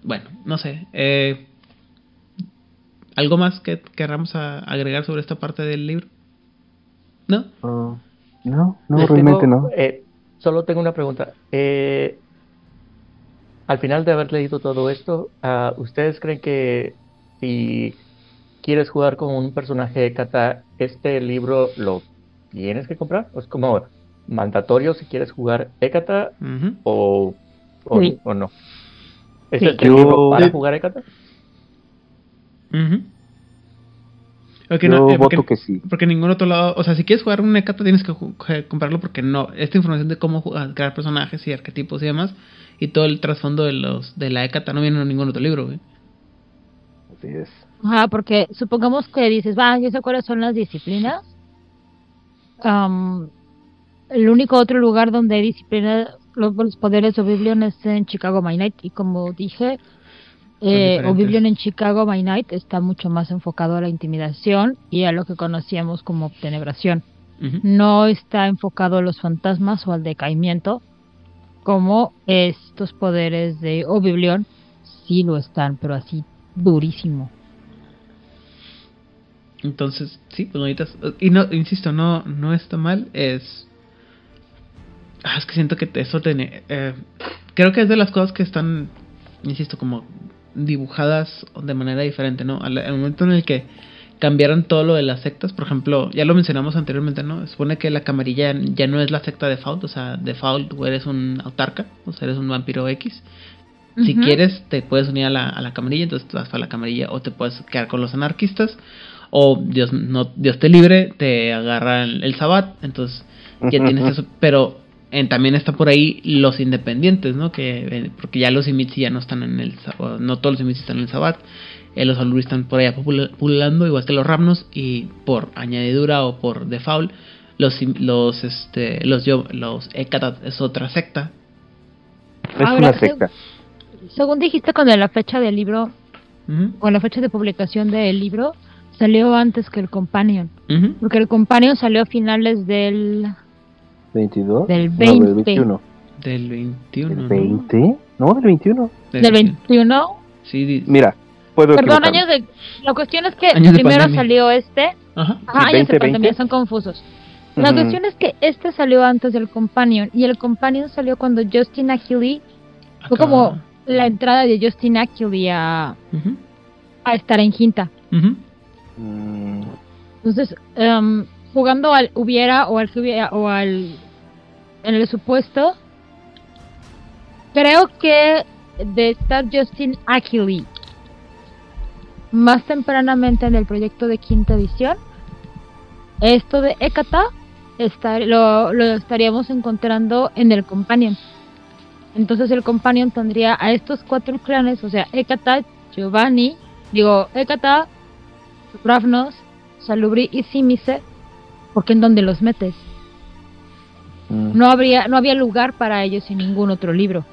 bueno, no sé. Eh, ¿Algo más que querramos agregar sobre esta parte del libro? ¿No? Uh, no, no, realmente no. Eh, solo tengo una pregunta. Eh, al final de haber leído todo esto, uh, ¿ustedes creen que si quieres jugar con un personaje de Kata, este libro lo tienes que comprar? ¿Es como mandatorio si quieres jugar Ekata o, o, no? ¿Es el libro para jugar Ekata? Porque no, eh, porque, que sí. Porque ningún otro lado, o sea, si quieres jugar un Ekata tienes que comprarlo porque no, esta información de cómo crear personajes y arquetipos y demás y todo el trasfondo de los de la Hecata no viene en ningún otro libro, güey. Así es. Ajá, porque supongamos que dices, va, yo sé cuáles son las disciplinas. el único otro lugar donde hay disciplinas, los, poderes de Oblivion es en Chicago My Night. Y como dije, eh, Oblivion en Chicago My Night está mucho más enfocado a la intimidación y a lo que conocíamos como tenebración. No está enfocado a los fantasmas o al decaimiento, como estos poderes de Oblivion sí lo están, pero así durísimo. Entonces, sí, pues necesitas. Y no, insisto, no, no está mal. Es. Ah, es que siento que eso tiene. Eh, creo que es de las cosas que están, insisto, como dibujadas de manera diferente, ¿no? Al, al momento en el que cambiaron todo lo de las sectas, por ejemplo, ya lo mencionamos anteriormente, ¿no? Supone que la camarilla ya no es la secta de Fault, o sea, de Fault tú eres un autarca, o sea, eres un vampiro X. Si quieres, te puedes unir a la, a la camarilla, entonces tú vas a la camarilla, o te puedes quedar con los anarquistas, o Dios no Dios te libre, te agarra el, el sabbat, entonces ya tienes eso, pero en- también está por ahí los independientes, ¿no? Que eh, porque ya los Imitsi ya no están en el no todos los Imitsi están en el Sabbat, eh, los Aluri están por allá pululando igual que los Ramnos y por añadidura o por default los los este los yo los Ekatat es otra secta. Es Ahora, una secta. Según dijiste con la fecha del libro, Ujú, o la fecha de publicación del libro, salió antes que el Companion. Porque el Companion salió a finales del... 22. Del No, 20. del 21. Del 21. ¿Del ¿no? 20? No, del 21. Del 21. Sí, Mira, puedo Perdón, años de... La cuestión es que Años de primero pandemia. salió este. Ajá. Ajá, años de 20, pandemia, 20. son confusos. La Ujú. cuestión es que este salió antes del Companion. Y el Companion salió cuando Justin Achilles fue como la entrada de Justin Achilles a, Ujú, a estar en Quinta. ujú. Mm, Entonces, em, jugando al hubiera o al que hubiera o al en el supuesto, creo que de estar Justin Achilles más tempranamente en el proyecto de quinta edición, esto de Ekata estar, lo, lo estaríamos encontrando en el Companion. Entonces el Companion tendría a estos cuatro clanes, o sea, Ekata, Giovanni, digo, Ekata, Ravnos, Salubri y Simise, porque en donde los metes. mm. No habría, no había lugar para ellos en ningún otro libro.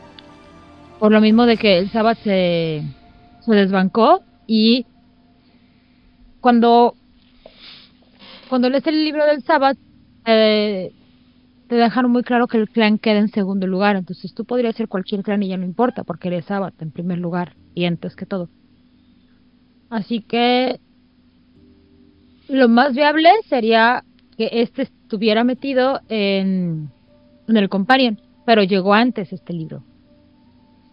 Por lo mismo de que el Sabbath se, se desbancó y cuando cuando lees el libro del Sabbath eh, te dejaron muy claro que el clan queda en segundo lugar. Entonces tú podrías ser cualquier clan y ya no importa porque eres Sabbath en primer lugar y antes que todo. Así que lo más viable sería que este estuviera metido en, en el Companion, pero llegó antes este libro.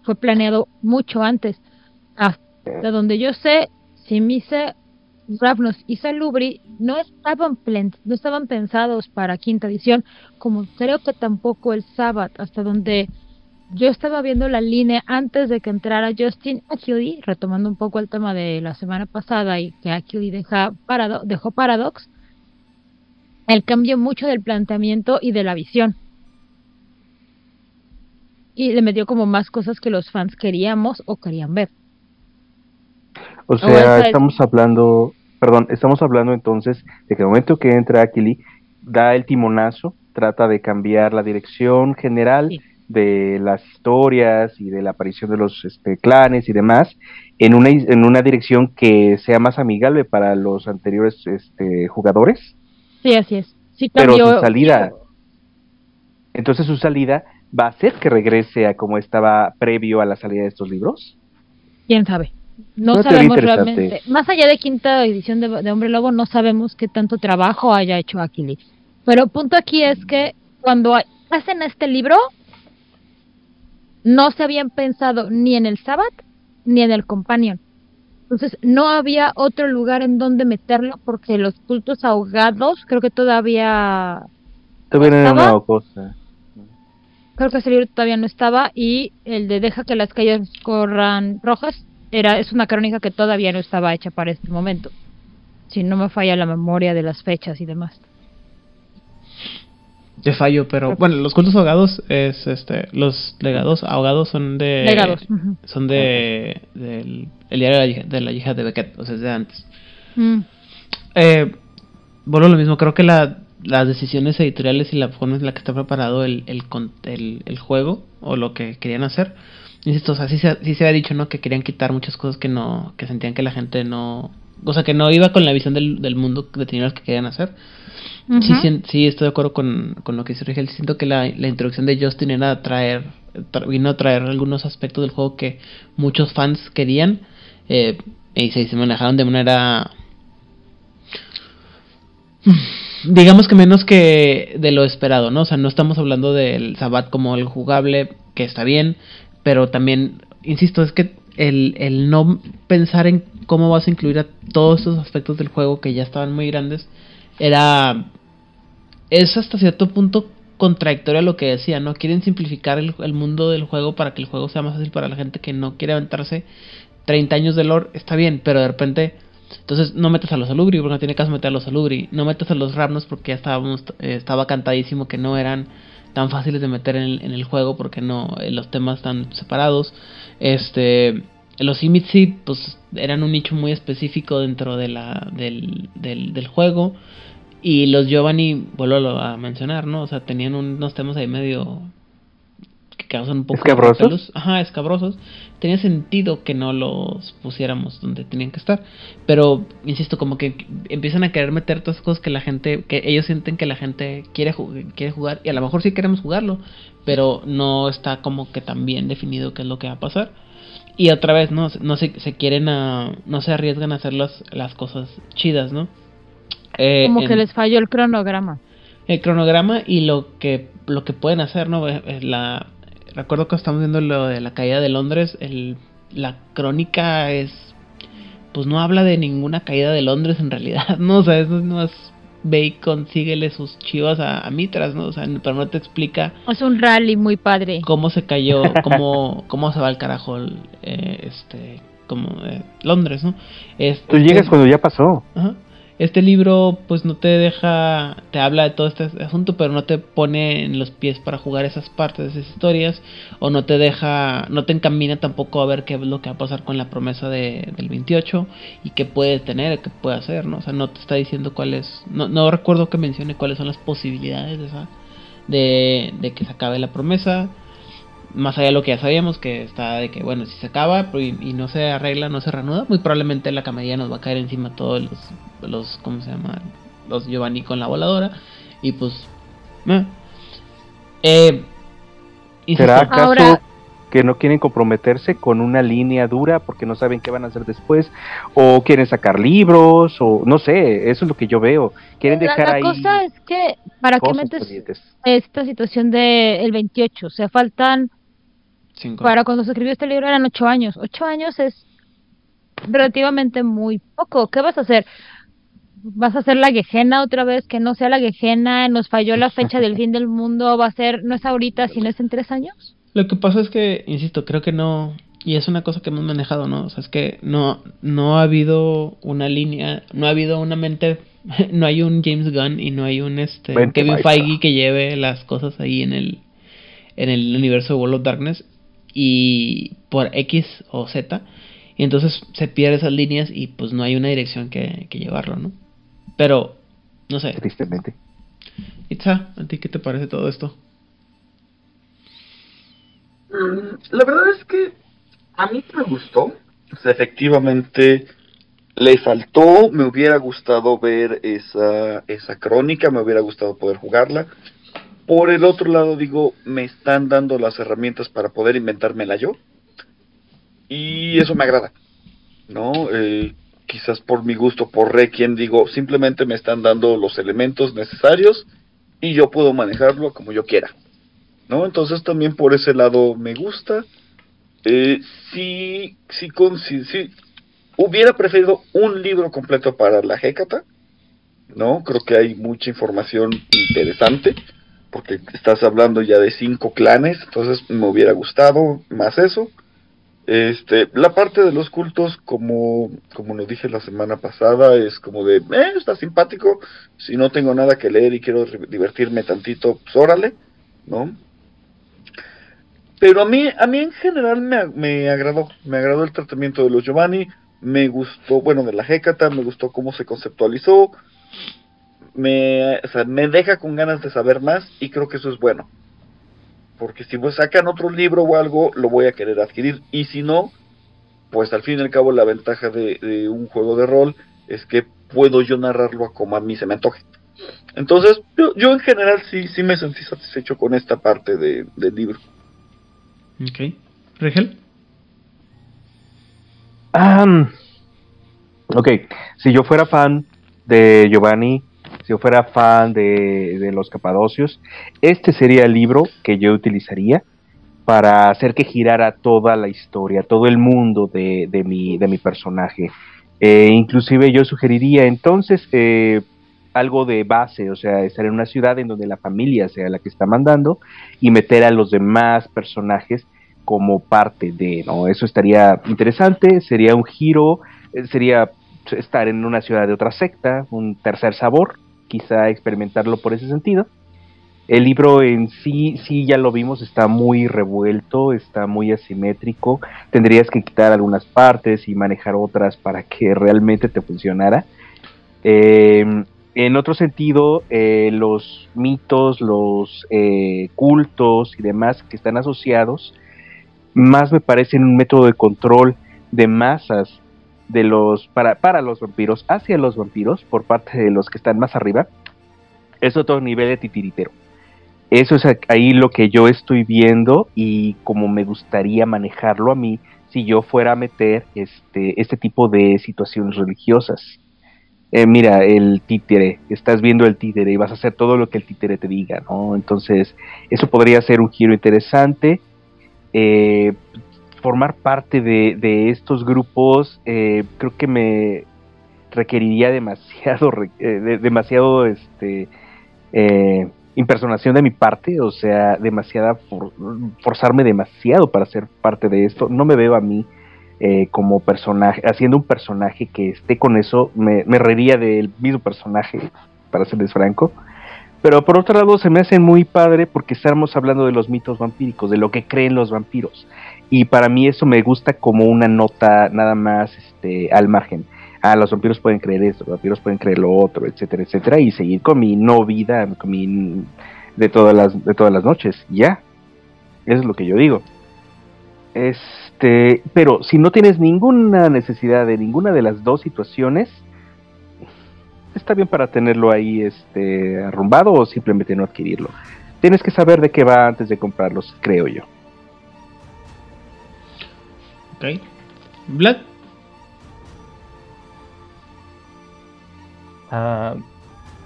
Fue planeado mucho antes. Hasta donde yo sé, Simise, Ravnos y Salubri no estaban, no estaban pensados para quinta edición, como creo que tampoco el Sabbath, hasta donde yo estaba viendo la línea antes de que entrara Justin Achilles, retomando un poco el tema de la semana pasada y que Achilles deja Parado- dejó Paradox, el cambio mucho del planteamiento y de la visión. Y le metió como más cosas que los fans queríamos o querían ver. O sea, es- estamos hablando, perdón, estamos hablando entonces de que el momento que entra Akili, da el timonazo, trata de cambiar la dirección general Sí. de las historias y de la aparición de los este, clanes y demás en una, en una dirección que sea más amigable para los anteriores este, jugadores. Sí, así es. Sí Pero su salida, entonces su salida va a hacer que regrese a como estaba previo a la salida de estos libros. quién sabe. No sabemos realmente. Más allá de quinta edición de, de Hombre Lobo, no sabemos qué tanto trabajo haya hecho Aquili. Pero el punto aquí es que cuando hacen este libro, no se habían pensado ni en el Sabbath ni en el Companion. Entonces no había otro lugar en donde meterlo porque los cultos ahogados creo que todavía Todavía ¿Estaba? una cosa. creo que ese libro todavía no estaba y el de deja que las calles corran rojas era es una crónica que todavía no estaba hecha para este momento si no me falla la memoria de las fechas y demás Te fallo, pero bueno, los cultos ahogados es este, los legados ahogados son de legados son de del el diario de la, hija- de la hija de Beckett, o sea, es de antes. Mm, Eh, bueno, lo mismo, creo que la, las decisiones editoriales y la forma en la que está preparado el, el, el, el juego o lo que querían hacer, insisto, o sea, sí se, sí se había dicho, ¿no? Que querían quitar muchas cosas que no, que sentían que la gente no, o sea, que no iba con la visión del, del mundo de los que querían hacer. Sí, sí, sí, estoy de acuerdo con, con lo que dice Rigel. Siento que la, la introducción de Justin era traer, vino a traer algunos aspectos del juego que muchos fans querían eh, y se, se manejaron de manera digamos que menos que de lo esperado, ¿no? O sea, no estamos hablando del Sabbat como algo jugable, que está bien, pero también, insisto, es que el, el no pensar en cómo vas a incluir a todos esos aspectos del juego que ya estaban muy grandes, era... Es hasta cierto punto contradictorio a lo que decía, ¿no? Quieren simplificar el, el, mundo del juego para que el juego sea más fácil para la gente que no quiere aventarse 30 años de lore, está bien, pero de repente entonces no metas a los alubri porque no tiene caso meter a los alubri. No metas a los Rapnos porque ya estábamos, eh, estaba cantadísimo que no eran tan fáciles de meter en el, en el juego porque no eh, los temas están separados. Este los Imitsi pues eran un nicho muy específico dentro de la, del, del, del juego. Y los Giovanni, vuelvo a mencionar, ¿no? O sea, tenían unos temas ahí medio que causan un poco escabrosos. Ajá, escabrosos. Tenía sentido que no los pusiéramos donde tenían que estar. Pero, insisto, como que empiezan a querer meter todas cosas que la gente, que ellos sienten que la gente quiere, quiere jugar. Y a lo mejor sí queremos jugarlo, pero no está como que tan bien definido qué es lo que va a pasar. Y otra vez, ¿no? No se, se quieren a, no se arriesgan a hacer las, las cosas chidas, ¿no? Eh, como en, que les falló el cronograma. El cronograma y lo que lo que pueden hacer, ¿no? La, recuerdo que estamos viendo lo de la caída de Londres, el, la crónica es, pues no habla de ninguna caída de Londres en realidad, ¿no? O sea, eso no es ve y consíguele sus chivas a, a, Mitras, ¿no? O sea, pero no te explica. Es un rally muy padre. Cómo se cayó, cómo, cómo se va al carajo, eh, este, como eh, Londres, ¿no? Este, Tú llegas cuando ya pasó. Ajá este libro pues no te deja, te habla de todo este asunto, pero no te pone en los pies para jugar esas partes, esas historias, o no te deja, no te encamina tampoco a ver qué es lo que va a pasar con la promesa de, del 28 y qué puede tener, qué puede hacer, ¿no? O sea, no te está diciendo cuáles, no, no recuerdo que mencione cuáles son las posibilidades de, esa, de, de que se acabe la promesa, más allá de lo que ya sabíamos, que está de que, bueno, si se acaba y, y, no se arregla, no se reanuda, muy probablemente la camarilla nos va a caer encima todos los, los ¿cómo se llama? Los Giovanni con la voladora. Y pues, eh. Eh, ¿Será acaso Ahora... que no quieren comprometerse con una línea dura porque no saben qué van a hacer después? ¿O quieren sacar libros? O no sé, eso es lo que yo veo. Quieren dejar la, la ahí. cosa es que, ¿para qué metes pendientes. esta situación del 28? O sea, faltan Cinco. Para cuando se escribió este libro eran ocho años. Ocho años es relativamente muy poco. ¿Qué vas a hacer? ¿Vas a hacer la Gejena otra vez? Que no sea la Gejena, nos falló la fecha del fin del mundo, va a ser, no es ahorita, sino es en tres años. Lo que pasa es que, insisto, creo que no, y es una cosa que hemos manejado, ¿no? O sea, es que no, no ha habido una línea, no ha habido una mente, no hay un James Gunn y no hay un este Kevin Feige que lleve las cosas ahí en el, en el universo de World of Darkness y por X o Z y entonces se pierde esas líneas y pues no hay una dirección que, que llevarlo, ¿no? Pero, no sé. Tristemente. Itza, ¿a ti qué te parece todo esto? La verdad es que a mí me gustó. O sea, efectivamente le faltó, me hubiera gustado ver esa, esa crónica, me hubiera gustado poder jugarla. Por el otro lado, digo, me están dando las herramientas para poder inventármela yo. Y eso me agrada. ¿No? Eh, quizás por mi gusto, por Requiem, digo, simplemente me están dando los elementos necesarios y yo puedo manejarlo como yo quiera. ¿No? Entonces también por ese lado me gusta. Eh, sí, sí, hubiera preferido un libro completo para la Hécata. ¿No? Creo que hay mucha información interesante porque estás hablando ya de cinco clanes, entonces me hubiera gustado más eso. Este, la parte de los cultos, como, como lo dije la semana pasada, es como de, eh, está simpático, si no tengo nada que leer y quiero divertirme tantito, pues órale, ¿no? Pero a mí, a mí en general me, me agradó, me agradó el tratamiento de los Giovanni, me gustó, bueno, de la Hécata, me gustó cómo se conceptualizó, me, o sea, me deja con ganas de saber más y creo que eso es bueno. Porque si pues sacan otro libro o algo, lo voy a querer adquirir. Y si no, pues al fin y al cabo la ventaja de, de un juego de rol es que puedo yo narrarlo a como a mí se me antoje. Entonces, yo, yo en general sí, sí me sentí satisfecho con esta parte de, del libro. Ok. ¿Rigel? Ah, ok, si yo fuera fan de Giovanni, si yo fuera fan de, de los Capadocios, este sería el libro que yo utilizaría para hacer que girara toda la historia, todo el mundo de, de, mi, de mi personaje. Eh, inclusive yo sugeriría entonces eh, algo de base, o sea, estar en una ciudad en donde la familia sea la que está mandando y meter a los demás personajes como parte de, ¿no? Eso estaría interesante, sería un giro, eh, sería estar en una ciudad de otra secta, un tercer sabor, quizá experimentarlo por ese sentido. El libro en sí, sí ya lo vimos, está muy revuelto, está muy asimétrico. Tendrías que quitar algunas partes y manejar otras para que realmente te funcionara. Eh, en otro sentido, eh, los mitos, los eh, cultos y demás que están asociados, más me parecen un método de control de masas de los para, para los vampiros hacia los vampiros por parte de los que están más arriba. Es otro nivel de titiritero eso es ahí lo que yo estoy viendo y como me gustaría manejarlo a mí si yo fuera a meter este, este tipo de situaciones religiosas. Eh, mira, el títere, estás viendo el títere y vas a hacer todo lo que el títere te diga, ¿no? Entonces, eso podría ser un giro interesante. Eh, formar parte de, de estos grupos eh, creo que me requeriría demasiado, de, demasiado, este, impersonación de mi parte, o sea, demasiada forzarme demasiado para ser parte de esto. No me veo a mí eh, como personaje, haciendo un personaje que esté con eso, me, me reiría del mismo personaje, para serles franco. Pero por otro lado se me hace muy padre porque estamos hablando de los mitos vampíricos, de lo que creen los vampiros. Y para mí eso me gusta como una nota nada más este, al margen ah, los vampiros pueden creer esto, los vampiros pueden creer lo otro, etcétera, etcétera, y seguir con mi no vida, con mi de todas las, de todas las noches, ya. Eso es lo que yo digo. Este, pero si no tienes ninguna necesidad de ninguna de las dos situaciones, está bien para tenerlo ahí este arrumbado o simplemente no adquirirlo. Tienes que saber de qué va antes de comprarlos, creo yo. Ok. Vlad. Uh,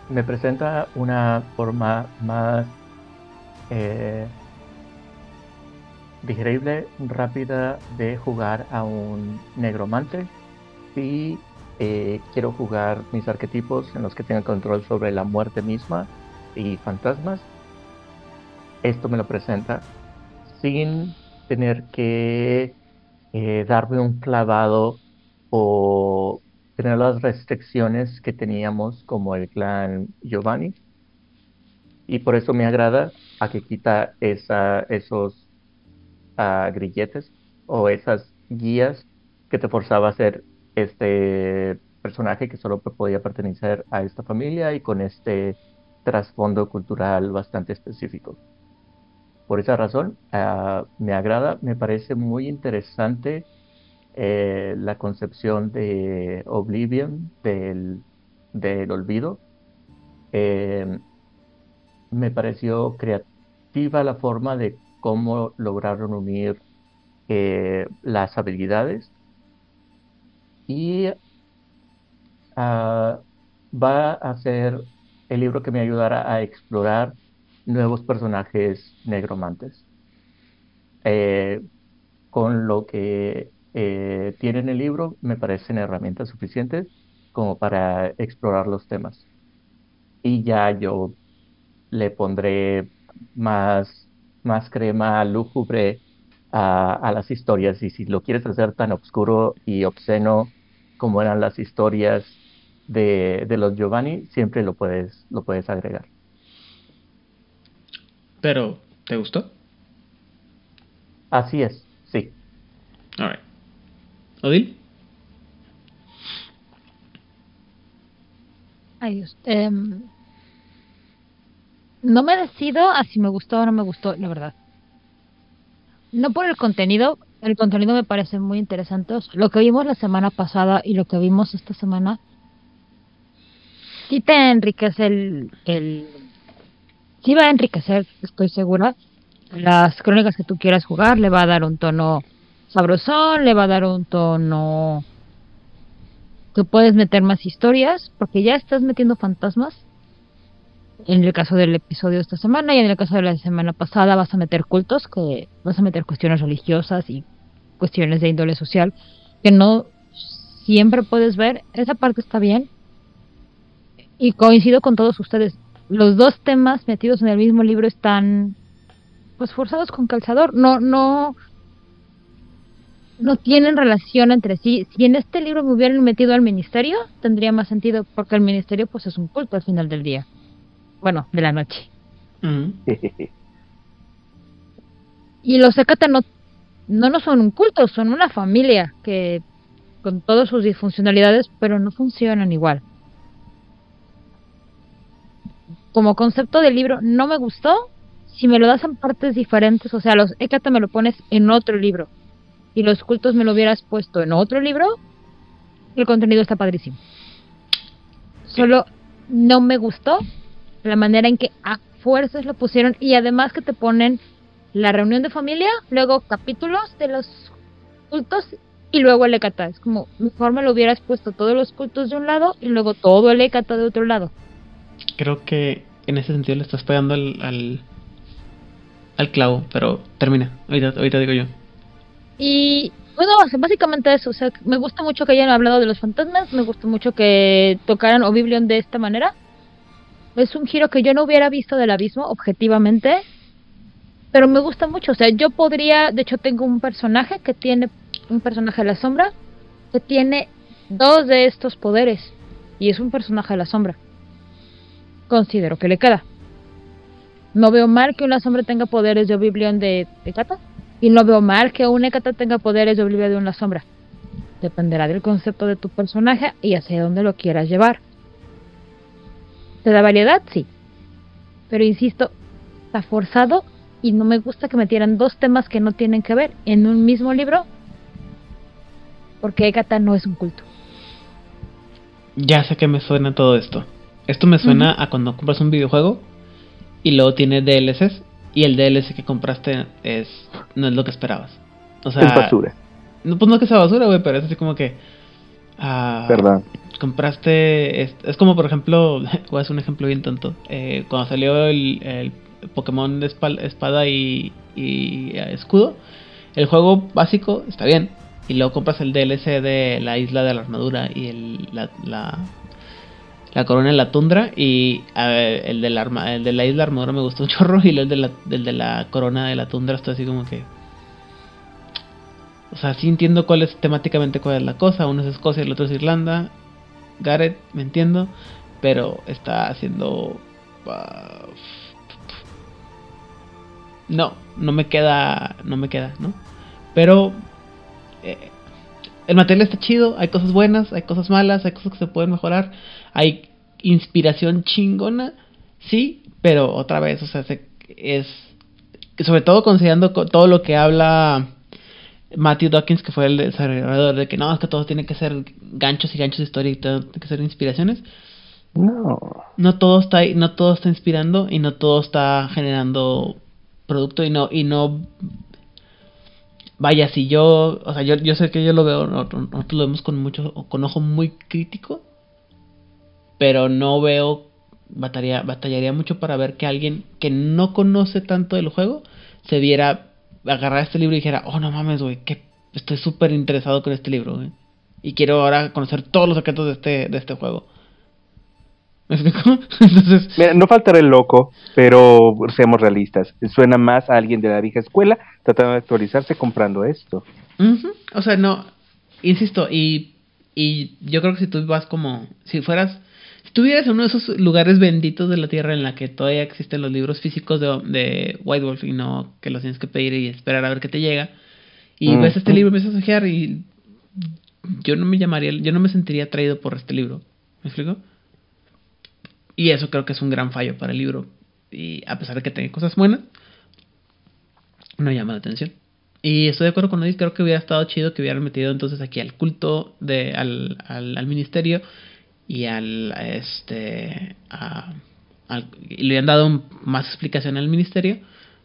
me presenta una forma más eh, digerible, rápida de jugar a un negromante. Si eh, quiero jugar mis arquetipos en los que tenga control sobre la muerte misma y fantasmas, esto me lo presenta sin tener que eh, darme un clavado o tener las restricciones que teníamos como el clan Giovanni. Y por eso me agrada a que quita esa, esos uh, grilletes o esas guías que te forzaba a ser este personaje que solo podía pertenecer a esta familia y con este trasfondo cultural bastante específico. Por esa razón, uh, me agrada, me parece muy interesante eh, la concepción de Oblivion, del, olvido. Eh, me pareció creativa la forma de cómo lograron unir eh, las habilidades y uh, va a ser el libro que me ayudará a explorar nuevos personajes negromantes. con lo que eh, tienen el libro me parecen herramientas suficientes como para explorar los temas. Y ya yo le pondré más, más crema lúgubre a, a las historias. Y si lo quieres hacer tan oscuro y obsceno como eran las historias de, de los Giovanni, siempre lo puedes, lo puedes agregar. Pero, ¿te gustó? Así es, sí. All ¿Odil? Ay, Dios. Em, no me decido a si me gustó o no me gustó, la verdad. No por el contenido, el contenido me parece muy interesante. lo que vimos la semana pasada y lo que vimos esta semana sí te enriquece el, el... Sí va a enriquecer, estoy segura, las crónicas que tú quieras jugar, le va a dar un tono sabrosón, le va a dar un tono que puedes meter más historias, porque ya estás metiendo fantasmas. En el caso del episodio de esta semana y en el caso de la semana pasada vas a meter cultos, que vas a meter cuestiones religiosas y cuestiones de índole social que no siempre puedes ver. Esa parte está bien. Y coincido con todos ustedes. Los dos temas metidos en el mismo libro están pues forzados con calzador. No, no, no tienen relación entre sí. Si en este libro me hubieran metido al ministerio, tendría más sentido, porque el ministerio pues es un culto al final del día. Bueno, de la noche. y los Ekata no, no, no son un culto, son una familia que con todas sus disfuncionalidades, pero no funcionan igual. Como concepto del libro no me gustó. Si me lo das en partes diferentes, o sea, los Ekata me lo pones en otro libro y los cultos me lo hubieras puesto en otro libro, el contenido está padrísimo. Solo no me gustó la manera en que a fuerzas lo pusieron y además que te ponen la reunión de familia, luego capítulos de los cultos y luego el Ekata. Es como, mejor me lo hubieras puesto todos los cultos de un lado y luego todo el Ekata de otro lado. Creo que en ese sentido le estás pegando al, al, al clavo, pero termina. Ahorita, ahorita digo yo. Y bueno, básicamente eso. O sea, me gusta mucho que hayan hablado de los fantasmas. Me gusta mucho que tocaran Oblivion de esta manera. Es un giro que yo no hubiera visto del abismo, objetivamente. Pero me gusta mucho. O sea, yo podría. De hecho, tengo un personaje que tiene. Un personaje de la sombra. Que tiene dos de estos poderes. Y es un personaje de la sombra. Considero que le queda. No veo mal que una sombra tenga poderes de Oblivion de, Kata y no veo mal que un Ekata tenga poderes de Oblivion de una sombra. Dependerá del concepto de tu personaje y hacia dónde lo quieras llevar. ¿Te da variedad? Sí. Pero insisto, está forzado y no me gusta que metieran dos temas que no tienen que ver en un mismo libro. Porque Ekata no es un culto. Ya sé que me suena todo esto. Esto me suena a cuando compras un videojuego y luego tiene DLCs y el DLC que compraste es no es lo que esperabas. O sea, es basura. No, pues no es que sea basura, güey, pero es así como que. Uh, Perdón. Compraste. Es, es, como, por ejemplo, voy a hacer un ejemplo bien tonto. Eh, cuando salió el, el Pokémon de espada y, y, escudo, el juego básico está bien. Y luego compras el DLC de la isla de la armadura y el, la, la la corona en la tundra y el, de la isla armadura me gustó un chorro y el de la, corona de la tundra está así como que... O sea, sí entiendo cuál es temáticamente cuál es la cosa. Uno es Escocia el otro es Irlanda. Gareth, me entiendo. Pero está haciendo... Uh, no, no me queda... No me queda, ¿no? Pero... Eh, el material está chido, hay cosas buenas, hay cosas malas, hay cosas que se pueden mejorar, hay inspiración chingona, sí, pero otra vez, o sea, se, es sobre todo considerando todo lo que habla Matthew Dawkins, que fue el desarrollador de que no, es que todo tiene que ser ganchos y ganchos de historia y todo tiene que ser inspiraciones. No. No todo está no todo está inspirando y no todo está generando producto y no y no vaya, si yo, o sea, yo, yo sé que yo lo veo, nosotros lo vemos con mucho, con ojo muy crítico, pero no veo, batallaría, batallaría mucho para ver que alguien que no conoce tanto del juego se viera, agarrar este libro y dijera, oh no mames, güey, que estoy súper interesado con este libro, güey. Y quiero ahora conocer todos los secretos de este, de este juego. ¿Me explico? Entonces... Mira, no faltará el loco, pero seamos realistas. Suena más a alguien de la vieja escuela tratando de actualizarse comprando esto. Uh -huh. O sea, no, insisto, y, y yo creo que si tú vas como, si fueras, si estuvieras en uno de esos lugares benditos de la tierra en la que todavía existen los libros físicos de, de White Wolf y no que los tienes que pedir y esperar a ver qué te llega, y -huh. ves este libro, empiezas a ojear y yo no me llamaría, yo no me sentiría atraído por este libro. ¿Me explico? Y eso creo que es un gran fallo para el libro. Y a pesar de que tenga cosas buenas, no llama la atención. Y estoy de acuerdo con Odis, creo que hubiera estado chido que hubieran metido entonces aquí al culto, de, al, al, al ministerio y al este y le han dado más explicación al ministerio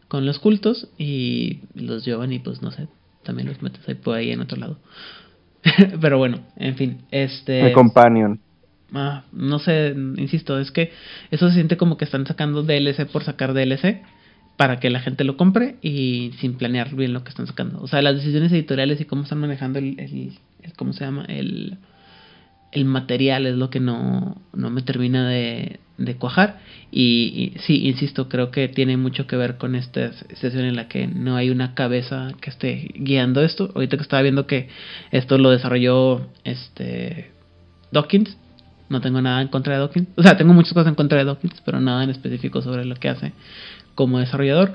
con los cultos y los llevan y pues no sé, también los metes ahí por ahí en otro lado. Pero bueno, en fin, este... El companion. Ah, no sé, insisto, es que eso se siente como que están sacando DLC por sacar DLC para que la gente lo compre y sin planear bien lo que están sacando. O sea, las decisiones editoriales y cómo están manejando el, el, ¿cómo se llama? El, el material es lo que no, no me termina de, de cuajar. Y, sí, insisto, creo que tiene mucho que ver con esta sesión en la que no hay una cabeza que esté guiando esto. Ahorita que estaba viendo que esto lo desarrolló este Dawkins. No tengo nada en contra de Dawkins. O sea, tengo muchas cosas en contra de Dawkins, pero nada en específico sobre lo que hace como desarrollador.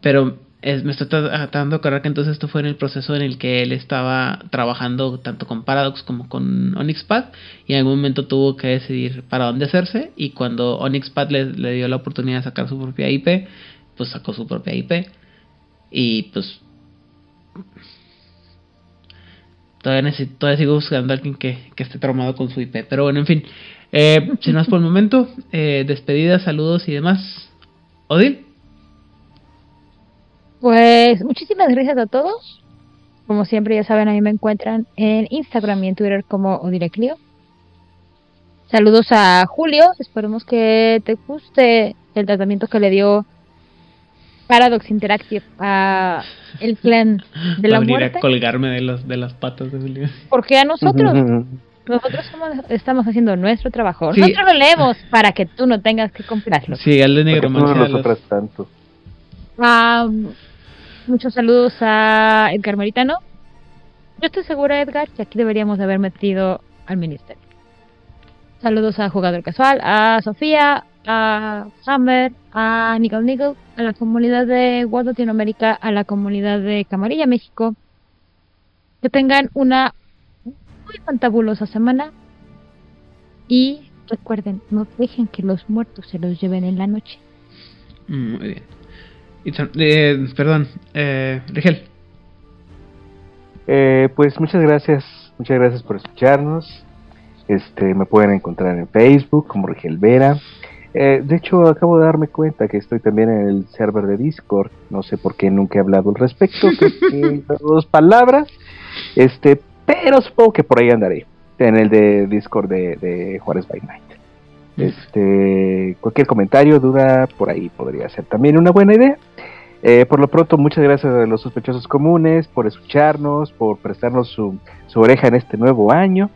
Pero me estoy tratando de acordar que entonces esto fue en el proceso en el que él estaba trabajando tanto con Paradox como con OnyxPad y en algún momento tuvo que decidir para dónde hacerse y cuando OnyxPad le, le dio la oportunidad de sacar su propia IP, pues sacó su propia IP y pues todavía, necesito, todavía sigo buscando a alguien que, esté traumado con su IP, pero bueno, en fin, eh, sin más por el momento, eh, despedidas, saludos y demás. Odil. Pues muchísimas gracias a todos. Como siempre, ya saben, a mí me encuentran en Instagram y en Twitter como Odireclio. Saludos a Julio. Esperemos que te guste el tratamiento que le dio Paradox Interactive a el clan de la muerte. a colgarme de, los, de las patas de Julio. Porque a nosotros, nosotros estamos haciendo nuestro trabajo. Nosotros lo leemos para que tú no tengas que comprarlo. Sí, el de negro no nosotras tanto. Ah... Muchos saludos a Edgar Meritano. Yo estoy segura, Edgar, que aquí deberíamos haber metido al ministerio. Saludos a Jugador Casual, a Sofía, a Hammer, a Nickel Nickel, a la comunidad de World Latinoamérica, a la comunidad de Camarilla México. Que tengan una muy fantabulosa semana. Y recuerden, no dejen que los muertos se los lleven en la noche. Muy bien. Eh, perdón, eh, Rigel. Eh, pues muchas gracias, muchas gracias por escucharnos. Este, me pueden encontrar en Facebook como Rigel Vera. Eh, de hecho, acabo de darme cuenta que estoy también en el server de Discord. No sé por qué nunca he hablado al respecto. dos palabras. Este, pero supongo que por ahí andaré. En el de Discord de, de Juárez by Night. Este, cualquier comentario, duda, por ahí podría ser también una buena idea. Eh, por lo pronto, muchas gracias a los sospechosos comunes por escucharnos, por prestarnos su, oreja en este nuevo año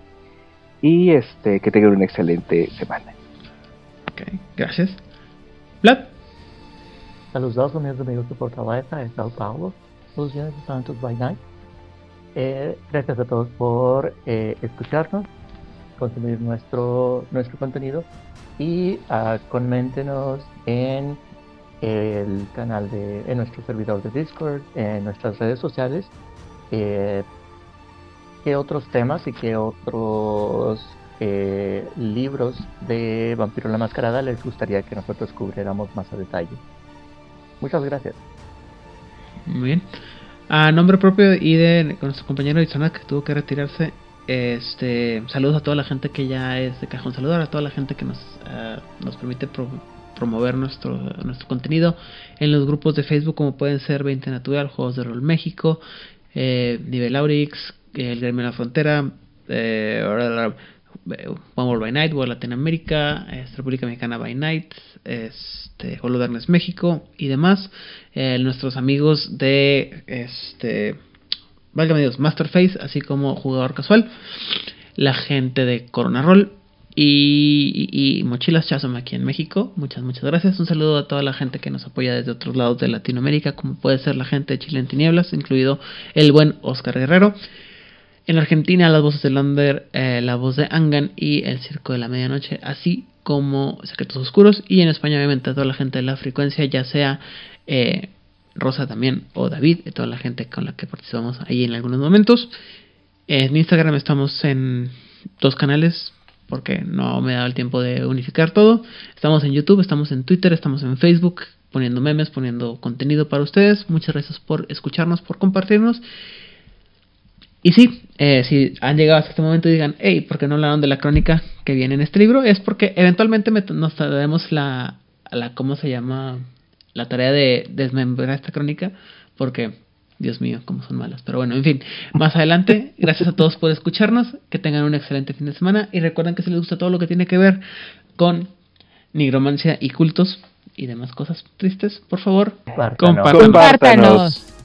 y este que tengan una excelente semana. Ok, gracias. Vlad. Saludos a meus amigos de Fortaleza, de Sao Paulo, los de Santos by Night. Eh, gracias a todos por eh, escucharnos, consumir nuestro, nuestro contenido y uh, coméntenos en el canal de en nuestro servidor de Discord, en nuestras redes sociales, eh, qué otros temas y qué otros eh, libros de Vampiro la Mascarada les gustaría que nosotros cubriéramos más a detalle. Muchas gracias. Muy bien. A nombre propio y de nuestro compañero Itzana que tuvo que retirarse, este, saludos a toda la gente que ya es de cajón saludar, a toda la gente que nos, uh, nos permite promover nuestro, nuestro contenido en los grupos de Facebook como pueden ser 20 Natural, Juegos de Rol México, eh, Nivel Aurix, El Gremio de la Frontera, eh, One by Night, World Latinoamérica, República Mexicana by Night, este, Holodarnes México y demás. Eh, nuestros amigos de este válgame Dios, Masterface, así como jugador casual, la gente de Corona Roll y, Mochilas Chasm aquí en México. Muchas, muchas gracias. Un saludo a toda la gente que nos apoya desde otros lados de Latinoamérica, como puede ser la gente de Chile en Tinieblas, incluido el buen Oscar Guerrero. En Argentina, las voces de Lander, eh, la voz de Angan y el Circo de la Medianoche, así como Secretos Oscuros. Y en España, obviamente, a toda la gente de la frecuencia, ya sea eh, Rosa también, o David, y toda la gente con la que participamos ahí en algunos momentos. En Instagram estamos en dos canales porque no me da el tiempo de unificar todo. Estamos en YouTube, estamos en Twitter, estamos en Facebook poniendo memes, poniendo contenido para ustedes. Muchas gracias por escucharnos, por compartirnos. Y sí, eh, si han llegado hasta este momento y digan, hey, ¿por qué no hablaron de la crónica que viene en este libro? Es porque eventualmente me- nos daremos la, la, ¿cómo se llama? La tarea de desmembrar esta crónica, porque, Dios mío, cómo son malas. Pero bueno, en fin, más adelante, gracias a todos por escucharnos, que tengan un excelente fin de semana y recuerden que si les gusta todo lo que tiene que ver con nigromancia y cultos y demás cosas tristes, por favor, Compártanos.